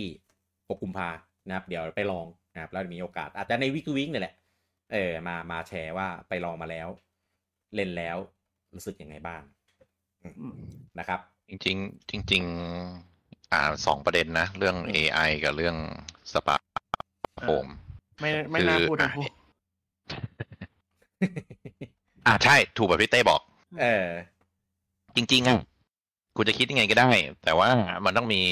6กุมภานะครับ เดี๋ยวไปลองนะครับแล้วมีโอกาส อาจจะในวิกวิกเนี่ยแหละ เออมามาแชร์ว่าไปลองมาแล้ว เล่นแล้วรู้สึกยังไงบ้างอืมอืมนะครับ จริงๆจริงๆอ่าสองประเด็นนะ เรื่อง AI กับเรื่องสปาโฮมไม่ไม่น่าคือพูดทั้งคู่อ่าใช่ ถูกแบบพี่เต้บอก เออ จริง ๆอะคุณจะคิดยังไงก็ได้ แต่ว่ามันต้องมี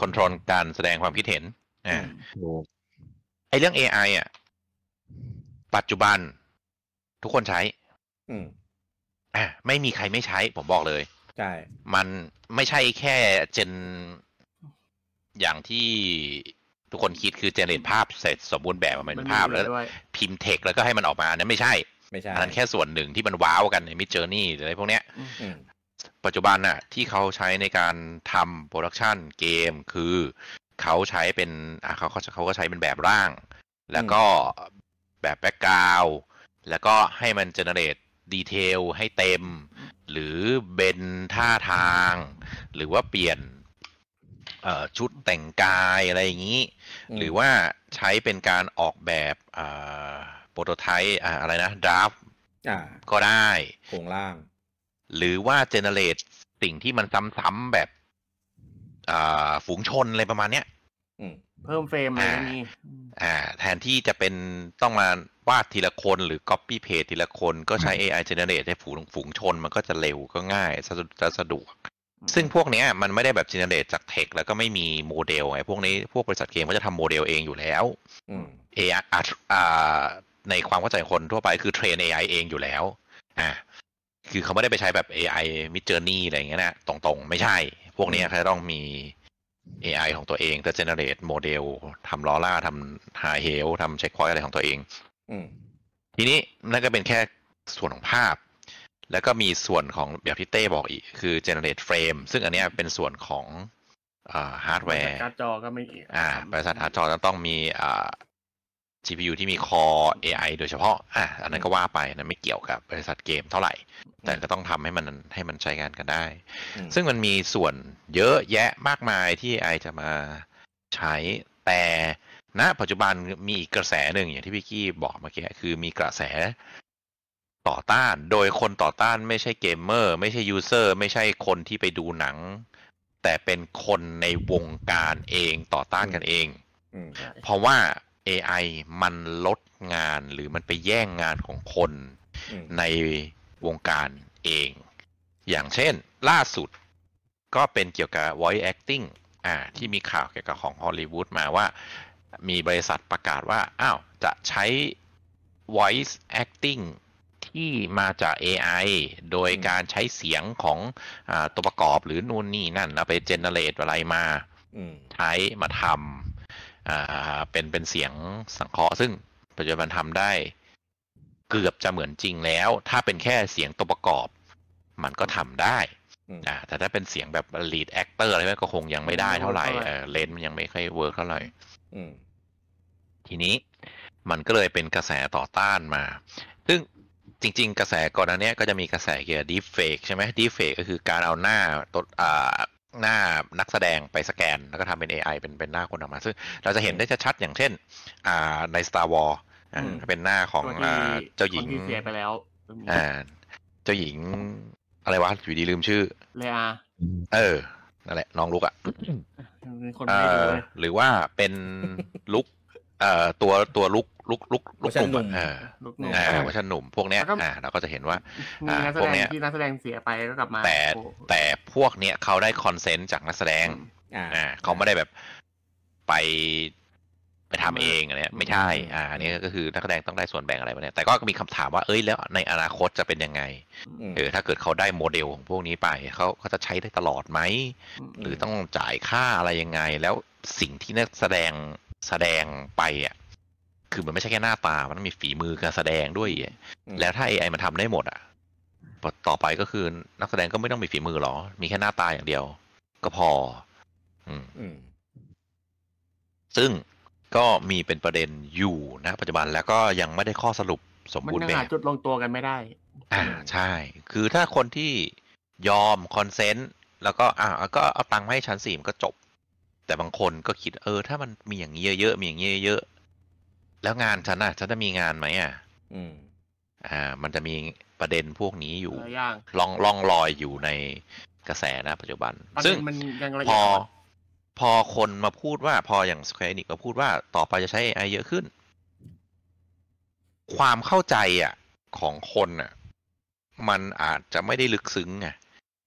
คอนโทรลการแสดงความคิดเห็นอ่าถูกไอเรื่อง AI อะ ปัจจุบัน ทุกคนใช้ อืมอะไม่มีใครไม่ใช้ ผมบอกเลยใช่มันไม่ใช่แค่เจน อย่างที่ทุกคนคิดคือ generate ภาพเสร็จสมบูรณ์แบบมาเป็นภาพแล้วด้วยพิมพ์เทคแล้วก็ให้มันออกมาอันนั้นไม่ใช่ไม่ใช่อันนั้นแค่ส่วนหนึ่งที่มันว้าวกันใน Midjourney หรืออะไรพวกเนี้ยอืมปัจจุบันน่ะ ที่เขาใช้ในการทำโปรดักชันเกมคือเขาใช้เป็นอะเขาเขาเขาก็ใช้เป็นแบบร่าง แล้วก็แบบ background แล้วก็ให้มัน generate detail ให้เต็ม หรือเบนท่าทาง หรือว่าเปลี่ยนเอ่อชุดแต่งกายอะไรอย่างนี้อืมหรือว่าใช้เป็นการออกแบบอ่าโปรโตไทป์อ่าอะไรนะดราฟอ่าก็ได้โครงล่าง หรือว่าเจเนเรตสิ่งที่มันซ้ำๆแบบอ่าฝูงชนอะไรประมาณเนี้ยอืม เพิ่มเฟรมอะไรอย่างนี้ อ่า แทนที่จะเป็นต้องมาวาดทีละคนหรือ Copy Paste ทีละคนก็ใช้ AI generate ให้ฝูงฝูงชน มันก็จะเร็วก็ง่ายสะดวกจะสะดวก ซึ่งพวกเนี้ยมันไม่ได้แบบ generate จากเทคแล้วก็ไม่มีโมเดลไงพวกนี้พวกบริษัทเกมก็จะทำโมเดลเองอยู่แล้วอืม AI อะอ่าในความเข้าใจคนทั่วไปคือเทรน AI เองอยู่แล้ว อ่า คือเขาไม่ได้ไปใช้แบบ AI Mid Journey อะไรอย่างเงี้ยนะตรงๆ ไม่ใช่ พวกเนี้ยเขาจะต้องมี AI ของตัวเองจะ generate โมเดลทำ LoRA ทำหาเฮลทำ checkpoint อะไรของตัวเองอืมทีนี้นั่นก็เป็นแค่ส่วนของภาพ แล้วก็มีส่วนของแบบที่เต้บอกอีก คือ generate frame ซึ่งอันเนี้ยเป็นส่วนของฮาร์ดแวร์การ์ดจอก็ไม่อ่าบริษัทฮาร์ดจอจะต้องมีอ่า GPU ที่มี Core AI โดยเฉพาะอะอันนั้นก็ว่าไปนะไม่เกี่ยวกับบริษัทเกมเท่าไหร่ แต่ก็ต้องทำให้มันให้มันใช้งานกันได้อืมซึ่งมันมีส่วนเยอะแยะมากมายที่ AI จะมาใช้แต่ณปัจจุบันมีอีกกระแสหนึ่งอย่างที่พี่กี้บอกเมื่อกี้คือมีกระแสต่อต้าน โดยคนต่อต้านไม่ใช่เกมเมอร์ ไม่ใช่ user ไม่ใช่คนที่ไปดูหนัง แต่เป็นคนในวงการเองต่อต้านกันเองอืมเพราะว่า AI มันลดงานหรือมันไปแย่งงานของคนอืมในวงการเอง อย่างเช่น ล่าสุดก็เป็นเกี่ยวกับ voice acting อ่าที่มีข่าวเกี่ยวกับของฮอลลีวูดมาว่า มีบริษัทประกาศว่า อ้าว จะใช้ voice acting ที่มาจาก AI โดยการใช้เสียงของอาตัวประกอบหรือนู่นนี่นั่นเอาไป generate อะไรมาอืมใช้มาทำอ่า เป็นเป็นเสียงสังเคราะห์ซึ่งปัจจุบันทำได้เกือบจะเหมือนจริงแล้ว ถ้าเป็นแค่เสียงตัวประกอบ มันก็ทำได้อืมอ่าแต่ถ้าเป็นเสียงแบบ lead actor อะไรก็คงยังไม่ได้เท่าไหร่เออเลนส์มันยังไม่ค่อย work เท่าไหร่อืมทีนี้มันก็เลยเป็นกระแสต่อต้านมา ซึ่งจริง ๆ กระแสก่อนหน้าเนี้ยก็จะมีกระแสเกี่ยวกับ deepfake ใช่ไหม deepfake ก็คือการเอาหน้าตัวอ่า หน้านักแสดงไปสแกน แล้วก็ทำเป็น AI เป็นเป็นหน้าคนออกมา ซึ่งเราจะเห็นได้ชัดๆอย่างเช่น อ่าใน Star Wars อ่าเป็นหน้าของตัวที่อ่าเจ้าหญิงคนที่เสียไปแล้วอ่าเจ้าหญิง อะไรวะอยู่ดีลืมชื่อเลยอาเออนั่นแหละน้องลุกอะมีคนเอไม่ดูอเลยหรือว่าเป็นลุก เอ่อตัวตัวลุกลุกลุกลุกเวอร์ชันหนุ่มหนุ่มอะเออลูกหนุ่มอ่าเวอร์ชันหนุ่มพวกเนี้ยแล้วก็อ่าเราก็จะเห็นว่ามีอ่านักแสพวกดเนี้งยที่นักแสดงเสียไปก็กลับมา แต่โอ้แต่พวกเนี้ยเขาได้ consent จากนักแสดงอ่าอ่าเขาไม่ได้แบบไปไปทำเองอันเนี้ยไม่ใช่ อ่าอันนี้ก็คือนักแสดงต้องได้ส่วนแบ่งอะไรมาเนี่ย แต่ก็มีคำถามว่าเอ้ยแล้วในอนาคตจะเป็นยังไงอืมเออถ้าเกิดเขาได้โมเดลของพวกนี้ไปเขาเขาจะใช้ได้ตลอดไหม หรือต้องจ่ายค่าอะไรยังไง แล้วสิ่งที่นักแสดง แสดงไปอะคือมันไม่ใช่แค่หน้าตา มันต้องมีฝีมือการแสดงด้วยอะอืมแล้วถ้า AI มันทำได้หมดอะต่อไปก็คือนักแสดงก็ไม่ต้องมีฝีมือหรอ มีแค่หน้าตาอย่างเดียว ก็พอ อืมอืมซึ่งก็มีเป็นประเด็นอยู่นะปัจจุบันแล้วก็ยังไม่ได้ข้อสรุปสมมันบูรณ์ยังแบหาบจุดลงตัวกันไม่ได้ อ่าใช่ คือถ้าคนที่ยอมคอนเซนต์แล้วก็อ่าก็เอาตังค์มาให้ชั้นสี่มันก็จบ แต่บางคนก็คิดเออ ถ้ามันมีอย่างนี้เยอะๆมีอย่างนี้เยอะๆแล้วงานฉันอะฉันจะมีงานไหมอะ อืม อ่า มันจะมีประเด็นพวกนี้อยู่หลายอย่างล่องล่องลอยอยู่ในกระแสนะปัจจุบัน ประซึ่เด็งนมันยังละพเอียอดอ่อน พอคนมาพูดว่าพออย่าง Square Enix มาพูดว่าต่อไปจะใช้ AI เยอะขึ้น ความเข้าใจอะ ของคนอะ มันอาจจะไม่ได้ลึกซึ้งไง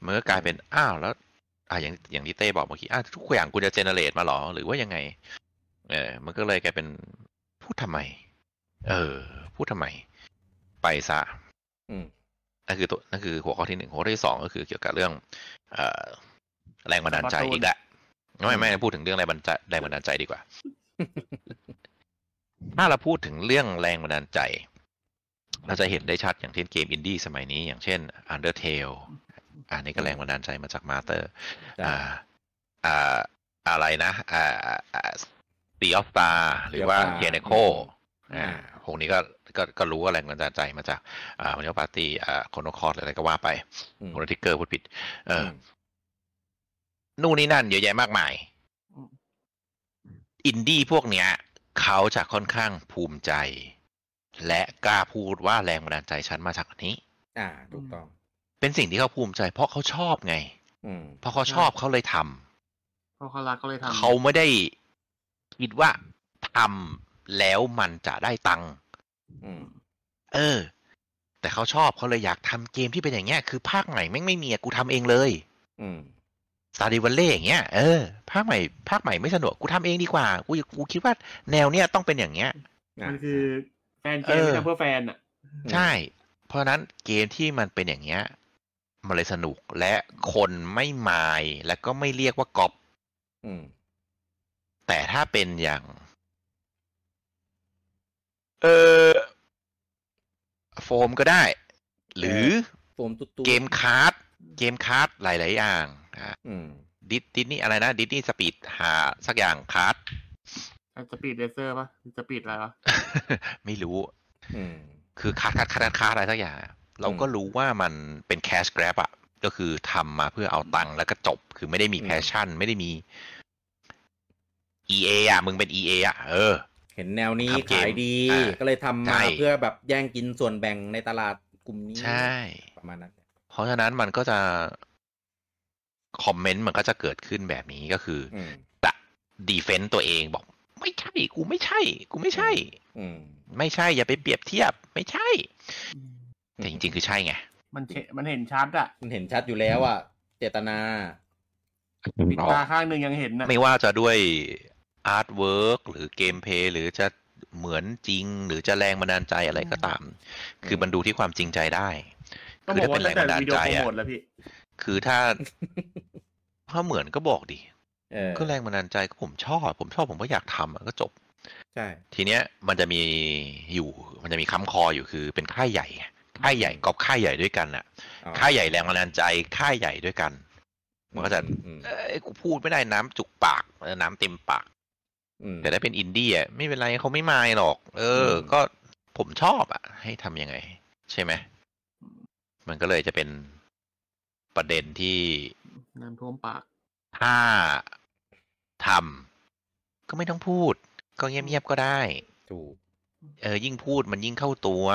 มันก็กลายเป็นอ้าวแล้ว อ่าอย่างอย่างที่เต้บอกเมื่อกี้อ้าวทุกอย่างคุณจะเจเนเรตมาเหรอ หรือว่ายังไง เออ มันก็เลยกลายเป็นพูดทำไม เออ พูดทำไม ไปซะอืมนั่นคือตัวนั่นคือหัวข้อที่หนึ่งหัวข้อที่สองก็คือเกี่ยวกับเรื่อง เอ่อแรงบันดาลใจอีกแล้วไม่ไม่พูดถึงเรื่องแรงบันดาลใจแรงบันดาลใจดีกว่า ถ้าเราพูดถึงเรื่องแรงบันดาลใจ เราจะเห็นได้ชัดอย่างเช่นเกมอินดี้สมัยนี้ อย่างเช่น Undertale อันนี้ก็แรงบันดาลใจมาจากมาเตอร์อ่าอ่าอะไรนะอ่าอ่า Sea of Star หรือว่า Sea of Star เ e เนโคอ่าพวกนี้ก็ก็ก็รู้ว่าแรงบันดาลใจมาจากอ่ามันปาร์ตี้อ่าโคโนคอร์ดอะไรก็ว่าไปอืมโคโนทิกเกอร์พูดผิด เออมนู่นนี่นั่นเยอะแยะมากมายอืมอินดี้พวกเนี้ยเขาจะค่อนข้างภูมิใจ และกล้าพูดว่าแรงบันดาลใจฉันมาจากอันนี้ อ่าถูกต้อง เป็นสิ่งที่เขาภูมิใจ เพราะเขาชอบไงอืมเพราะเขาชอบเขาเลยทำเพราะเขารักเขาเลยทำเขาไม่ได้คิดว่าทำแล้วมันจะได้ตังค์อืมเออ แต่เขาชอบเขาเลยอยากทำเกมที่เป็นอย่างเงี้ยคือภาคไหนแม่งไม่มีอะกูทำเองเลยอืมสตาร์ดิวันเล่อย่างเงี้ยเออภาคใหม่ภาคใหม่ไม่สนุกกูทำเองดีกว่ากูกูคิดว่าแนวเนี้ยต้องเป็นอย่างเงี้ยมันคือแฟนเกมเออไม่ทำเพื่อแฟนอะ ใช่ เพราะฉะนั้นเกมที่มันเป็นอย่างเงี้ย มันเลยสนุก และคนไม่มายและก็ไม่เรียกว่าก๊อปอืมแต่ถ้าเป็นอย่าง เออโฟมก็ได้ หรือโฟมตุ๊ดๆเกมคาร์ดเกมคาร์ดหลาย ๆ อย่างอะอืมดิสดิสนี่อะไรนะ ดิสนี่สปีดหาสักอย่าง kart Speed Racer ปะ speed อะไรวะไม่รู้อืมคือ kart kart kart kart อะไรสักอย่างอะ เราก็รู้ว่ามันเป็นแคช grab อะก็คือทำมาเพื่อเอาตังค์แล้วก็จบ คือไม่ได้มีอืมแพชชั่น ไม่ได้มี EA อะ มึงเป็น EA อะ เออ เห็นแนวนี้ทำเกมขายดีอ่าก็เลยทำใช่มาเพื่อแบบแย่งกินส่วนแบ่งในตลาดกลุ่มนี้ใช่ประมาณนั้น เพราะฉะนั้นมันก็จะคอมเมนต์มันก็จะเกิดขึ้นแบบนี้ก็คืออืมจะ defend ตัวเองบอก ไม่ใช่ กูไม่ใช่ กูไม่ใช่อืมไม่ใช่ อย่าไปเปรียบเทียบ ไม่ใช่ แต่จริง ๆ คือใช่ไง มันเชมันเห็นชัดอะมันเห็นชัดอยู่แล้วอะ เจตนาปิดตาข้างหนึ่งยังเห็นนะไม่ว่าจะด้วย artwork หรือ gameplay หรือจะเหมือนจริง หรือจะแรงบันดาลใจอะไรก็ตาม คือมันดูที่ความจริงใจได้ก็คืบอกถ้าว่าเป็นแรตั้งงแต่บันดาลวิดีโอใจโปรอะโมทแล้วพี่คือถ้า ถ้าเหมือนก็บอกดิเออก็แรงบันดาลใจก็ผมชอบ ผมชอบผมก็อยากทำอะก็จบ ใช่ ทีเนี้ยมันจะมีอยู่ มันจะมีค้ำคออยู่คือเป็นค่ายใหญ่ไง ค่ายใหญ่กอบค่ายใหญ่ด้วยกันน่ะอ๋อค่ายใหญ่แรงบันดาลใจค่ายใหญ่ด้วยกันมันก็จะอืมเอ้ยกูพูดไม่ได้น้ำจุกปากเออน้ำเต็มปากอืมแต่ถ้าเป็นอินดี้อะไม่เป็นไรเขาไม่มายหรอก เอออืมก็ผมชอบอะ ให้ทำยังไง ใช่ไหมมันก็เลยจะเป็นประเด็นที่น้ำท่วมปาก ถ้าทำก็ไม่ต้องพูด ก็เงียบๆก็ได้ถูกเออยิ่งพูดมันยิ่งเข้าตัว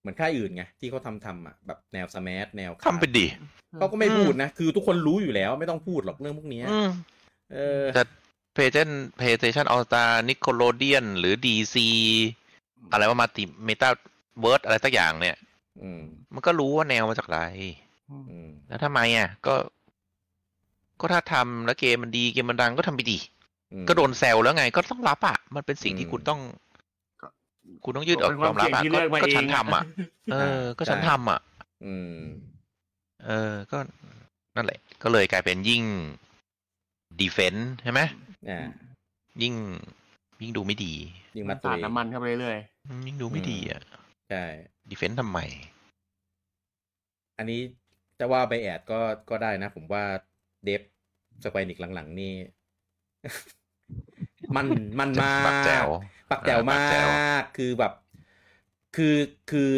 เหมือนค่ายอื่นไงที่เขาทำทำอะแบบแนวสมาร์ทแนวทำไปดิเขาก็ไม่พูดนะ คือทุกคนรู้อยู่แล้วไม่ต้องพูดหรอกเรื่องพวกเนี้ยอืมเออจะ PlayStation PlayStation All Star Nickelodeon หรือ DC อะไรว่ามาติเมตาเวิร์ดอะไรสักอย่างเนี่ยอืมมันก็รู้ว่าแนวมาจากอะไรอืมแล้วทำไมอะ ก็ ก็ถ้าทำแล้วเกมมันดีเกมมันดังก็ทำไปดีอืมก็โดนแซวแล้วไง ก็ต้องรับอะ มันเป็นสิ่งที่อืมคุณต้องก็ คุณต้องยืดออกเป็นคยวาอมมรับเสี่ยงอะที่ก็เลือกมาก็เองฉันทำอะ เออ ก็ฉันใช่ทำอะ อืม เออ ก็นั่นแหละ ก็เลยกลายเป็นยิ่งดีเฟนต์ใช่ไหมอ่ายิ่ง ยิ่งดูไม่ดี ยิงมัมานตัวสาดเองน้ำมันเข้าไปเรื่อยยิ่งดูไม่ดีอะใช่ดีเฟนต์ทำไม อันนี้จะว่าไปแอดก็ก็ได้นะ ผมว่าเดฟสควอนิกหลังๆ นี่ มันมันมากปักแจ๋วปักแจ๋วเออปัมากแจ๋วกคือแบบ คือคือ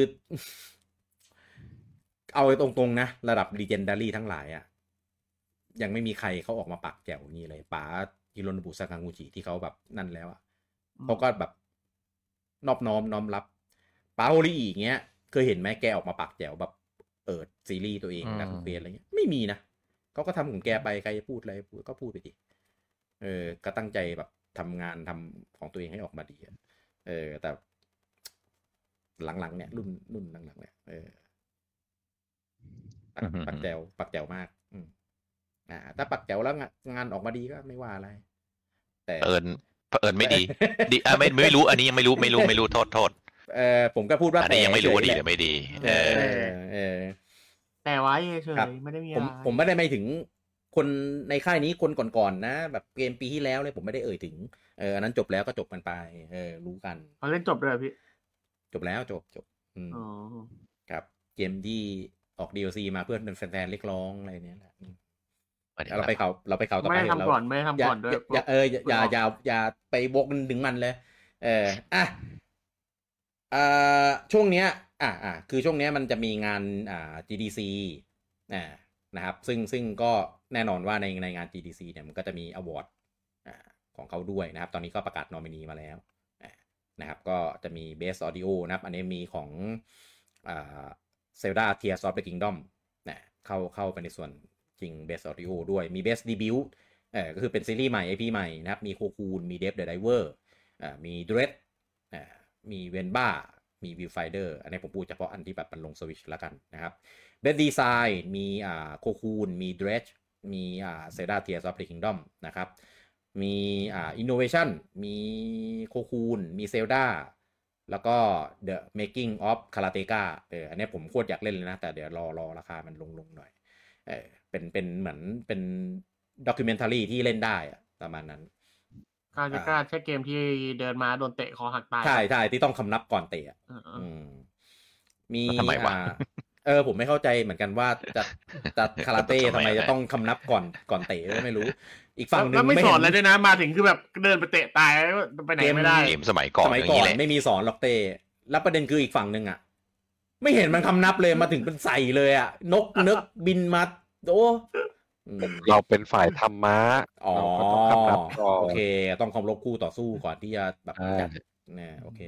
เอาตรงๆนะ ระดับ legendary ทั้งหลายอะ่ะ ยังไม่มีใครเขาออกมาปักแจ๋วนี้เลยป๋าฮิโรนบุสากางูจิที่เขาแบบนั่นแล้วอะ่ะๆเขาก็แบบนอบน้อมน้อมรับป๋าโอริอีอย่างเงี้ยเคยเห็นไหมแกออกมาปักแจ๋วแบบเอิดซีรีส์ตัวเองอืมนะเฟสอะไรเงี้ยไม่มีนะเขาก็ทำของแกไปใครจะพูดอะไรพูดก็พูดไปดิเออก็ตั้งใจแบบ ทำงานทำของตัวเองให้ออกมาดีอะเออ แต่หลังๆเนี่ย รุ่นรุ่นหลังๆเนี่ยเออปักอือฮึปักแจวปักแจวมาก อืมอ่า ถ้าปักแจวแล้วงานงานออกมาดีก็ไม่ว่าอะไร แต่เอิญเผอิญไม่ดี ดีอะไม่ไม่รู้อันนี้ยังไม่รู้ไม่รู้ไม่รู้โทษโทษเออผมก็พูดว่าอันนี้ยังไม่รู้ว่าดีหรือแต่ไม่ดีเอเอออเออ เออแต่ไว้เฉครับยๆไม่ได้มีผมอะไรผมไม่ได้ไม่ถึง คนในค่ายนี้คนก่อนๆนะ แบบเกมปีที่แล้วเลยผมไม่ได้เอ่ยถึงเอออันนั้นจบแล้วก็จบกันไป เออ รู้กันเขาเล่นจบเลยเหรอพี่จบแล้วจบจบอืมอ๋อครับเกมที่ออก DLC มาเพื่อเป็นแฟนๆเรียกร้องอะไรเนี้ยแหละอืมอันนี้เราไปเขาเราไปเขาต่อไม่ไปได้เถะทำเราก่อนไม่ได้ทำอย่าก่อนด้วยอย่าเอออย่าอย่าอย่าอย่าไปบกถึงมันเลย เอออะเอ่อช่วงเนี้ย อะอะคือช่วงเนี้ยมันจะมีงานอ่า GDC อ่านะครับ ซึ่งซึ่งก็ แน่นอนว่าในในงาน GDC เนี่ยมันก็จะมี award ของเขาด้วยนะครับ ตอนนี้ก็ประกาศนอมินีมาแล้วนะครับ ก็จะมี Best Audio นะครับ อันนี้มีของอ่า Zelda Tears of the Kingdom นะเข้าเข้าไปในส่วนจริง Best Audio ด้วยมี Best Debut เออก็คือเป็นซีรีส์ใหม่ IP ใหม่นะครับ มีโคคูนมีเดฟเดอะไดเวอร์อ่ามีดร e ดอ่ามีเวนบ้ามีวิวไฟเดอร์อันนี้ผมพูดเฉพาะอันที่แบบมันลงสวิชแล้วกันนะครับเบสดีไซน์มีอ่าโคคูนมีดร e ด มีอ่า Zelda Tears of the Kingdom นะครับ มีอ่า Innovation มี Cocoon มี Zelda แล้วก็ The Making of Karateka เอออันนี้ผมโคตรอยากเล่นเลยนะ แต่เดี๋ยวรอรอราคามันลงลงหน่อย เออเป็นเป็นเหมือนเป็น documentary ที่เล่นได้อะประมาณนั้นกาจะกล้าใช่เกมที่เดินมาโดนเตะคอหักตาย ใช่ใช่ที่ต้องคำนับก่อนเตะอะเออเอออืมมีแล้วทำไมวะอ่า เออผมไม่เข้าใจเหมือนกันว่าจะจะคาราเต้ทำทำไมไมอะจะต้องคำนับก่อนก่อนเตะก็ไม่รู้ อีกฝั่งหนึ่แล้วงไม่สอนเห็อะไรด้วยนะมาถึงคือแบบเดินไปเตะตายแล้วไปไหนไม่ได้เกมสมัยก่อนสมัยอย่างก่อนี้นแหละไม่มีสอนหรอกเต้แล้วประเด็นคืออีกฝั่งหนึ่งอะ ไม่เห็นมันคำนับเลยมาถึงเป็นใส่เลยอะ นกนึกบินมาโอ้อืมเราเป็นฝ่ายธรรมะอ๋อเราก็ต้องคำนับก่อนโอเค ต้องเคารพคู่ต่อสู้ก่อนที่จะแบบใช่จัดเนี่ยโอเค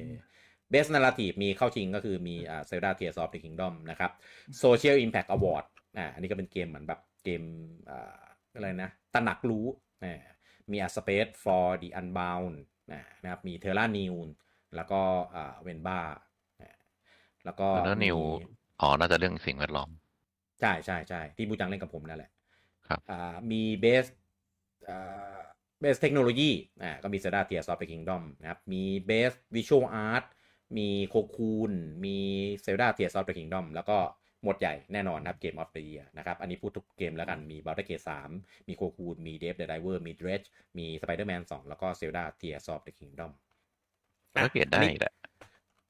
Best Narrative มีเข้าชิงก็คือมีอ่า Zelda Tears of the Kingdom นะครับโซเชียลอิมแพ t อวอร์ดอ่าอันนี้ก็เป็นเกมเหมือนแบบเกมอ่าอะไรนะตระหนักรู้อ่ามี A Space for the Unbound อ่านะครับมี Terra Nil แล้วก็อ่า Venba แล้วก็ Terra Nil มีอ๋อ น่าจะเรื่องสิ่งแวดล้อม ใช่ใช่ใช่ที่บูจังเล่นกับผมนั่นแหละ ครับอ่ามี Bestอ่าเบสเทคโนโลยีอ่าก็มี Zelda Tears of the Kingdom นะครับ มีเบสวิชวลอาร์ต มีโคคูนมี Zelda Tears of the Kingdom แล้วก็หมดใหญ่แน่นอนนะครับ Game of the Year นะครับอันนี้พูดทุกเกมแล้วกันมี Baldur's Gate 3มีโคคูนมี Dave the Diver มี Dredge มี Spider-Man 2แล้วก็ Zelda Tears of the Kingdom แล้วเกตได้อันนี้แหละ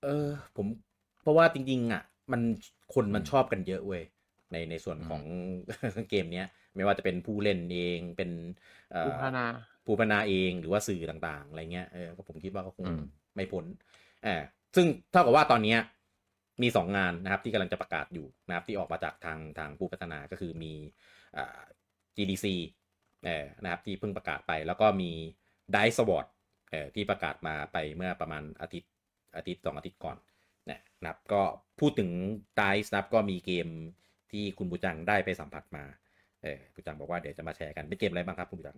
เออผมเพราะว่าจริงๆอะมันคนมันชอบกันเยอะเว้ยในในส่วนของเกมเนี้ยไม่ว่าจะเป็นผู้เล่นเองเป็นเอ่อผู้พัฒนาผู้พัฒนาเองหรือว่าสื่อต่างๆอะไรเงี้ยเออก็ผมคิดว่าก็คงอืมไม่พ้นเออ ซึ่งเท่ากับว่าตอนนี้มีสองงานนะครับที่กำลังจะประกาศอยู่นะครับที่ออกมาจากทางทางผู้พัฒนาก็คือมีอ่ GDC เออนะครับที่เพิ่งประกาศไป แล้วก็มี Dice Award เออที่ประกาศมาไปเมื่อประมาณอาทิตย์อาทิตย์สองอาทิตย์ก่อนนะนะครับก็พูดถึง Dice นะครับก็มีเกมที่คุณบูจังได้ไปสัมผัสมาเออบูจังบอกว่าเดี๋ยวจะมาแชร์กันเป็นเกมอะไรบ้างครับคุณบูจัง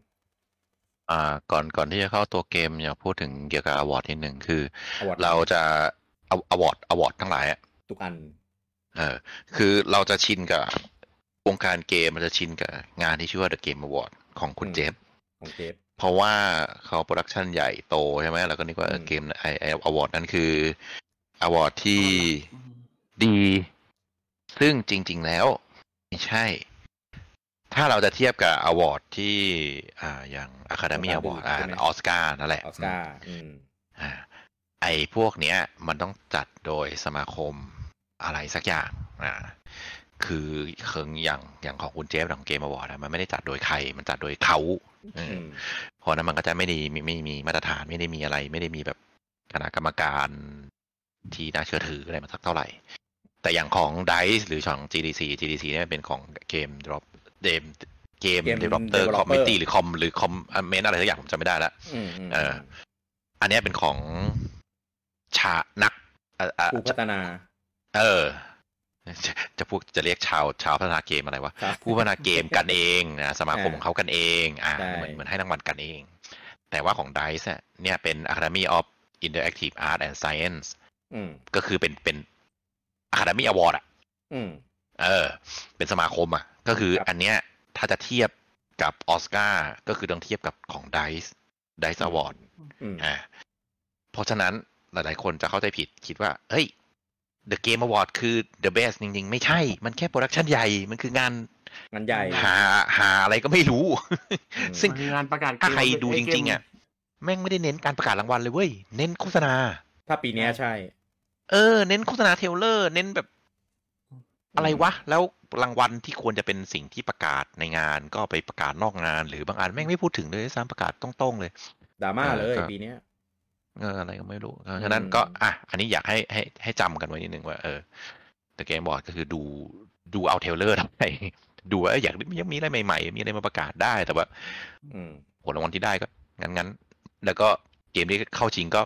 อ่าก่อนก่อนที่จะเข้าตัวเกมอยากพูดถึงเกี่ยวกับ award นิดหนึ่งคือ Award เราจะ award award ทั้งหลายอะทุกอันเออคือเราจะชินกับวงการเกมมันจะชินกับงานที่ชื่อว่า The Game Award ของคุณอืมเจฟของเจฟเพราะว่าเขา production ใหญ่โตใช่ไหมแล้วก็นึกว่าอืมเกมไอ้ไอ้ award นั้นคือ award ที่ดี ซึ่งจริง ๆ แล้ว ไม่ใช่ ถ้าเราจะเทียบกับ award ที่อ่าอย่าง Academy Award อ่าออสการ์นั่นแหละออสการ์อืมอ่าไอพวกเนี้ย มันต้องจัดโดยสมาคมอะไรสักอย่างอ่าคือเคิงอย่างอย่างของคุณเจฟของ Game Award มันไม่ได้จัดโดยใคร มันจัดโดยเขาเอออืมเพราะฉะนั้นมันก็จะไม่ได้มีไม่มีมาตรฐานไม่ได้มีอะไร ไม่ได้มีแบบคณะกรรมการที่น่าเชื่อถืออะไรมาสักเท่าไหร่ แต่อย่างของ DICE หรือของ GDC GDC เนี่ยเป็นของเกม drop เกมเกม Game developer Developer committee หรือคอมหรือคอมเมนอะไรสักอย่างผมจำไม่ได้ละอืมอืมเอออันเนี้ยเป็นของชานักอะอะผู้พัฒนา เออจะจะพูดจะเรียกชาวชาวพัฒนาเกมอะไรวะครับผู้พัฒนาเกมกันเองนะสมาคมอ่าของเขากันเอง อ่าใช่เหมือนเหมือนให้รางวัลกันเอง แต่ว่าของ DICE เนี่ยเนี่ยเป็น Academy of Interactive Art and Science อืมก็คือเป็นเป็น Academy Award อะอืม เออ เป็นสมาคมอะ ก็คือครับอันเนี้ยถ้าจะเทียบกับออสการ์ก็คือต้องเทียบกับของ DICE DICE Award อืมอ่าเพราะฉะนั้นหลาย ๆ คนจะเข้าใจผิดคิดว่า เฮ้ย The Game Award คือ The Best จริง ๆ ไม่ใช่ มันแค่โปรดักชันใหญ่ มันคืองานงานใหญ่ หาหาอะไรก็ไม่รู้มซึ่งมันมีงานประกาศเกมถ้าใครดูเกมจริง ๆ อะ แม่งไม่ได้เน้นการประกาศรางวัลเลยเว้ย เน้นโฆษณา ถ้าปีเนี้ยใช่ เออ เน้นโฆษณา trailer เน้นแบบ อะไรวะ แล้วรางวัลที่ควรจะเป็นสิ่งที่ประกาศในงานก็ไปประกาศนอกงาน หรือบางอันแม่งไม่พูดถึงเลยด้วยซ้ำประกาศตรงๆเลยดราม่าเออเลยครับปีเนี้ยเอออะไรก็ไม่รู้เพราะฉะนั้นอืมก็อะอันนี้อยากให้ให้ให้จำกันไว้นิดนึงว่าเออแต่เกมบอร์ดก็คือดูดูเอาเทรลเลอร์ทำไมดูว่าเอ้ยอยากยังมีอะไรใหม่ๆ มีอะไรมาประกาศได้แต่ว่าอืมผลรางวัลที่ได้ก็งั้นงั้นๆแล้วก็เกมที่เข้าชิงก็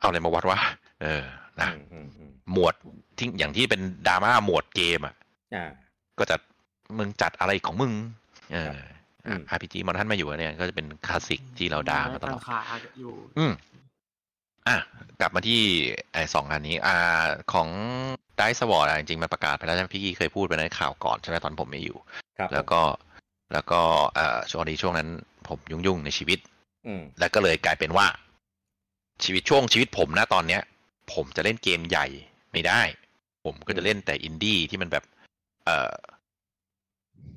เอาอะไรมาวัดวะเออนะอืมอืมอืม หมวดที่อย่างที่เป็นดราม่าหมวดเกมอะอ่าก็จะมึงจัดอะไรของมึง เอออืม RPG มอนท่านมาอยู่เนี่ย ก็จะเป็นคลาสสิกที่เราด่ามาตลอดตั้งขาอยู่อืมอะ กลับมาที่ไอ้สองอันนี้ อ่า ของ Dice Award จริงๆมันประกาศไปแล้วใช่ไหมพี่กี้เคยพูดไปในข่าวก่อนใช่ไหมตอนผมไม่อยู่ครับแล้วก็ แล้วก็เอ่อช่วงนี้ช่วงนั้น ผมยุ่งๆในชีวิต อืมแล้วก็เลยกลายเป็นว่า ชีวิตช่วงชีวิตผมนะตอนเนี้ย ผมจะเล่นเกมใหญ่ ไม่ได้ ผมก็จะเล่นแต่อินดี้ที่มันแบบ เอ่อ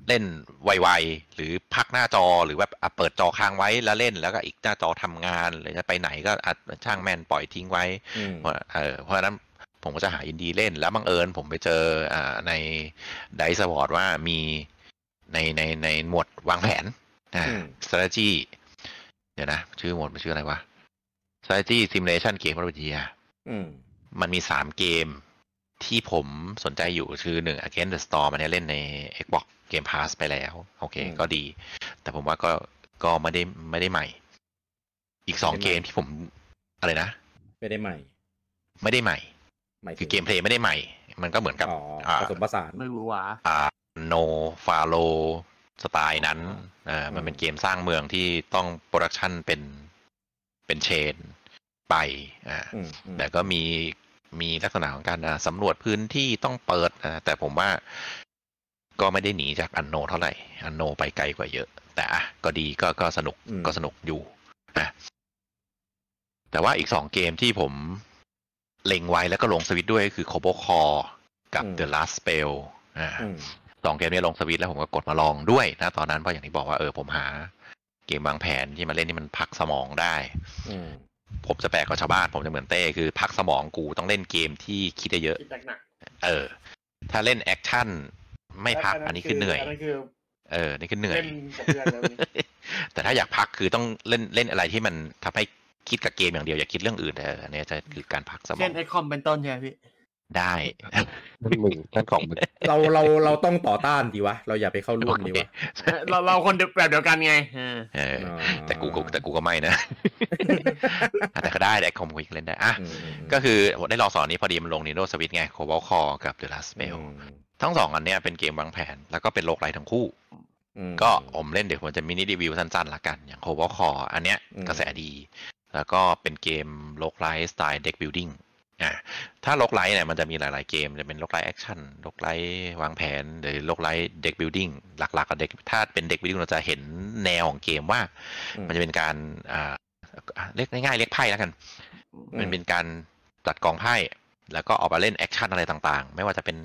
เล่นไวๆหรือพักหน้าจอหรือแบบอะเปิดจอค้างไว้แล้วเล่นแล้วก็อีกหน้าจอทำงานหรือจะไปไหนก็อัดช่างแม่นปล่อยทิ้งไว้อืมเพราะเออเพราะฉะนั้นผมก็จะหาอินดี้เล่นแล้วบังเอิญผมไปเจออ่าในไดสวอร์ดว่ามีในในในหมวดวางแผนอ่าอืม strategy เดี๋ยวนะ ชื่อหมวดมันชื่ออะไรวะ strategy simulation game of the year อืม มันมีสามเกมที่ผมสนใจอยู่คือหนึ่ง Against the Storm มันเนี่ยเล่นใน Xbox Game Pass ไปแล้ว โอเคอืมก็ดี แต่ผมว่าก็ก็ไม่ได้ไม่ได้ใหม่ อีกสองไม่ได้ใหม่เกมที่ผมอะไรนะ ไม่ได้ใหม่ ไม่ได้ใหม่หมายถึงคือ gameplay ไม่ได้ใหม่ มันก็เหมือนกับอ๋ออ่าผสมผสานไม่รู้ว่า Anno Pharaoh style นั้นอ่ามันเป็นเกมสร้างเมืองที่ต้อง production เป็นเป็น chain ไปอ่าอืมอืมแต่ก็มี มีลักษณะของการอ่าสำรวจพื้นที่ต้องเปิดนะแต่ผมว่าก็ไม่ได้หนีจากอันโนเท่าไหร่ อันโนไปไกลกว่าเยอะ แต่อะก็ดีก็ก็สนุกอืมก็สนุกอยู่นะแต่ว่าอีกสองเกมที่ผมเล็งไว้แล้วก็ลงสวิตช์ด้วยคือ c o b o c o กับ The Last Spell อ่าอืมสองเกมนี้ลงสวิตช์แล้วผมก็กดมาลองด้วยนะตอนนั้นเพราะอย่างที่บอกว่าเออผมหา เกมวางแผนที่มาเล่นที่มันพักสมองได้อืม ผมจะแปลกกว่าชาวบ้านผมจะเหมือนเต้คือพักสมองกูต้องเล่นเกมที่คิดได้เยอะคิดหนักเออ ถ้าเล่นแอคชั่นไม่พักอันนี้คือเหนื่อยอันนั้นคือเออ นี่คือเหนื่อยเล่นกับเพื่อนแล้วนี่แต่ถ้าอยากพักคือต้องเล่นเล่นอะไรที่มันทำให้คิดกับเกมอย่างเดียวอย่าคิดเรื่องอื่นเอออันนี้จะคือการพักสมอเช่งนไอคอมเป็นต้นใช่ไหมพี่ได้ นั่นมึงนั่นของมึงเราเราเราต้องต่อต้านดีวะ เราอย่าไปเข้าร่วมดีวะ เราเราคนแบบเดียวกันไงเออเอออ๋อแต่กูก็แต่กูก็ไม่นะ แต่ก็ได้แต่คอมคุยเล่นได้อะอืมอืมก็คือได้ลองสองอันนี้พอดีมันลง Nintendo Switch ไง Cobalt Core กับ The Last อื Spell มทั้งสองอันเนี้ยเป็นเกมวางแผน แล้วก็เป็น roguelike ทั้งคู่อืมก็ผมเล่นเดี๋ยวผมจะ mini review สั้นๆละกัน อย่าง Cobalt Core อันเนี้ยอืมกระแสดี แล้วก็เป็นเกม roguelike สไตล์ deck building อะถ้า roguelike เนี่ยมันจะมีหลาย ๆ เกม จะเป็น roguelike action roguelike วางแผน หรือ roguelike deck building หลัก ๆกับ deck ถ้าเป็น deck building เราจะเห็นแนวของเกมว่าอืมมันจะเป็นการอ่าเรียกง่ายๆเรียกไพ่แล้วกัน มันเป็นการจัดกองไพ่แล้วก็ออกมาเล่น action อะไรต่าง ๆ ไม่ว่าจะเป็น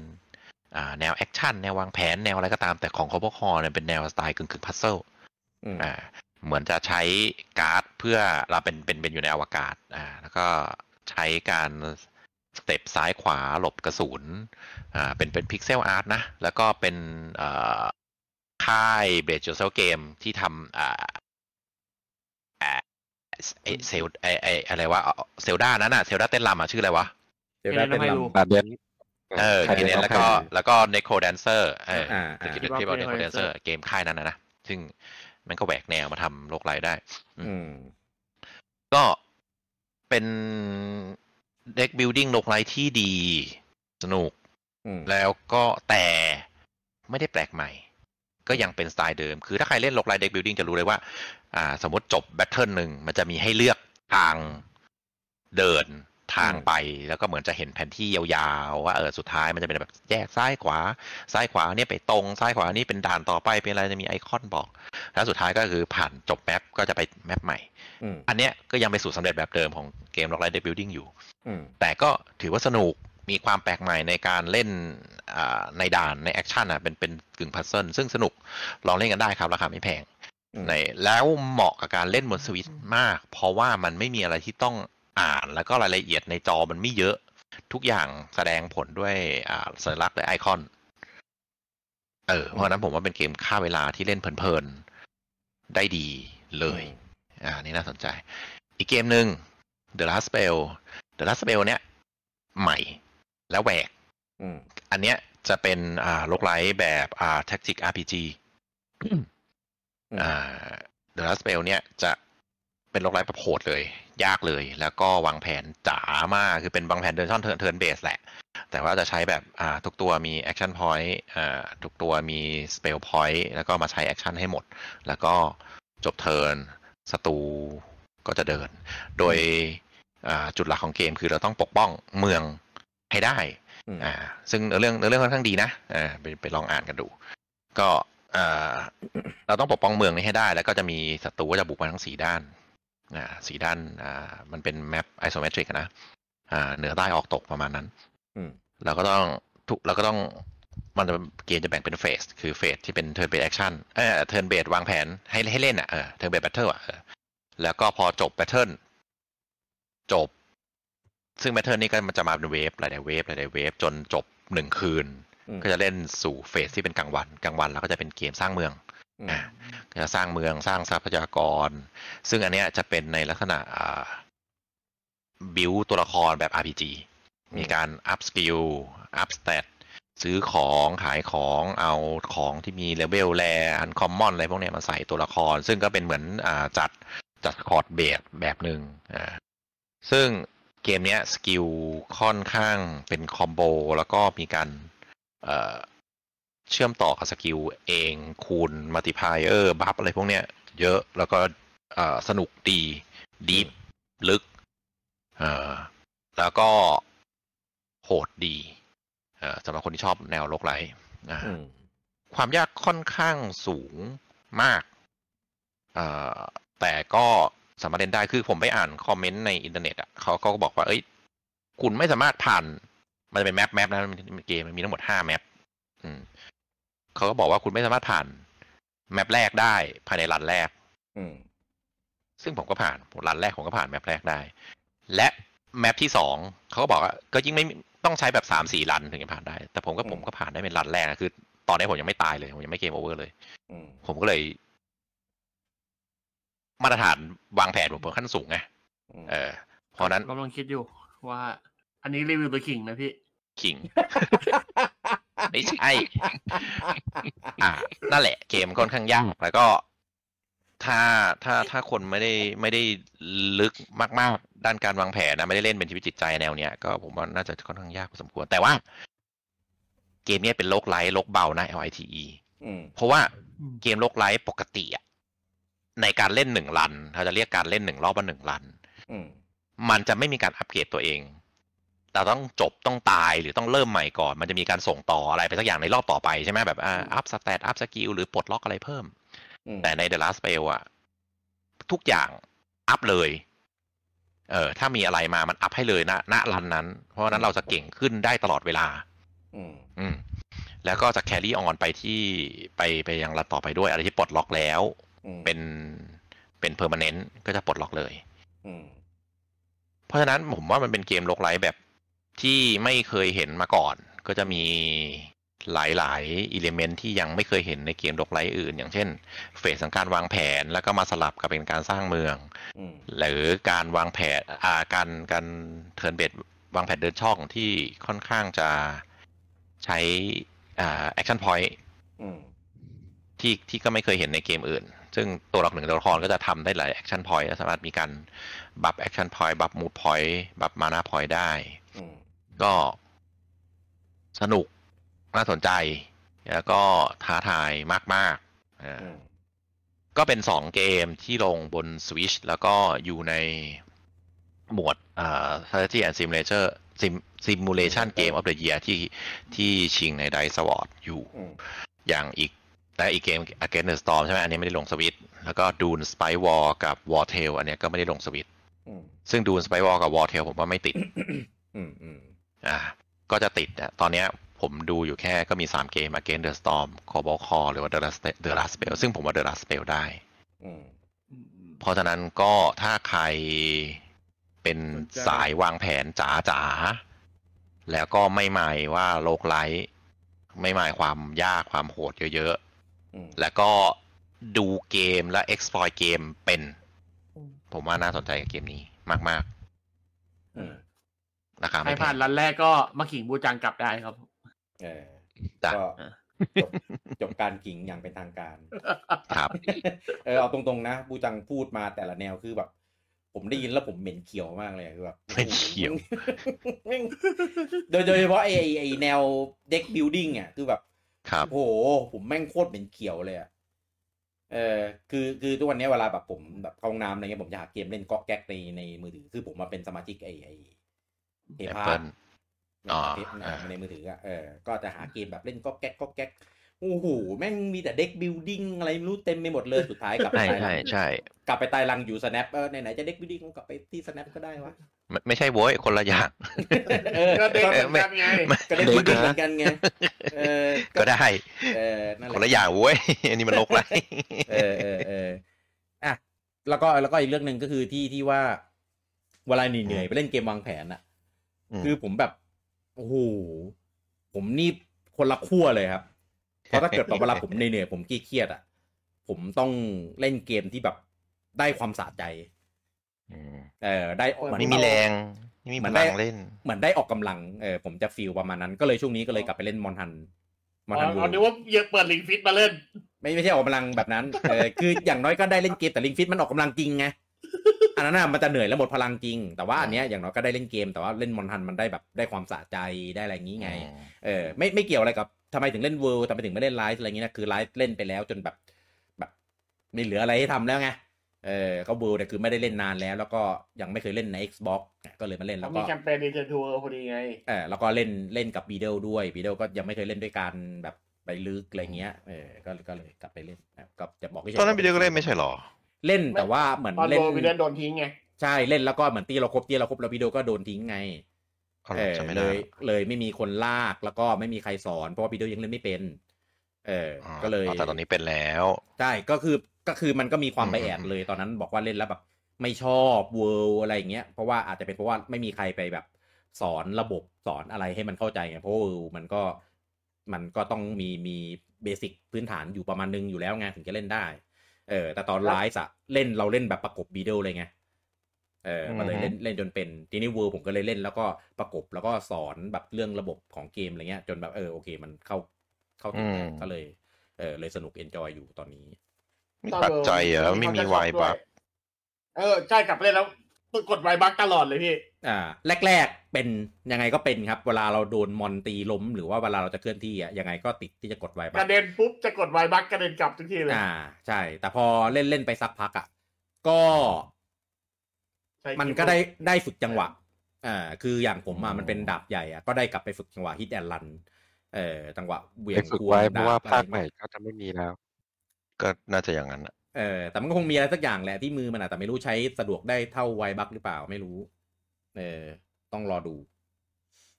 อ่าแนว action แนววางแผนแนวอะไรก็ตามแต่ของคอ b คอเนี่ยเป็นแนวสไตล์กึ่งกึ่ง puzzle อืมอ่าเหมือนจะใช้การ์ดเพื่อเราเป็นเป็นเป็นอยู่ในอวกาศอ่าแล้วก็ ใช้การ step ซ้ายขวาหลบกระสุนอ่าเป็นเป็น pixel art นะ แล้วก็เป็นเอ่อค่าย Brace Yourself Games ที่ทำอ่าอ่าไอเซลไอไออะไรวะ Zelda นั้นอะ Zelda เต้นรำอะชื่ออะไรวะเดี๋ยวได้เป็นไม่ลรู้ Cadence of Hyrule เกมนี้ป็แล้วก็ใครแล้วก็ NecroDancer เอออ่าจะอ่าคิดว่าคิดว่า NecroDancer เกมค่ายนั้นนะนะซึ่งมันก็แหวกแนวมาทำ roguelite ได้ อืมก็ เป็น deck building roguelite ที่ดี สนุกอืมแล้วก็แต่ไม่ได้แปลกใหม่ ก็ยังเป็นสไตล์เดิม คือถ้าใครเล่น roguelite deck building จะรู้เลยว่า อ่า สมมติจบ battle หนึ่งมันจะมีให้เลือกทางเดิน ทางไปแล้วก็เหมือนจะเห็นแผนที่ยาวๆว่าเออสุดท้ายมันจะเป็นแบบแยกซ้ายขวา ซ้ายขวาเนี่ยไปตรงซ้ายขวานี่เป็นด่านต่อไปเป็นอะไรจะมีไอคอนบอก แล้วสุดท้ายก็คือผ่านจบ map ก็จะไป map ใหม่อืมอันเนี้ยก็ยังเป็นสูตรสำเร็จแบบเดิมของเกม Roguelite Deck Building อยู่อืมแต่ก็ถือว่าสนุกมีความแปลกใหม่ในการเล่นอ่าในด่านใน action อะเป็นเป็นกึ่ง puzzle ซึ่งสนุกลองเล่นกันได้ครับราคาไม่แพงอืมในแล้วเหมาะกับการเล่นบนสวิตช์มาก เพราะว่ามันไม่มีอะไรที่ต้อง อ่านแล้วก็รายละเอียดในจอมันไม่เยอะ ทุกอย่างแสดงผลด้วยอ่าสัญลักษณ์และไอคอน เออเพราะฉะนั้นผมว่าเป็นเกมฆ่าเวลาที่เล่นเพลินๆ ได้ดีเลย อ่า นี่น่าสนใจ อีกเกมหนึ่ง The Last Spell The Last Spell เนี้ยใหม่แล้วแหวกอืมอันเนี้ยจะเป็นอ่า roguelite แบบอ่า Tactic RPG อ่า The Last Spell เนี่ยจะ เป็น roguelite แบบโหดเลย ยากเลย แล้วก็วางแผนจ๋ามากคือเป็นวางแผนเดินช่อง turn turn-based แหละ แต่ว่าจะใช้แบบอ่าทุกตัวมี Action Point อ่าทุกตัวมี Spell Point แล้วก็มาใช้ Action ให้หมด แล้วก็จบเทิร์นศัตรูก็จะเดิน โดยอ่าจุดหลักของเกมคือเราต้องปกป้องเมืองให้ได้อืมอ่าซึ่งเนื้อเรื่องเนื้อเรื่องค่อนข้างดีนะอ่าไปไปลองอ่านกันดู ก็อ่าเราต้องปกป้องเมืองนี้ให้ได้ แล้วก็จะมีศัตรูก็จะบุกมาทั้งสี่ด้านอ่า สี่ด้านอ่ามันเป็นแมปไอโซเมตริกนะอ่าเหนือใต้ออกตกประมาณนั้นอืมเราก็ต้องทุกเราก็ต้องมันจะเกมจะแบ่งเป็น phase คือ phase ที่เป็น turn-based action เออ turn-based วางแผนให้ให้เล่นอะเออ turn-based battle อะเออแล้วก็พอจบ battle จบ ซึ่ง pattern นี้ก็มันจะมาเป็น wave หลายๆ wave หลายๆ wave จนจบหนึ่งคืนอืมก็จะเล่นสู่ phase ที่เป็นกลางวันกลางวัน แล้วก็จะเป็นเกมสร้างเมืองอืมอ่าก็ จะสร้างเมืองสร้างทรัพยากร ซึ่งอันเนี้ยจะเป็นในลักษณะบิวตัวละครแบบ RPG มีการ up skill up stat ซื้อของขายของเอาของที่มี level rare uncommon อะไรพวกเนี้ยมาใส่ตัวละคร ซึ่งก็เป็นเหมือนอจัดจัดคอร์ดเบสแบบหนึ่งอ่าซึ่งเกมเนี้ย skill ค่อนข้างเป็น combo แล้วก็มีการเอ่อ เชื่อมต่อกับ skill เองคูณ multiplier buff อะไรพวกเนี้ย เยอะแล้วก็เอ่อสนุกดี deep ลึกเอ่อแล้วก็โหดดีเอ่อสำหรับคนที่ชอบแนว roguelite นะอืมความยากค่อนข้างสูงมากเอ่อแต่ก็สามารถเล่นได้คือผมไปอ่านคอมเมนต์ในอินเทอร์เน็ตอะเขาก็บอกว่า เอ้ย คุณไม่สามารถผ่าน มันจะเป็น map map นะมันเป็นเกมมันมีทั้งหมดห้า mapอืม เขาก็บอกว่าคุณไม่สามารถผ่าน map แรกได้ภายใน run แรก อืม ซึ่งผมก็ผ่าน run แรกผมก็ผ่าน map แรกได้ และ map ที่สองเขาก็บอกว่าก็ยิ่งไม่ต้องใช้แบบสามสี่ run ถึงจะผ่านได้ แต่ผมก็อืมผมก็ผ่านได้เป็น run แรกนะคือ ตอนนี้ผมยังไม่ตายเลย ผมยังไม่ game over เลยอืมผมก็เลย มาตรฐานวางแผนผมเป็นขั้นสูงไงอืมเออเพราะฉะนั้นกำลังคิดอยู่ว่า อันนี้รีวิวตัวขิงนะพี่ขิง ไม่ใช่ อ่า นั่นแหละเกมค่อนข้างยากแล้วก็ถ้าถ้าถ้าคนไม่ได้ไม่ได้ลึกมากๆ ด้านการวางแผนนะไม่ได้เล่นเป็นชีวิตจิตใจแนวเนี้ยก็ผมว่าน่าจะค่อนข้างยากพอสมควร แต่ว่า เกมเนี้ยเป็นโลกไลท์โลกเบานะ LITE อืมเพราะว่าอืมเกมโลกไลท์ปกติอะในการเล่นหนึ่งรันเราจะเรียกการเล่นหนึ่งรอบว่าหนึ่งรันอืมมันจะไม่มีการอัปเกรดตัวเอง เราต้องจบต้องตายหรือต้องเริ่มใหม่ก่อน มันจะมีการส่งต่ออะไรไปสักอย่างในรอบต่อไปใช่ไหมแบบอ่า up stat up skill หรือปลดล็อกอะไรเพิ่มอืมแต่ใน The Last Spell อะทุกอย่าง up เลย เออถ้ามีอะไรมามัน up ให้เลยนะณ run นั้น เพราะฉะนั้นเราจะเก่งขึ้นได้ตลอดเวลา อืมอืมแล้วก็จะ carry on ไปที่ไปไปยัง run ต่อไปด้วยอะไรที่ปลดล็อกแล้วอืมเป็นเป็น permanent ก็จะปลดล็อกเลยอืมเพราะฉะนั้นผมว่ามันเป็นเกม roguelite แบบ ที่ไม่เคยเห็นมาก่อน ก็จะมีหลายๆ element ที่ยังไม่เคยเห็นในเกม roguelite อื่น อย่างเช่น phase ของการวางแผนแล้วก็มาสลับกับเป็นการสร้างเมืองอืมหรือการวางแผนอ่าการการ turn-based วางแผนเดินช่องที่ค่อนข้างจะใช้อ่า action point อืมที่ที่ก็ไม่เคยเห็นในเกมอื่น ซึ่งตัวหลักหนึ่งตัวละครก็จะทำได้หลาย action point สามารถมีการ buff action point buff move point buff mana point ได้อืม ก็สนุกน่าสนใจ แล้วก็ท้าทายมากๆเอออืมก็เป็นสองเกมที่ลงบน Switch แล้วก็อยู่ในหมวดอ่า strategy and simulator Sim- simulation game of the year ที่ที่ชิงใน Dice Award อยู่อืมอย่างอีกและอีกเกม Against the Storm ใช่ไหมอันนี้ไม่ได้ลงสวิตแล้วก็ Dune Spy War กับ War Tale อันเนี้ยก็ไม่ได้ลงสวิตอืมซึ่ง Dune Spy War กับ War Tale ผมว่าไม่ติด อืมอืมอ่าก็จะติดอะตอนเนี้ยผมดูอยู่แค่ก็มี 3 เกม Against the Storm Cobalt Core หรือว่า The Last The Last Spell ซึ่งผมว่า The Last Spell ได้อืมเพราะฉะนั้นก็ถ้าใครเป็นสนใจสายวางแผนจ๋าจ๋าๆแล้วก็ไม่หมายว่าโลกไลท์ไม่หมายความยากความโหดเยอะอืมๆแล้วก็ดูเกมและ exploit เกมเป็น ผมว่าน่าสนใจกับเกมนี้มากอืมๆ นะครับใครผ่านรันแรกก็มาขิงบูจังกลับได้ครับ เออจ้ะก็จบจบการขิงอย่างเป็นทางการ ครับ เออเอาตรงๆนะบูจังพูดมาแต่ละแนวคือแบบ ผมได้ยินแล้วผมเหม็นเขียวมากเลยคือแบบเหม็นเขียวแม่งโดยโดยเฉพาะไอ้ไอ้ไอ้แนว deck building อะคือแบบครับโอ้โหผมแม่งโคตรเหม็นเขียวเลยอะเออคือคือทุกวันนี้เวลาแบบผมแบบเข้าห้องน้ำอะไรเงี้ยผมอยากเกมเล่นก๊อกแก๊กในในมือถือคือผมมาเป็นสมาชิกไอ้ไอ้ เทพา Apple อ๋อเทปอ่าในมือถืออะเออก็จะหาเกมแบบเล่นก๊อกแก๊กก๊อกแก๊กโอ้โหแม่งมีแต่ deck building อะไรไม่รู้เต็มไปหมดเลยสุดท้ายกลับไปใช่ตายรัใช่งใช่กลับไปตายรังอยู่ Snap เออไหนๆจะเด็กบิลดิ้งกลับไปที่ snap ก็ได้วะไม่ไม่ใช่โว้ยคนละอย่างเออก็ deck ก็เหมือนกันไงก็ deck building เหมือนกันไงเออก็ได้เออนั่นแหคละนละอย่างโว้ยอันนี้มัน roguelite เออเออเอออะแล้วก็แล้วก็อีกเรื่องหนึ่งก็คือที่ที่ว่าเวลาเหนื่อยๆไปเล่นเกมวางแผนอะม คือผมแบบโอ้โหผมนี่คนละขั้วเลยครับ เพราะถ้าเกิดแบบเวลาผมเหนื่อยๆผมเครียดๆอะ ผมต้องเล่นเกมที่แบบได้ความสะใจอืมเออได้เหมือนไม่มีแรงไม่มีเหมืพอนได้ลังเล่น เหมือนได้ออกกำลังเออผมจะฟีลประมาณนั้นก็เลยช่วงนี้ก็เลยกลับไปเล่นมอนทันมอนทันอ๋อนึกว่าเยอะเปิดลิงฟิตมาเล่น ไม่ไม่ใช่ออกกำลังแบบนั้นเออคืออย่างน้อยก็ได้เล่นเกมแต่ลิงฟิตมันออกกำลังจริงไง อันนั้นน่ะมันจะเหนื่อยและหมดพลังจริง แต่ว่าอันเนี้ยอย่างน้อยก็ได้เล่นเกม แต่ว่าเล่นมอนฮันมันได้แบบได้ความสะใจได้อะไรอย่างงี้ไง เออไม่ไม่เกี่ยวอะไรกับทำไมถึงเล่นเวิร์ทำไมถึงไม่เล่นไลฟ์อะไรอย่างงี้นะคือ Rise เล่นไปแล้วจนแบบแบบไม่เหลืออะไรให้ทำแล้วไงเออก็ World เนี่ยคือไม่ได้เล่นนานแล้ว แล้วก็ยังไม่เคยเล่นใน Xbox เนี่ยก็เลยมาเล่นแล้วมีก็แคมเปญดีเจทัวร์พอดีไงเออแล้วก็เล่นเล่นกับบีเดลด้วยบีเดลก็ยังไม่เคยเล่นด้วยกันแบบไปลึกอะไรเงี้ยเออก็ก็เลยกลับไปเล่นนะก็จะบอกให้ตอนนั้นบีเดลก็เล่นไม่ใช่หรอ เล่นแต่ว่าเหมือนตอนเล่โดนนวิดเดนโดนทิ้งไงใช่เล่นแล้วก็เหมือนตีเราครบตีเราครบแล้วบีเดลก็โดนทิ้งไงเอาเอล่ะอจำไม่เลได้ยเลยไม่มีคนลากแล้วก็ไม่มีใครสอนเพราะว่าบีเดลยังเล่นไม่เป็น เอออ๋อก็เลยอ๋อแต่ตอนนี้เป็นแล้วใช่ก็คือก็คือมันก็มีความอืมไปแอดเลยตอนนั้นบอกว่าเล่นแล้วแบบไม่ชอบเวิร์อะไรอย่างเงี้ยเพราะว่าอาจจะเป็นเพราะว่าไม่มีใครไปแบบสอนระบบสอนอะไรให้มันเข้าใจไงเพราะว่า World มันก็มันก็ต้องมีมีbasic พื้นฐานอยู่ประมาณนึงอยู่แล้วไงถึงจะเล่นได้ เออ แต่ตอนครับไลฟ์อะเล่นเราเล่นแบบประกบบีเดลเลยไงเออมันเลยอือฮึเล่นเล่นจนเป็นทีนี้ World ผมก็เลยเล่นแล้วก็ประกบแล้วก็สอนแบบเรื่องระบบของเกมอะไรเงี้ย จนแบบเออโอเค มันเข้าเข้าถึงแล้วก็เลย เออเลยสนุก enjoy อยู่ตอนนี้ไม่ปักใจเหรอไม่มี wirebug เออใช่กลับไปเล่นแล้ว กด wirebug ตลอดเลยพี่ อ่า แรก ๆ เป็นยังไงก็เป็นครับ เวลาเราโดนมอนตีล้ม หรือว่าเวลาเราจะเคลื่อนที่อะยังไงก็ติดที่จะกดไวกบัระเด็นปุ๊บจะกดไวบักกระเด็นกลับทุกทีเลย อ่า ใช่ แต่พอเล่นเล่นไปสักพักอะ ก็ใช่มันก็ได้ได้ฝึกจังหวะอ่าคืออย่างผมอะมันเป็นดาบใหญ่อะก็ได้กลับไปฝึกจังหวะฮิตแอนลัน เอ่อจังหวะเหวียไปงฝึกควงไว้เพราะว่าดบภาคอะใหไรม่เงี้ยก็จะไม่มีแล้ว ก็น่าจะอย่างนั้นอะ เออแต่มันก็คงมีอะไรสักอย่างแหละที่มือมันอะแต่ไม่รู้ใช้สะดวกได้เท่าไวบักหรือเปล่าไม่รู้ เออ ต้องรอดู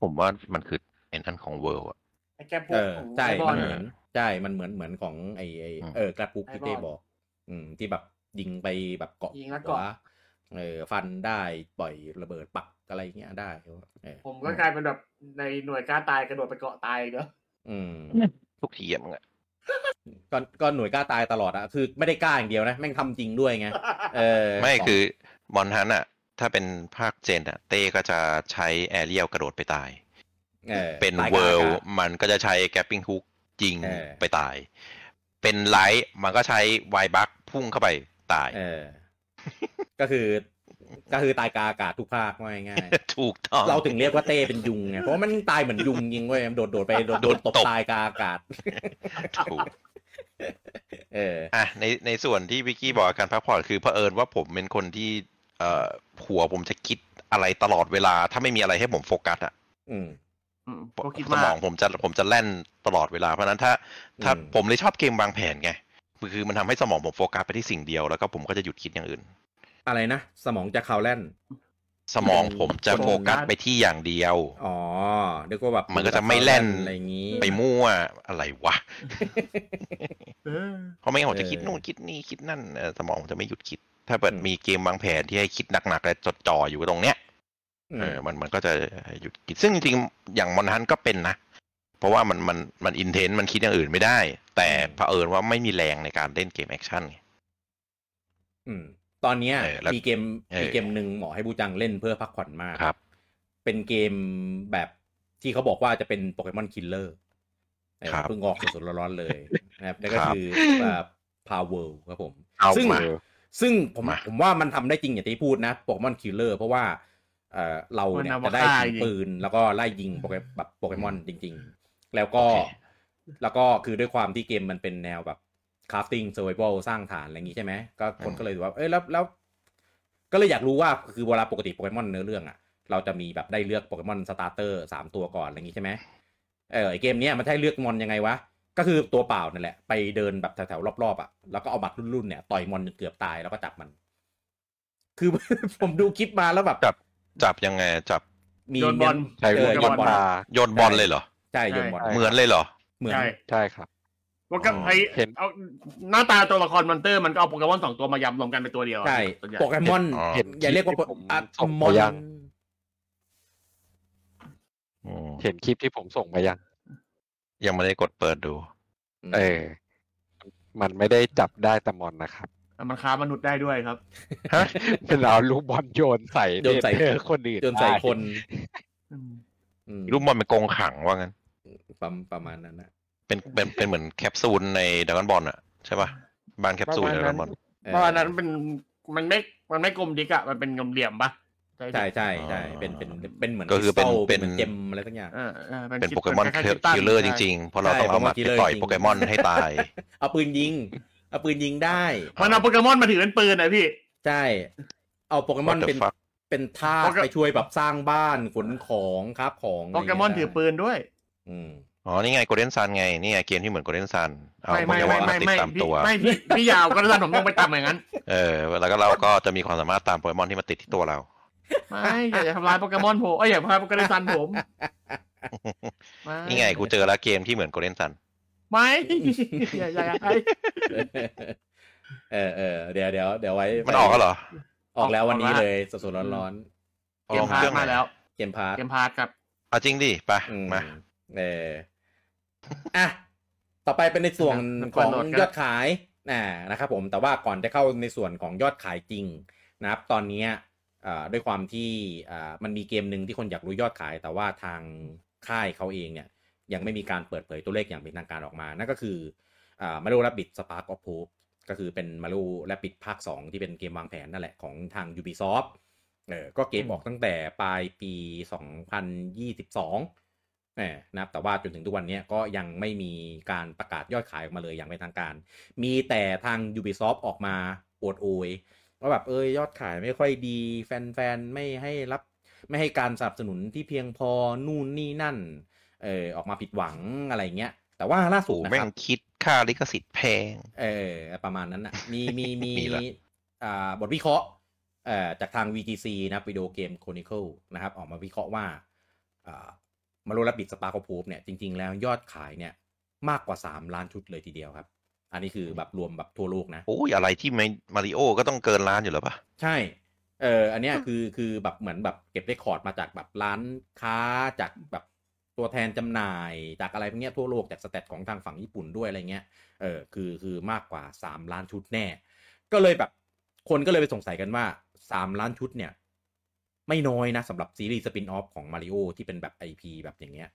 ผมว่ามันคือเอ็นอันของเวิร์อะไอ้แก้ปุ๊เอบอของใช่ไอบอมันลเหมือนใช่มันเหมือนเหมือนของไอไออืมเออกระปุกที่ไอ้บอลเต้บอก อืม ที่แบบยิงไปแบบเกาะยิงแล้วหัเกาะเออฟันได้ปล่อยระเบิดปักอะไรเงี้ยได้เออผมก็กลายเป็นแบบในหน่วยกล้าตายกระโดดไปเกาะตายเนอะอืมทุกทีอะมึงอะ ก็ก็หน่วยกล้าตายตลอดอะคือไม่ได้กล้าอย่างเดียวนะแม่งทำจริงด้วยไงเออไม่สงคือมอนฮันอะถ้าเป็นภาคเจนอะเต้ก็จะใช้แอเรียลกระโดดไปตายออเป็นตายกเวิลางลอากาศมันก็จะใช้แกปปิ้งฮุกยิงเออไปตาย เป็นไลท์มันก็ใช้ไวบักพุ่งเข้าไปตายเออก็คือ ก็คือตายกลางอากาศทุกภาคว่าง่ายถูกต้องๆเราถึงเรียกว่าเต้เป็นยุงไงเพราะว่ามันตายเหมือนยุงจริงเว้ยมันโดดโดดไปโดดโดนตบตบตายกลางอากาศถูกเอออะในในส่วนที่วิกกี้บอกการพักผ่อนคือเผอิญว่าผมเป็นคนที่ เอ่อหัวผมจะคิดอะไรตลอดเวลา ถ้าไม่มีอะไรให้ผมโฟกัสอะอืมอืมก็คิดสว่ามองผมจะผมจะแล่นตลอดเวลาเพราะฉะนั้นถ้า ถ้าอืมผมเลยชอบเกมวางแผนไงคือมันทำให้สมองผมโฟกัสไปที่สิ่งเดียวแล้วก็ผมก็จะหยุดคิดอย่างอื่น อะไรนะ สมองจะคาวแล่น สมองผมจะคนโฟกัสไปที่อย่างเดียว อ๋อเรียกว่าแบบมันก็จะไม่แล่นอะไรอย่างนี้ ไปมั่วอะไรวะเออเพราะไม่งั้นผมจะเออคิดนู่นคิดนี่คิดนั่นเอ่อสมองผมจะไม่หยุดคิด ถ้าเกิดอืมมีเกมวางแผนที่ให้คิดหนักๆและจดจ่ออยู่ตรงเนี้ยอืมเออมันมันก็จะหยุดคิดซึ่งจริงๆอย่างมอนฮันก็เป็นนะเพราะว่ามันมันมัน intense มันคิดอย่างอื่นไม่ได้ แต่เผอิญว่าไม่มีแรงในการเล่นเกม action ไงอืม ตอนเนี้ยเออแล้วมีเกมเออมีเกมหนึ่งเหมาะให้บูจังเล่นเพื่อพักผ่อนมากครับ เป็นเกมแบบที่เขาบอกว่าจะเป็นโปเกมอน killer ครับเพิ่งออกสดๆร้อนๆเลยนะครับนั่นก็ครับคือ Palworld ครับผมเอาซึ่งมาซึ่งผมมาผมว่ามันทำได้จริงอย่างที่พูดนะโปเกมอน killer เพราะว่าเอ่อเราเนี่ยมันนำมาจะได้ฆ่ายิงจริงปืนแล้วก็ไล่ยิงโปเกแบบโปเกมอนจริง ๆ แล้วก็โอเคแล้วก็คือด้วยความที่เกมมันเป็นแนวแบบ crafting survival สร้างฐานอะไรอย่างนี้ใช่ไหมก็คนก็เลยว่า เอ้ยแล้วแล้วก็เลยอยากรู้ว่าคือเวลาปกติโปเกมอนเนื้อเรื่องอะเราจะมีแบบได้เลือกโปเกมอน starter สามตัวก่อนอะไรอย่างนี้ใช่ไหมเออไอเกมเนี้ยมันใช้เลือกมอนยังไงวะ ก็คือตัวเปล่านั่นแหละ ไปเดินแบบแถวๆรอบๆอะแล้วก็เอาบัตรรุ่นๆเนี่ยต่อยมอนจนเกือบตายแล้วก็จับมัน คือผมดูคลิปมาแล้วแบบจับจับยังไงจับมีโยนบอลใช้เอลูอกโยบอนลบอลปลาโยนบอลเลยเหรอใช่โยนบอลใช่เหมือนเลยเหรอเหมือนใช่ใช่ครับ มันก็อ๋อไอเห็น เอาหน้าตาตัวละครมอนเตอร์มันก็เอาโปเกมอนสองตัวมายำรวมกันเป็นตัวเดียวอะใช่ส่วนใหญ่โปเกมอนอ๋อเห็นอย่าเรียกว่าคลิปที่ผมอะส่งมอนไปยัง อืมเห็นคลิปที่ผมส่งไปยัง ยังไม่ได้กดเปิดดู เออ มันไม่ได้จับได้แต่มอนนะครับแต่มันค้ามนุษย์ได้ด้วยครับฮะเป็นเอาลูกบอลโยนใส่โยนใส่ เดทคนอื่นจนใส่คนอืมอืมรูปมันเป็นกรงขังว่างั้น ประประมาณนั้นนะ เป็นเป็นเป็นเหมือนแคปซูลในดากอนบอลอะใช่ป่ะบ้านแคปซูลในดากอนบอลเออเพราะอันนั้นเป็นมันไม่มันไม่กลมดิกอะมันเป็นเหลี่ยมๆปะใช่ใช่ใช่เป็นเป็นเป็นเหมือนก็คือเป็นริสตัลเป็นหมืเจมอะไรทั้งอย่างเออเออเป็นคิดโปเกมอนคล้ายๆคิลเลอร์จใช่ริงๆเพราะเราต้องใช่เอามา Pokemon Killer ต่อยจริงโปเกมอนให้ตาย เอาปืนยิง เอาปืนยิงได้มันเอาโปเกมอนมาถือเป็นปืนนะพี่ใช่เอาโปเกมอน What the เป็น fuck เป็นท่าสโปเกไปช่วยแบบสร้างบ้านขนของครับของโปเกมอนถือปืนด้วย อืม อ๋อ นี่ไงโกลเด้นซันไง นี่ไงเกมที่เหมือนโกลเด้นซัน เอาไม่โปไม่เกมอไม่นมาไม่ติดไม่ตามพี่ตัว ไม่พี่พี่ยาวก็เลยผมต้องไปตามอย่างนั้น เออ แล้วก็เราก็จะมีความสามารถตามโปเกมอนที่มาติดที่ตัวเรา ไม่อย่าอย่าทำลายโปเกมอนผมเอ้ยอย่าทำลายโปเกมอนซันผมม่นี่ไงกูเจอแล้วเกมที่เหมือนโกลเด้นซัน ไม่อย่าอย่าอย่าไอ้เออเออเดี๋ยวเดี๋ยวเดี๋ยวไว้ มันออกแล้วเหรอ ออกแล้ววันนี้ออกแล้วเลยสดๆร้อนเกมพาร์ทมาแล้วๆเกมพาร์ทเกมพาร์ทครับเอาจริงดิ ไปอืมา เออ อะต่อไปเป็นในส่วนมันขเปิอดงโหลดกันยอดขายอ่านะครับผมแต่ว่าก่อนจะเข้าในส่วนของยอดขายจริงนะครับ ตอนเนี้ยอ่าด้วยความที่อ่ามันมีเกมหนึ่งที่คนอยากรู้ยอดขาย แต่ว่าทางค่ายเขาเองเนี่ยยังไม่มีการเปิดเผยตัวเลขอย่างเป็นทางการออกมา นั่นก็คืออ่ามารู Rabbit Spark of Hope ก็คือเป็นมารู Rabbit ภาค 2 ที่เป็นเกมวางแผนนั่นแหละของทาง Ubisoft เออก็เกมออกตั้งแต่ปลายปี 2022เออ นะครับแต่ว่าจนถึงทุกวันนี้ก็ยังไม่มีการประกาศยอดขายออกมาเลยอย่างเป็นทางการ มีแต่ทาง Ubisoft ออกมาโอดโอยว่าแบบเออยอดขายไม่ค่อยดี แฟนๆ ไม่ให้รับไม่ให้การสนับสนุนที่เพียงพอนู่นนี่นั่น เออออกมาผิดหวังอะไรเงี้ย แต่ว่าล่าสุโอ้ดนะแม่คงรับคิดค่าลิขสิทธิ์แพง เออ ประมาณนั้นนะมีมีมีมีละอ่าบทวิเคราะห์เอ่อจากทาง VGC นะครับวิดีโอเกม Chronicle นะครับ ออกมาวิเคราะห์ว่าอ่า Mario Rabbids Sparks of Hope เนี่ยจริง ๆ แล้วยอดขายเนี่ยมากกว่า 3 ล้านชุดเลยทีเดียวครับ อันนี้คือแบบรวมแบบทั่วโลกนะโอ้ยอะไรที่ไม่มาริโอก็ต้องเกินล้านอยู่แล้วปะใช่เอออันเนี้ยคือคือแบบเหมือนแบบเก็บ record มาจากแบบร้านค้าจากแบบตัวแทนจำหน่ายจากอะไรพวกเนี้ยทั่วโลกจาก stat ของทางฝั่งญี่ปุ่นด้วยอะไรเงี้ยเออคือคือมากกว่า 3 ล้านชุดแน่ ก็เลยแบบคนก็เลยไปสงสัยกันว่า 3 ล้านชุดเนี่ย ไม่น้อยนะสำหรับซีรีส์ spin-off ของมาริโอที่เป็นแบบ IP แบบอย่างเงี้ย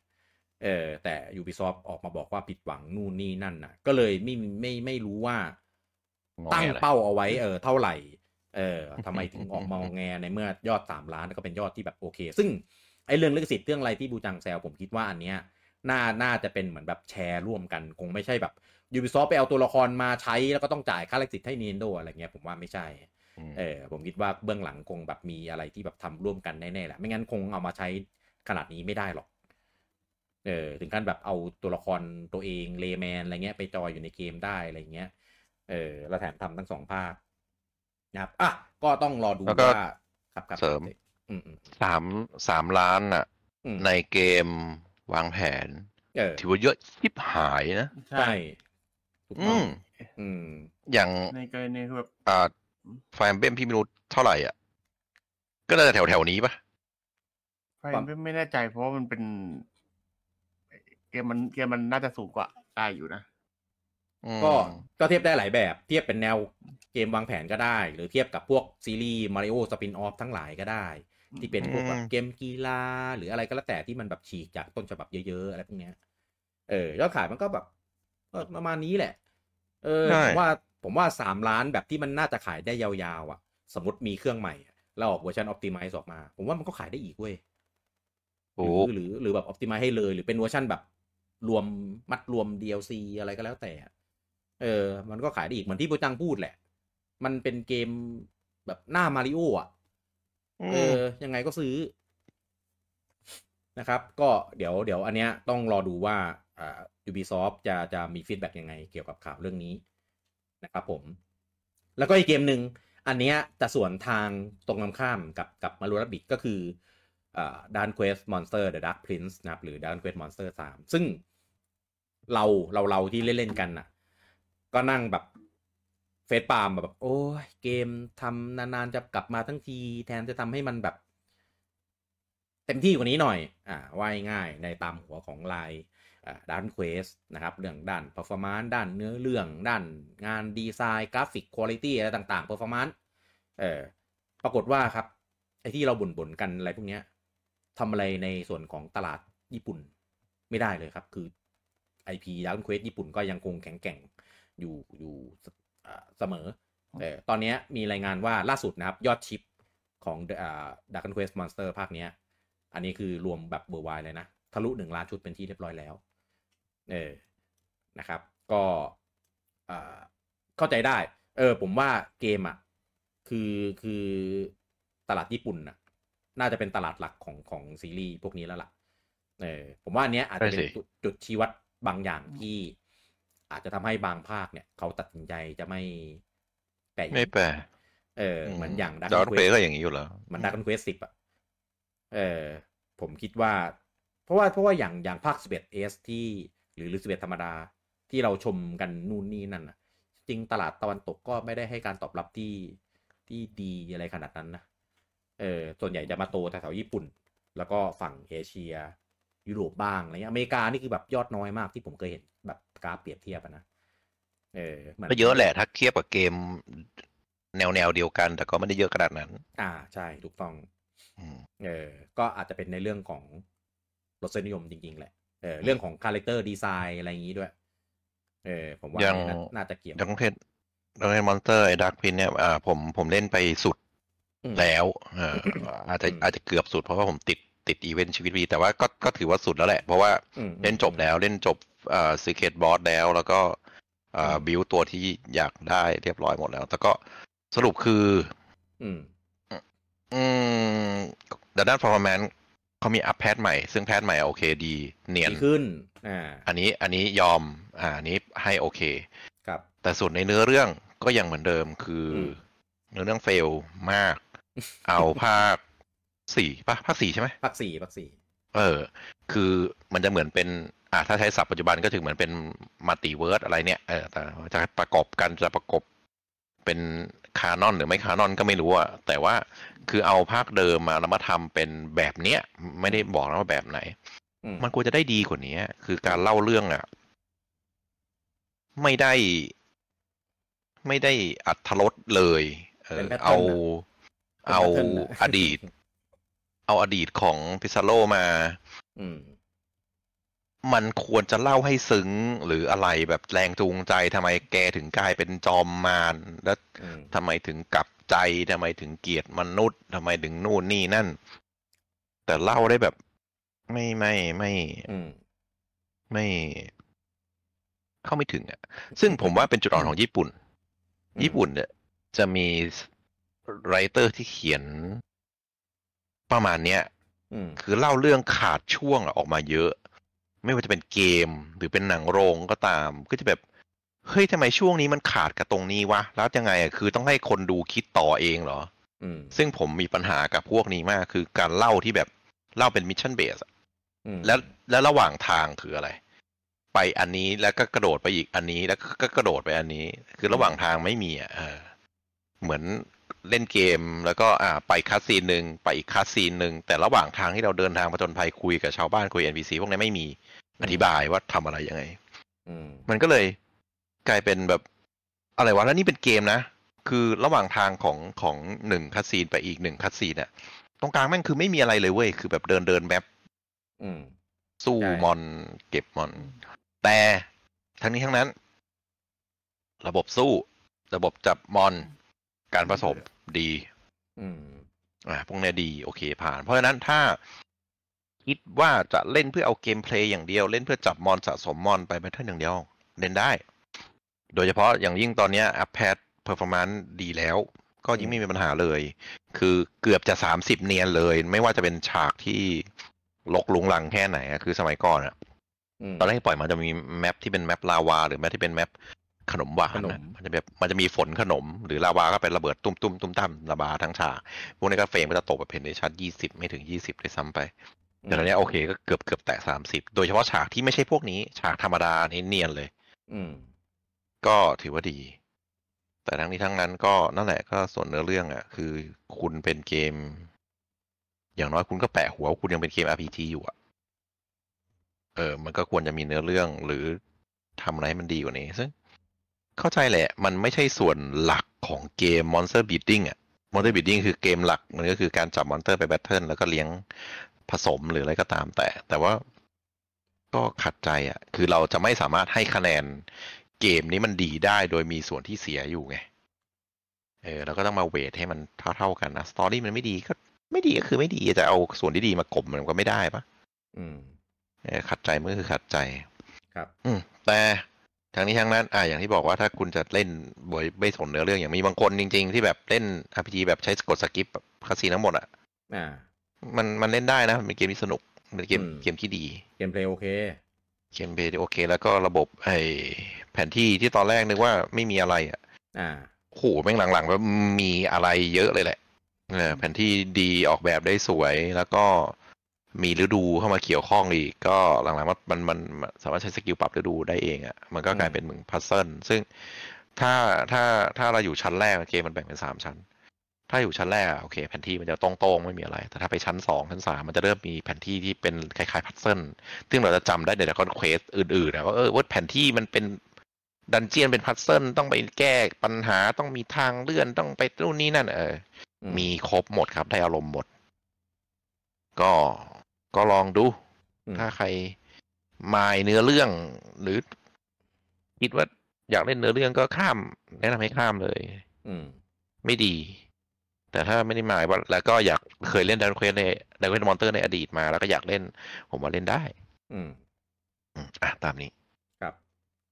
เออแต่ Ubisoft ออกมาบอกว่าผิดหวังนู่นนี่นั่นน่ะก็เลยไม่ไม่ไม่รู้ว่างอตั้งแงเลยเป้าเอาไว้เออเท่าไหร่ เออทำไมถึงออกมางอแงในเมื่อยอดสามล้านก็เป็นยอดที่แบบโอเค ซึ่งไอ้เรื่องลิขสิทธิ์เรื่องอะไรที่บูจังแซวผมคิดว่าอันเนี้ยน่าน่าจะเป็นเหมือนแบบแชร์ร่วมกัน คงไม่ใช่แบบ Ubisoft ไปเอาตัวละครมาใช้แล้วก็ต้องจ่ายค่าลิขสิทธิ์ให้ Nintendo อะไรเงี้ยผมว่าไม่ใช่ม เออผมคิดว่าเบื้องหลังคงแบบมีอะไรที่แบบทำร่วมกันแน่ๆแหละไม่งั้นคงเอามาใช้ขนาดนี้ไม่ได้หรอกเออถึงขั้นแบบเอาตัวละครตัวเองเลแมนอะไรเงี้ยไปจอยอยู่ในเกมได้อะไรเงี้ยเออแล้วแถมทำทั้งสองภาคนะครับอะก็ต้องรอดูแล้วก็ว่าครับครับเสริมอืมอืมสามสามล้านน่ะอืมในเกมวางแผนเออถือว่าเยอะชิบหายนะ ใช่ใช่ถูกอืต้องมอืม อย่างในกรณีคือแบบอ่า ไฟเบมพี่ไม่รู้เท่าไหร่อะ ก็น่าจะแถวแถวๆนี้ปะไฟไม่ไม่แน่ใจเพราะว่ามันเป็น เกมมันเกมมันน่าจะสูงกว่าได้อยู่นะอืมก็ก็เทียบได้หลายแบบ เทียบเป็นแนวเกมวางแผนก็ได้ หรือเทียบกับพวกซีรีส์มาริโอ spin-off ทั้งหลายก็ได้ ที่เป็นพวกแบบเกมกีฬาหรืออะไรก็แล้วแต่ที่มันแบบฉีกจากต้นฉบับเยอะๆอะไรพวกเนี้ย เออยอดขายมันก็แบบก็ประมาณนี้แหละ เออใช่ผมว่า ผมว่าสามล้านแบบที่มันน่าจะขายได้ยาวๆอะ สมมติมีเครื่องใหม่อะแล้วออกเวอร์ชันออ t ติ i z e ออกมา ผมว่ามันก็ขายได้อีกเว้ยหโอ้รือหรือหรือแบบออ t ติ i z e ให้เลย หรือเป็นเวอร์ชันแบบรวมมัดรวม DLC อะไรก็แล้วแต่อะเออ มันก็ขายได้อีก เหมือนที่โปรจังพูดแหละ มันเป็นเกมแบบหน้ามาริโออะ เออ ยังไงก็ซื้อนะครับ ก็เดี๋ยวเดี๋ยวอันเนี้ยต้องรอดูว่าอ่า Ubisoft จะจะมี feedback ยังไงเกี่ยวกับข่าวเรื่องนี้ นะครับผม แล้วก็อีกเกมหนึ่งอันเนี้ยจะสวนทางตรงกันข้ามกับกับ Mario Rabbids ก็คืออ่า Dragon Quest Monsters The Dark Prince นะครับหรือ Dark Quest Monster 3ซึ่งเราเราเราที่เล่น ๆ กันน่ะ ก็นั่งแบบ facepalm แบบ โอ้ยเกมทำนาน ๆ จะกลับมาทั้งที แทนจะทำให้มันแบบ เต็มที่กว่านี้หน่อย อ่าว่ายง่ายในตามหัวของหลาย ด้าน Quest นะครับเรื่องด้าน performance ด้านเนื้อเรื่อง ด้านงานดีไซน์กราฟิกคุณภาพอะไรต่างๆ performance เออปรากฏว่าครับไอ้ที่เราบ่นๆกันอะไรพวกเนี้ยทำอะไรในส่วนของตลาดญี่ปุ่นไม่ได้เลยครับ คือ IP ด r ก g นเควสญี่ปุ่นก็ยังคงแข็งแกร่งอยู่อยู่เสมอเออตอนนี้มีรายงานว่าล่าสุดนะครับ ยอด shipของ Dragon Quest Monsters ภาคนี้ อันนี้คือรวมแบบเบอร์ไวเลยนะ ทะลุหนึ่งล้านชุดเป็นที่เรียบร้อยแล้ว เออนะครับ ก็เข้าใจได้ เออ ผมว่าเกมอะ คือคือตลาดญี่ปุ่นน่ะ น่าจะเป็นตลาดหลักของของซีรีส์พวกนี้แล้วล่ะ เออ ผมว่าอันเนี้ยอาจจะเป็นจุดชี้วัดบางอย่างที่ อาจจะทำให้บางภาคเนี่ย เขาตัดสินใจจะไม่แปลไม่แปลเออเหมือนอย่าง Dragon Quest ก็อย่างนี้อยู่แล้วมัน Dragon Quest สิบอะเออผมคิดว่า เพราะว่าเพราะว่าอย่างอย่างภาคสิบเอ็ด S ที่ หรือหรือสิบเอ็ดธรรมดาที่เราชมกันนู่นนี่นั่นอะจริงตลาดตะวันตกก็ไม่ได้ให้การตอบรับที่ที่ดีอะไรขนาดนั้นนะเออส่วนใหญ่จะมาโตแถวญี่ปุ่น แล้วก็ฝั่งเอเชีย ยุโรปบ้างอะไรเงี้ยอเมริกานี่คือแบบยอดน้อยมากที่ผมเคยเห็นแบบกราฟเปรียบเทียบนะเออก็เยอะแหละถ้าเทียบกับเกมแนวแนวเดียวกัน แต่ก็ไม่ได้เยอะขนาดนั้น อ่าใช่ถูกต้องเออ ก็อาจจะเป็นในเรื่องของรสนิยมจริง ๆ แหละ เออเรื่องของ character design อะไรอย่างนี้ด้วย เออผมว่าน่าจะเกี่ยว Dragon Quest Dragon Quest Monsters ไอ้ Dark Prince เนี่ยอ่าผมผมเล่นไปสุดแล้วเอออาจจะอาจจะเกือบสุดเพราะว่าผมติดติดอีเวนต์ชีวิตวีแต่ว่าก็ก็ถือว่าสุดแล้วแหละ เพราะว่าเล่นจบแล้วเล่นจบอ่า secret boss แล้ว แล้วก็อ่าบิวตัวที่อยากได้เรียบร้อยหมดแล้ว แต่ก็สรุปคือ อืม อืมแต่ด้าน performance เขามีอัพ patch ใหม่ ซึ่ง patch ใหม่โอเคดี เนียนขึ้นอ่าอันนี้อันนี้ยอมอ่าอันนี้ให้โอเค ครับ แต่ส่วนในเนื้อเรื่องก็ยังเหมือนเดิมคือ เนื้อเรื่อง fail มาก เอาภาคสี่ปะภาคสี่ใช่ไหมภาคสี่ภาคสี่เออ คือมันจะเหมือนเป็นอ่าถ้าใช้ศัพท์ปัจจุบันก็ถึงเหมือนเป็น multiverse อะไรเนี่ยเออแต่จะประกอบกันจะประกบเป็น canon หรือไม่ canon ก็ไม่รู้อะแต่ว่าคือเอาภาคเดิมมาแล้วมาทำเป็นแบบเนี้ย ไม่ได้บอกนะว่าแบบไหน มันควรจะได้ดีกว่านี้คือการเล่าเรื่องอะไม่ได้ ไม่ได้อัธรสเลย เออเอา เอาอดีต เอาอดีตของพิซาโลมาอื มมันควรจะเล่าให้ซึ้งหรืออะไรแบบแรงจูงใจทำไมแกถึงกลายเป็นจอมมารแล้วทำไมถึงกลับใจทำไมถึงเกลียดมนุษย์ทำไมถึงนู่นนี่นั่น แต่เล่าได้แบบไม่ไม่ไม่ไม่ เข้าไม่ถึงอะ ซึ่งผมว่าเป็นจุดอ่อนของญี่ปุ่น ญี่ปุ่นเนี่ยจะมี writer ที่เขียนประมาณเนี้ยคือเล่าเรื่องขาดช่วงออกมาเยอะ ไม่ว่าจะเป็นเกมหรือเป็นหนังโรงก็ตาม ก็จะแบบเฮ้ยทำไมช่วงนี้มันขาดกับตรงนี้วะแล้วยังไงอะคือต้องให้คนดูคิดต่อเองเหรออืมซึ่งผมมีปัญหากับพวกนี้มาก คือการเล่าที่แบบเล่าเป็น mission baseแล้วแล้วระหว่างทางคืออะไร ไปอันนี้แล้วก็กระโดดไปอีกอันนี้แล้วก็กระโดดไปอันนี้ คือระหว่างทางไม่มีอะเหมือน เล่นเกมแล้วก็อ่าไป cutscene หนึ่งไปอีก cutscene หนึ่งแต่ระหว่างทางที่เราเดินทางมาจนไปคุยกับชาวบ้านคุย NPC พวกนี้ไม่มีอธิบายว่าทำอะไรยังไงมันก็เลยกลายเป็นแบบอะไรวะแล้วนี่เป็นเกมนะ คือระหว่างทางของของหนึ่ง cutscene ไปอีกหนึ่ง cutscene เนี่ยตรงกลางแม่งคือไม่มีอะไรเลยเว้ยคือแบบเดินเดิน map สู้มอนเก็บมอน แต่ทั้งนี้ทั้งนั้น ระบบสู้ ระบบจับมอน การผสมดีอืมอ่าพวกนี้ดีโอเคผ่าน เพราะฉะนั้นถ้าคิดว่าจะเล่นเพื่อเอา gameplay อย่างเดียว เล่นเพื่อจับมอนสะสมมอนไป pattern อย่างเดียว เล่นได้ โดยเฉพาะอย่างยิ่งตอนนี้อัพ patch performance ดีแล้ว ก็ยิ่งไม่มีปัญหาเลย คือเกือบจะสามสิบเนียนเลย ไม่ว่าจะเป็นฉากที่รกรุงรังแค่ไหนคือสมัยก่อนอะตอนแรกปล่อยมันจะมี map ที่เป็น map ลาวา หรือ map ที่เป็น map ขนมหวานนะมันจะแบบมันจะมีฝนขนม หรือลาวาก็เป็นระเบิดตุ้มตุ้มตุ้มตั้มระบาทั้งฉากพวกนี้ก็ frame ก็จะตกแบบเพนเดชันยี่สิบไม่ถึงยี่สิบเลยซ้ำไปแต่ตอนนี้โอเคก็เกือบเกือบแตะสามสิบโดยเฉพาะฉากที่ไม่ใช่พวกนี้ ฉากธรรมดาเนียนเลย อืม ก็ถือว่าดี แต่ทั้งนี้ทั้งนั้นก็นั่นแหละก็ส่วนเนื้อเรื่องอะ คือคุณเป็นเกม อย่างน้อยคุณก็แปะหัวว่าคุณยังเป็นเกม RPG อยู่อะเออ มันก็ควรจะมีเนื้อเรื่องหรือทำอะไรให้มันดีกว่านี้ ซึ่ง เข้าใจแหละ มันไม่ใช่ส่วนหลักของเกม Monster Beating อะ Monster Beating คือเกมหลัก มันก็คือการจับ monster ไป battle แล้วก็เลี้ยงผสมหรืออะไรก็ตามแต่ แต่ว่าก็ขัดใจอะคือเราจะไม่สามารถให้คะแนนเกมนี้มันดีได้โดยมีส่วนที่เสียอยู่ไง เออเราก็ต้องมา weight ให้มันเท่าๆกันนะ story มันไม่ดีก็ไม่ดีก็คือไม่ดีจะเอาส่วนที่ดีมากลบมันก็ไม่ได้ปะอืมเออขัดใจมันก็คือขัดใจ ครับ อืมแต่ ทั้งนี้ทั้งนั้นอ่าอย่างที่บอกว่าถ้าคุณจะเล่นโดยไม่สนเนื้อเรื่องอย่างมีบางคนจริง ๆ ที่แบบเล่น RPG แบบใช้กด skip แบบ cutscene ทั้งหมดอะอ่ามันมันเล่นได้นะมันเป็นเกมที่สนุกเป็นเกมอืมเกมที่ดี gameplay โอเค gameplay โอเค แล้วก็ระบบไอแผนที่ที่ตอนแรกนึกว่าไม่มีอะไรอะอ่าโหแม่งหลังๆแบบมีอะไรเยอะเลยแหละเออแผนที่ดีออกแบบได้สวยแล้วก็ มีฤดูเข้ามาเกี่ยวข้องอีก ก็หลังๆมันมันมันมันสามารถใช้ skill ปรับฤดูได้เองอะ่ะมันก็กลายเป็นเหมือน puzzle ซึ่งถ้าถ้าถ้าเราอยู่ชั้นแรกเกมมันแบ่งเป็นสามชั้น ถ้าอยู่ชั้นแรกอะโอเคแผนที่มันจะตรงๆไม่มีอะไร แต่ถ้าไปชั้นสองชั้นสามมันจะเริ่มมีแผนที่ที่เป็นคล้ายๆ puzzle ซึ่งเราจะจำได้ใน Dragon Quest อื่นๆนะว่าเออว่าแผนที่มันเป็น dungeon เป็น puzzle ต้องไปแก้ปัญหาต้องมีทางเลื่อนต้องไปนู่นนี่นั่น เอออืมมีครบหมดครับ ได้อารมณ์หมด ก็ ก็ลองดูอืมถ้าใครมายเนื้อเรื่องหรือ คิดว่าอยากเล่นเนื้อเรื่องก็ข้าม แนะนำให้ข้ามเลย อืม ไม่ดี แต่ถ้าไม่ได้หมายว่า แล้วก็อยากเคยเล่น Dragon Quest ใน Dragon Quest Monsters ในอดีตมาแล้วก็อยากเล่น ผมว่าเล่นได้ อืมอืมอะตามนี้ครับ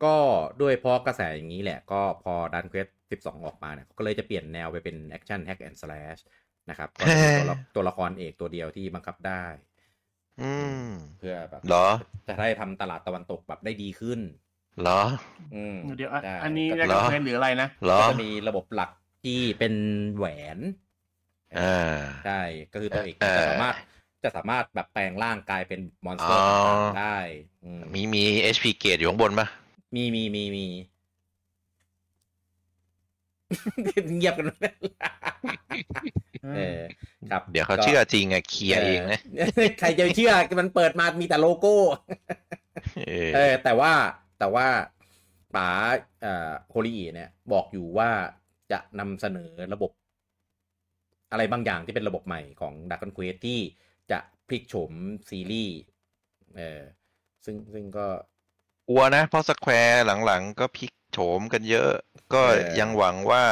ก็ด้วยเพราะกระแสอย่างนี้แหละ ก็พอ Dragon Quest 12ออกมาเนี่ยเขาก็เลยจะเปลี่ยนแนวไปเป็น action hack and slash นะครับก็จะมีตัวละตัวละครเอกตัวเดียวที่บังคับได้ อืมเพื่อแบบเหรอจะได้ทำตลาดตะวันตกแบบได้ดีขึ้นเหรอ อืมเดี๋ยวอะได้อันนี้ก็จะเหรอเป็นหรืออะไรนะเหรอก็จะมีระบบหลักที่เป็นแหวนอ่าใช่ก็คือตัวเอกเอ่อจะสามารถจะสามารถแบบแปลงร่างกลายเป็น monster อ๋อต่างๆได้อืมมีมี HP เกรดอยู่ข้างบนปะมีมีมีมี เงียบกันเออครับ เดี๋ยวเขาก็เชื่อจริงอะ clear เองนะ ใครจะเชื่อมันเปิดมามีแต่โลโก้เออเออ แต่ว่าแต่ว่าป๋าเอ่อโฮริเนี่ย บอกอยู่ว่าจะนำเสนอระบบ อะไรบางอย่างที่เป็นระบบใหม่ของดัก q u นเควสที่จะพลิกโฉมซีรีส์เออซึ่งซึ่งก็กลัวนะ เพราะ Square หลังๆ ก็พลิก โฉมกันเยอะ ก็เออยังหวังว่า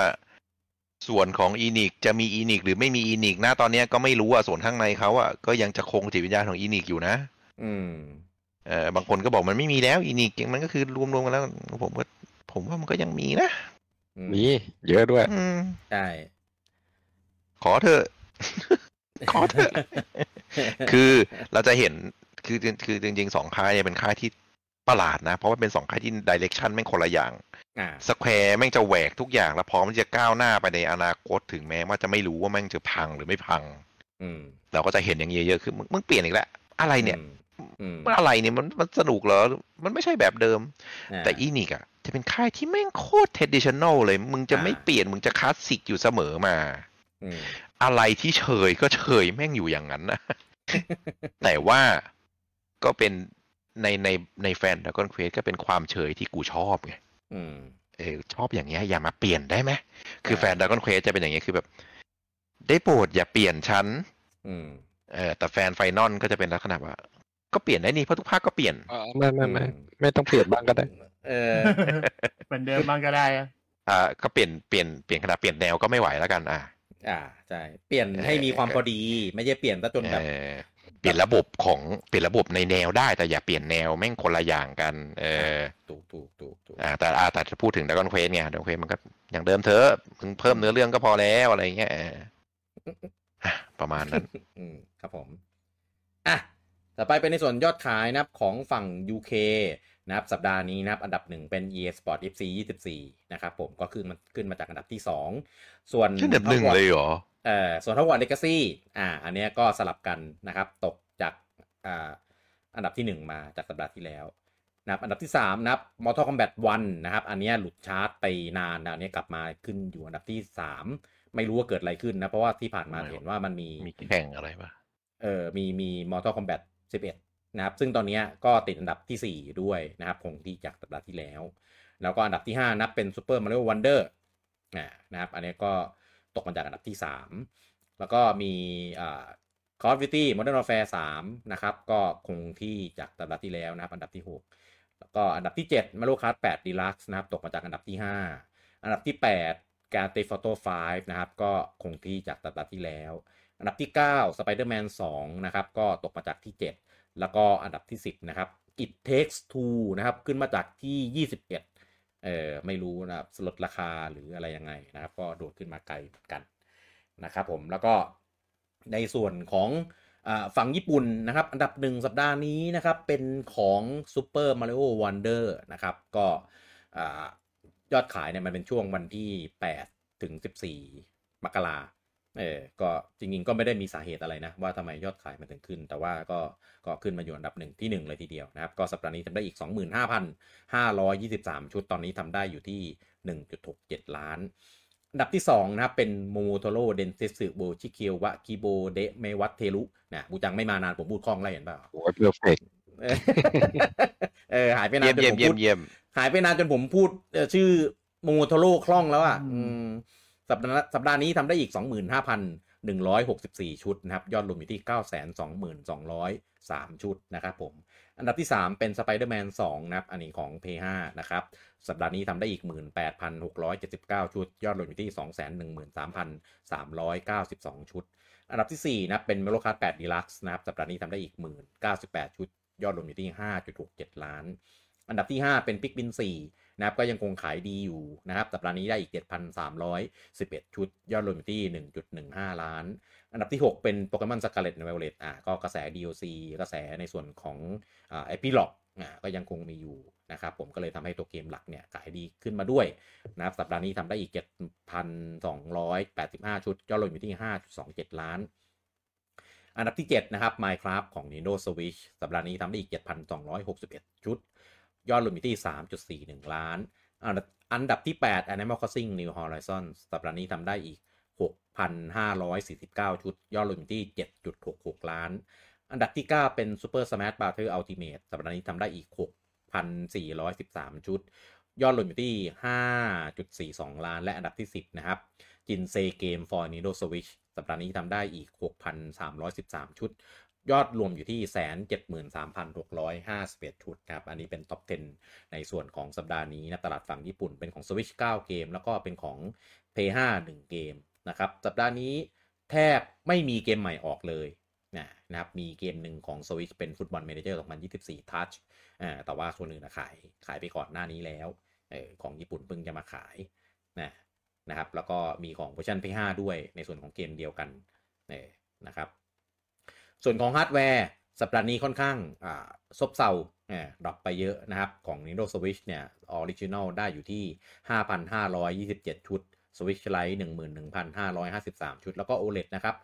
ส่วนของอีนิกจะมีอีนิกหรือไม่มีอีนิกนะตอนเนี้ยก็ไม่รู้อะส่วนข้างในเขาอะก็ยังจะคงจิตวิญญาณของอีนิกอยู่นะ อืมเออบางคนก็บอกมันไม่มีแล้วอีนิกมันก็คือรวมๆกันแล้วผมก็ผมว่ามันก็ยังมีนะอืมีเยอะด้วยอืมใช่ขอเถอะ ขอเถอะ คือเราจะเห็นคือคือจริงๆสองค่ายเนี่ยเป็นค่ายที่ ประหลาดนะ เพราะว่าเป็นสองค่ายที่ direction แม่งคนละอย่างอ่า Square แม่งจะแหวกทุกอย่าง แล้วพร้อมที่จะก้าวหน้าไปในอนาคตถึงแม้ว่าจะไม่รู้ว่าแม่งจะพังหรือไม่พังอืมเราก็จะเห็นอย่างเงี้ยเยอะคือมึงมึงเปลี่ยนอีกแล้ว อะไรเนี่ยอืมมันอะไรเนี่ยมันมันสนุกเหรอ มันไม่ใช่แบบเดิมอ่าแต่ Enix อะจะเป็นค่ายที่แม่งโคตร traditional เลย มึงจะไม่อ่าเปลี่ยน มึงจะคลาสสิกอยู่เสมอมาอืมอะไรที่เชยก็เชยแม่งอยู่อย่างนั้นนะแต่ว่าก็เป็น ในในในแฟนด r ก g นเควสก็เป็นความเฉยที่กูชอบไงอืมเออชอบอย่างเงี้ยอย่ามาเปลี่ยนได้ไหมคืออ่าแฟนด r ก g นเควสจะเป็นอย่างเงี้ยคือแบบ ได้โปรดอย่าเปลี่ยนชั้นอืมเออแต่แฟน Final ก็จะเป็นลักษณะว่า ก็เปลี่ยนได้นี่เพราะทุกภาคก็เปลี่ยนไม่ไม่ไม่อืมไม่ต้องเปลี่ยนบ้างก็ได้ เออเหมือนเดิมบ้างก็ได้อะอ่าก็เปลี่ยนเปลี่ยนเปลี่ยนขนาดเปลี่ยนแนวก็ไม่ไหวแล้วกัน อ่า อ่าใช่เปลี่ยนให้มีความพอดี ไม่ใช่เปลี่ยนซะจนแบบ เออเปลี่ยนระบบของเปลี่ยนระบบในแนวได้ แต่อย่าเปลี่ยนแนวแม่งคนละอย่างกัน เออถูกถูกถูกถูกอ่าแต่อ่าแต่จะพูดถึงด r ก g นเควสเนี่ยด r ก g นเควสมันก็อย่างเดิมเถอะมึงเพิ่มเนื้อเรื่องก็พอแล้วอะไรเงี้ยเอออะประมาณนั้นอืมครับผมอะต่อไปเป็นในส่วนยอดขายนะครับของฝั่ง UK นะครับสัปดาห์นี้นะครับอันดับหนึ่งเป็น EA Sports FC 24 นะครับผมก็ขึ้นมันขึ้นมาจากอันดับที่ 2 ส่วนขึ้นอันดับหนึ่งเลยเหรอ เอ่อส่วนทั้งวัน Legacy อ่าอันเนี้ยก็สลับกันนะครับ ตกจากอ่าอันดับที่ 1 มาจากสัปดาห์ที่แล้วนะครับอันดับที่ 3 นะครับ Mortal Kombat 1 นะครับ อันเนี้ยหลุดชาร์ตไปนานนะอันเนี้ยกลับมาขึ้นอยู่อันดับที่ 3 ไม่รู้ว่าเกิดอะไรขึ้นนะ เพราะว่าที่ผ่านมาไม่เห็นว่ามันมีมีแข่งอะไรปะเออมีมี Mortal Kombat 11 นะครับ ซึ่งตอนนี้ก็ติดอันดับที่ 4 ด้วยนะครับคงที่จากสัปดาห์ที่แล้ว แล้วก็อันดับที่ 5 นับเป็น Super Mario Wonder นะครับอันนี้ก็ ตกมาจากอันดับที่ 3 แล้วก็มีอ่า Call of Duty Modern Warfare 3นะครับ ก็คงที่จากสัปดาห์ที่แล้วนะครับ อันดับที่ 6 แล้วก็อันดับที่7 Mario Kart 8 Deluxe นะครับ ตกมาจากอันดับที่ 5 อันดับที่8 Grand Theft Auto 5นะครับ ก็คงที่จากสัปดาห์ที่แล้ว อันดับที่ 9 Spider-Man 2 นะครับ ก็ตกมาจากที่ 7 แล้วก็อันดับที่ 10 นะครับ It Takes Two นะครับ ขึ้นมาจากที่ 21 เออไม่รู้นะครับลดราคาหรืออะไรยังไงนะครับ ก็โดดขึ้นมาไกลเหมือนกันนะครับผมแล้วก็ในส่วนของฝั่งญี่ปุ่นนะครับ อันดับหนึ่งสัปดาห์นี้นะครับ เป็นของ Super Mario Wonder นะครับ ก็ยอดขายเนี่ยมันเป็นช่วงวันที่ 8 ถึง 14 มกรา เออก็จริงๆก็ไม่ได้มีสาเหตุอะไรนะ ว่าทำไมยอดขายมันถึงขึ้น แต่ว่าก็ก็ขึ้นมาอยู่อันดับหนึ่งที่ 1 เลยทีเดียวนะครับ ก็สัปดาห์นี้ทำได้อีก 25,523 ชุดตอนนี้ทำได้อยู่ที่ 1.67 ล้าน อันดับที่ 2 นะครับ เป็น桃太郎電鉄 地球は希望でまわってる นะบูจังไม่มานานผมพูดคล่องไรเห็นเปล่าโอ้ย perfect เออหายไปนานจนเยี่ยมผมเยี่ยพูมดเยี่ยมหายไปนานจนผมพูดชื่อโมโทโร่คล่องแล้วอะ สัปดาห์สัปดาห์นี้ทำได้อีก 25,164 ชุดนะครับ ยอดรวมอยู่ที่ 922,203 ชุดนะครับผม อันดับที่ 3 เป็น Spider-Man 2 นะครับ อันนี้ของ P5 นะครับ สัปดาห์นี้ทำได้อีก 18,679 ชุด ยอดรวมอยู่ที่ 213,392 ชุด อันดับที่ 4 นะเป็น Mario Kart 8 Deluxe นะครับ สัปดาห์นี้ทำได้อีก 1098 ชุด ยอดรวมอยู่ที่ 5.67 ล้าน อันดับที่ 5 เป็น Pikmin 4 นะครับก็ยังคงขายดีอยู่นะครับสัปดาห์นี้ได้อีก 7,311 ชุด ยอดรวมอยู่ที่ 1.15 ล้าน อันดับที่ 6 เป็น Pokemon Scarlet and Violet อ่าก็กระแส DLC กระแสในส่วนของอ่า Epilogue อ่าก็ยังคงมีอยู่นะครับผมก็เลยทำให้ตัวเกมหลักเนี่ยขายดีขึ้นมาด้วยนะครับสัปดาห์นี้ทำได้อีก 7,285 ชุด ยอดรวมอยู่ที่ 5.27 ล้านอันดับที่ 7 นะครับ Minecraft ของ Nintendo Switch สัปดาห์นี้ทำได้อีก 7,261 ชุด ยอดรวมอยู่ที่3.41 ล้าน อันดับที่ 8 Animal Crossing New Horizons สัปดาห์นี้ทำได้อีก 6,549 ชุด ยอดรวมอยู่ที่7.66 ล้าน อันดับที่ 9 เป็น Super Smash Bros Ultimate สัปดาห์นี้ทำได้อีก 6,413 ชุด ยอดรวมอยู่ที่5.42 ล้าน และอันดับที่ 10 นะครับจินเซเกม for Nintendo Switch สัปดาห์นี้ทำได้อีก 6,313 ชุด ยอดรวมอยู่ที่173,651ชุดครับ อันนี้เป็น top 10 ในส่วนของสัปดาห์นี้นะตลาดฝั่งญี่ปุ่นเป็นของ Switch 9 เกม แล้วก็เป็นของ PS5 1 เกมนะครับ สัปดาห์นี้แทบไม่มีเกมใหม่ออกเลยนะนะครับ มีเกมหนึ่งของ Switch เป็น Football Manager 2024 Touch อ่าแต่ว่าส่วนอื่นนะขายขายไปก่อนหน้านี้แล้วเออของญี่ปุ่นเพิ่งจะมาขายนะนะครับ แล้วก็มีของเวอร์ชัน PS5 ด้วยในส่วนของเกมเดียวกันเออนะครับ ส่วนของฮาร์ดแวร์สัปดาห์นี้ค่อนข้างซบเซาดรอปไปเยอะนะครับ ของ Nintendo Switch เนี่ยออริจิน l ได้อยู่ที่ 5,527 ชุด Switch Lite 11,553 ชุด แล้วก็ OLED นะครับ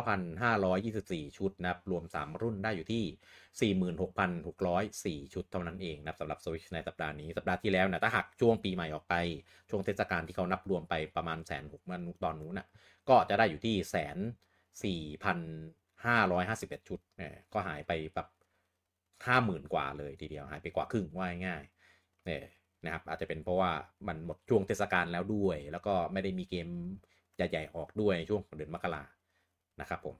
29,524 ชุดนะครับ รวม 3 รุ่นได้อยู่ที่ 46,604 ชุดเท่านั้นเองนะครับสำหรับ Switch ในสัปดาห์นี้ สัปดาห์ที่แล้วนะถ้าหักช่วงปีใหม่ออกไป ช่วงเทศกาลที่เขานับรวมไปประมาณแสนหกมันตอนนู้นนะก็จะได้อยู่ที่แสนสี่พัน ห้าร้อยห้าสิบเอ็ดชุดเนี่ยก็หายไปแบบห้าหมื่นกว่าเลยทีเดียวหายไปกว่าครึ่งว่าง่ายเนี่ยนะครับอาจจะเป็นเพราะว่ามันหมดช่วงเทศกาลแล้วด้วย แล้วก็ไม่ได้มีเกมใหญ่ๆออกด้วยช่วงเดือนมกรานะครับผม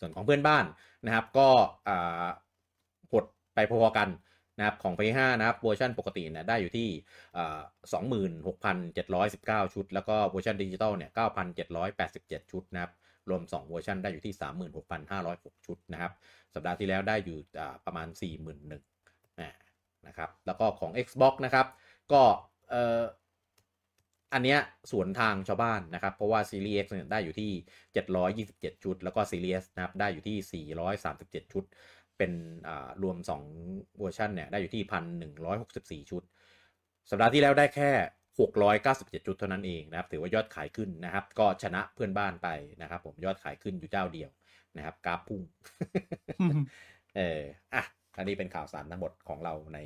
ส่วนของเพื่อนบ้านนะครับก็หดไปพอๆกันนะครับของ P5 นะครับเวอร์ชันปกติเนี่ยได้อยู่ที่สองหมื่นหกพันเจ็ดร้อยสิบเก้าชุด แล้วก็เวอร์ชันดิจิตอลเนี่ยเก้าพันเจ็ดร้อยแปดสิบเจ็ดชุดนะครับ รวม 2 เวอร์ชันได้อยู่ที่ 36,506 ชุดนะครับ สัปดาห์ที่แล้วได้อยู่ประมาณ 41,000นะครับ แล้วก็ของ Xbox นะครับ ก็อันเนี้ยสวนทางชาวบ้านนะครับ เพราะว่า Series X เนี่ยได้อยู่ที่ 727 ชุด แล้วก็ Series S นะครับ ได้อยู่ที่ 437 ชุด เป็นรวม 2 เวอร์ชันเนี่ยได้อยู่ที่ 1,164 ชุด สัปดาห์ที่แล้วได้แค่ 697 จุดเท่านั้นเองนะครับ ถือว่ายอดขายขึ้นนะครับ ก็ชนะเพื่อนบ้านไปนะครับ ผมยอดขายขึ้นอยู่เจ้าเดียวนะครับกราฟพุ่ง เอออะอันนี้เป็นข่าวสารทั้งหมดของเราใน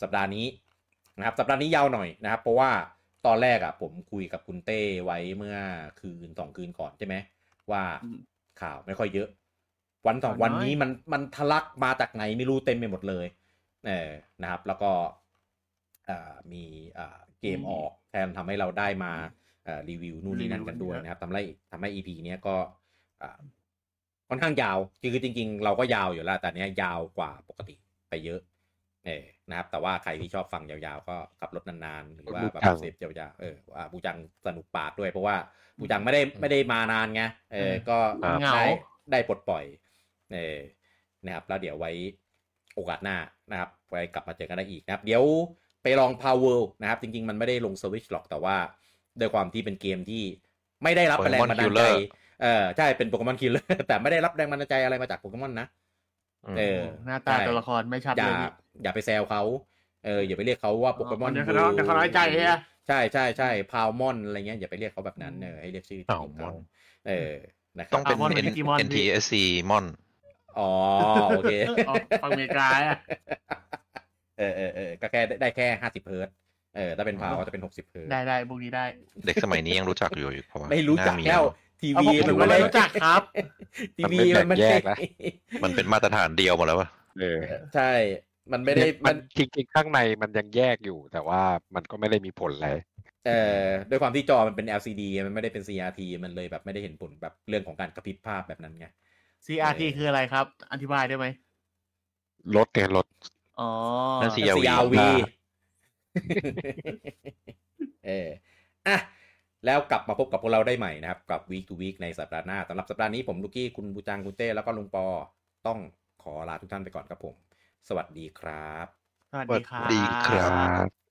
สัปดาห์นี้นะครับ สัปดาห์นี้ยาวหน่อยนะครับ เพราะว่าตอนแรกอะ่ะ ผมคุยกับคุณเต้ไว้เมื่อคืนสองคืนก่อนใช่ไหมว่าข่าวไม่ค่อยเยอะ วันสองวันนี้มันมันทะลักมาจากไหนไม่รู้เต็มไปหมดเลยเออนะครับ แล้วก็อ่า มีอ่าเกมออกแทนทำให้เราได้มาอ่ารีวิวนู่นนี่นั่นกันด้วยนะครับทำให้ทำให้ EP เนี้ยก็อ่าค่อนข้างยาวคือจริง ๆ เราก็ยาวอยู่แล้ว แต่เนี้ยยาวกว่าปกติไปเยอะเออนะครับ แต่ว่าใครที่ชอบฟังยาวๆ ก็ขับรถนานๆ หรือว่าแบบบูจังเซฟยาวๆ เออว่าบูจังสนุกปากด้วย เพราะว่าบูจังไม่ได้ไม่ได้มานานไง เออ ก็เหงาได้ได้ปลดปล่อย เออนะครับ แล้วเดี๋ยวไว้โอกาสหน้านะครับ ไว้กลับมาเจอกันได้อีกนะครับ เดี๋ยว ไปลอง Power นะครับ จริง ๆ มันไม่ได้ลงสวิชหรอกแต่ว่าด้วยความที่เป็นเกมที่ไม่ได้รับแรง Pokemon บันดาลใจ Killer เออใช่เป็นโปเกมอนคิลเลอร์แต่ไม่ได้รับแรงบันดาลใจอะไรมาจากโปเกมอนนะเออหน้าตาตัวละครไม่ชัดอย่าเลยพี่อย่าไปแซวเขาเอออย่าไปเรียกเขาว่าโปเกมอนเดี๋ยวเขาเดี๋ยวเขาน้อยใจใช่ไหมใช่ใช่ใช่พาวมอนอะไรเงี้ยอย่าไปเรียกเขาแบบนั้นเออให้เรียกชื่อจริงของเขา Palmon เออนะครัต้องเป็น Pokemon N- Digimon พี่ NTSC มอนอ๋อโอเคออกฟังอเมริกาอะ เออเออเออก็แค่ได้แค่ห้าสิบเฮิร์ตซ์เออถ้าเป็นพาวก็จะเป็นหกสิบเฮิร์ตซ์ได้ได้พวกนี้ได้ เด็กสมัยนี้ยังรู้จักอยู่อีกเพราะว่าไม่รู้จักหน้ามีแล้วทีเอาวีผมมันก็ไม่ไม่ได้รู้จักครับ ทีมันวีเป็นมันแบ่งไม่แยกนะมันเป็นมาตรฐานเดียวหมดแล้ววะเออใช่ มันไม่ได้มัมันนจริงๆข้างในมันยังแยกอยู่ แต่ว่ามันก็ไม่ได้มีผลอะไรเอ่อด้วยความที่จอมันเป็น LCD มันไม่ได้เป็น CRT มันเลยแบบไม่ได้เห็นผลแบบเรื่องของการกระพริบภาพแบบนั้นไง CRT คืออะไรครับ อธิบายได้ไหมรถเนี่ยรถ อ๋อนั่น CRV CRV เอออะแล้วกลับมาพบกับพวกเราได้ใหม่นะครับ กับ Week to Week ในสัปดาห์หน้าสำหรับสัปดาห์นี้ผมลูกี้คุณบูจังคุณเต้แล้วก็ลุงปอต้องขอลาทุกท่านไปก่อนครับผม สวัสดีครับ สวัสสวัดีสครับดีครับ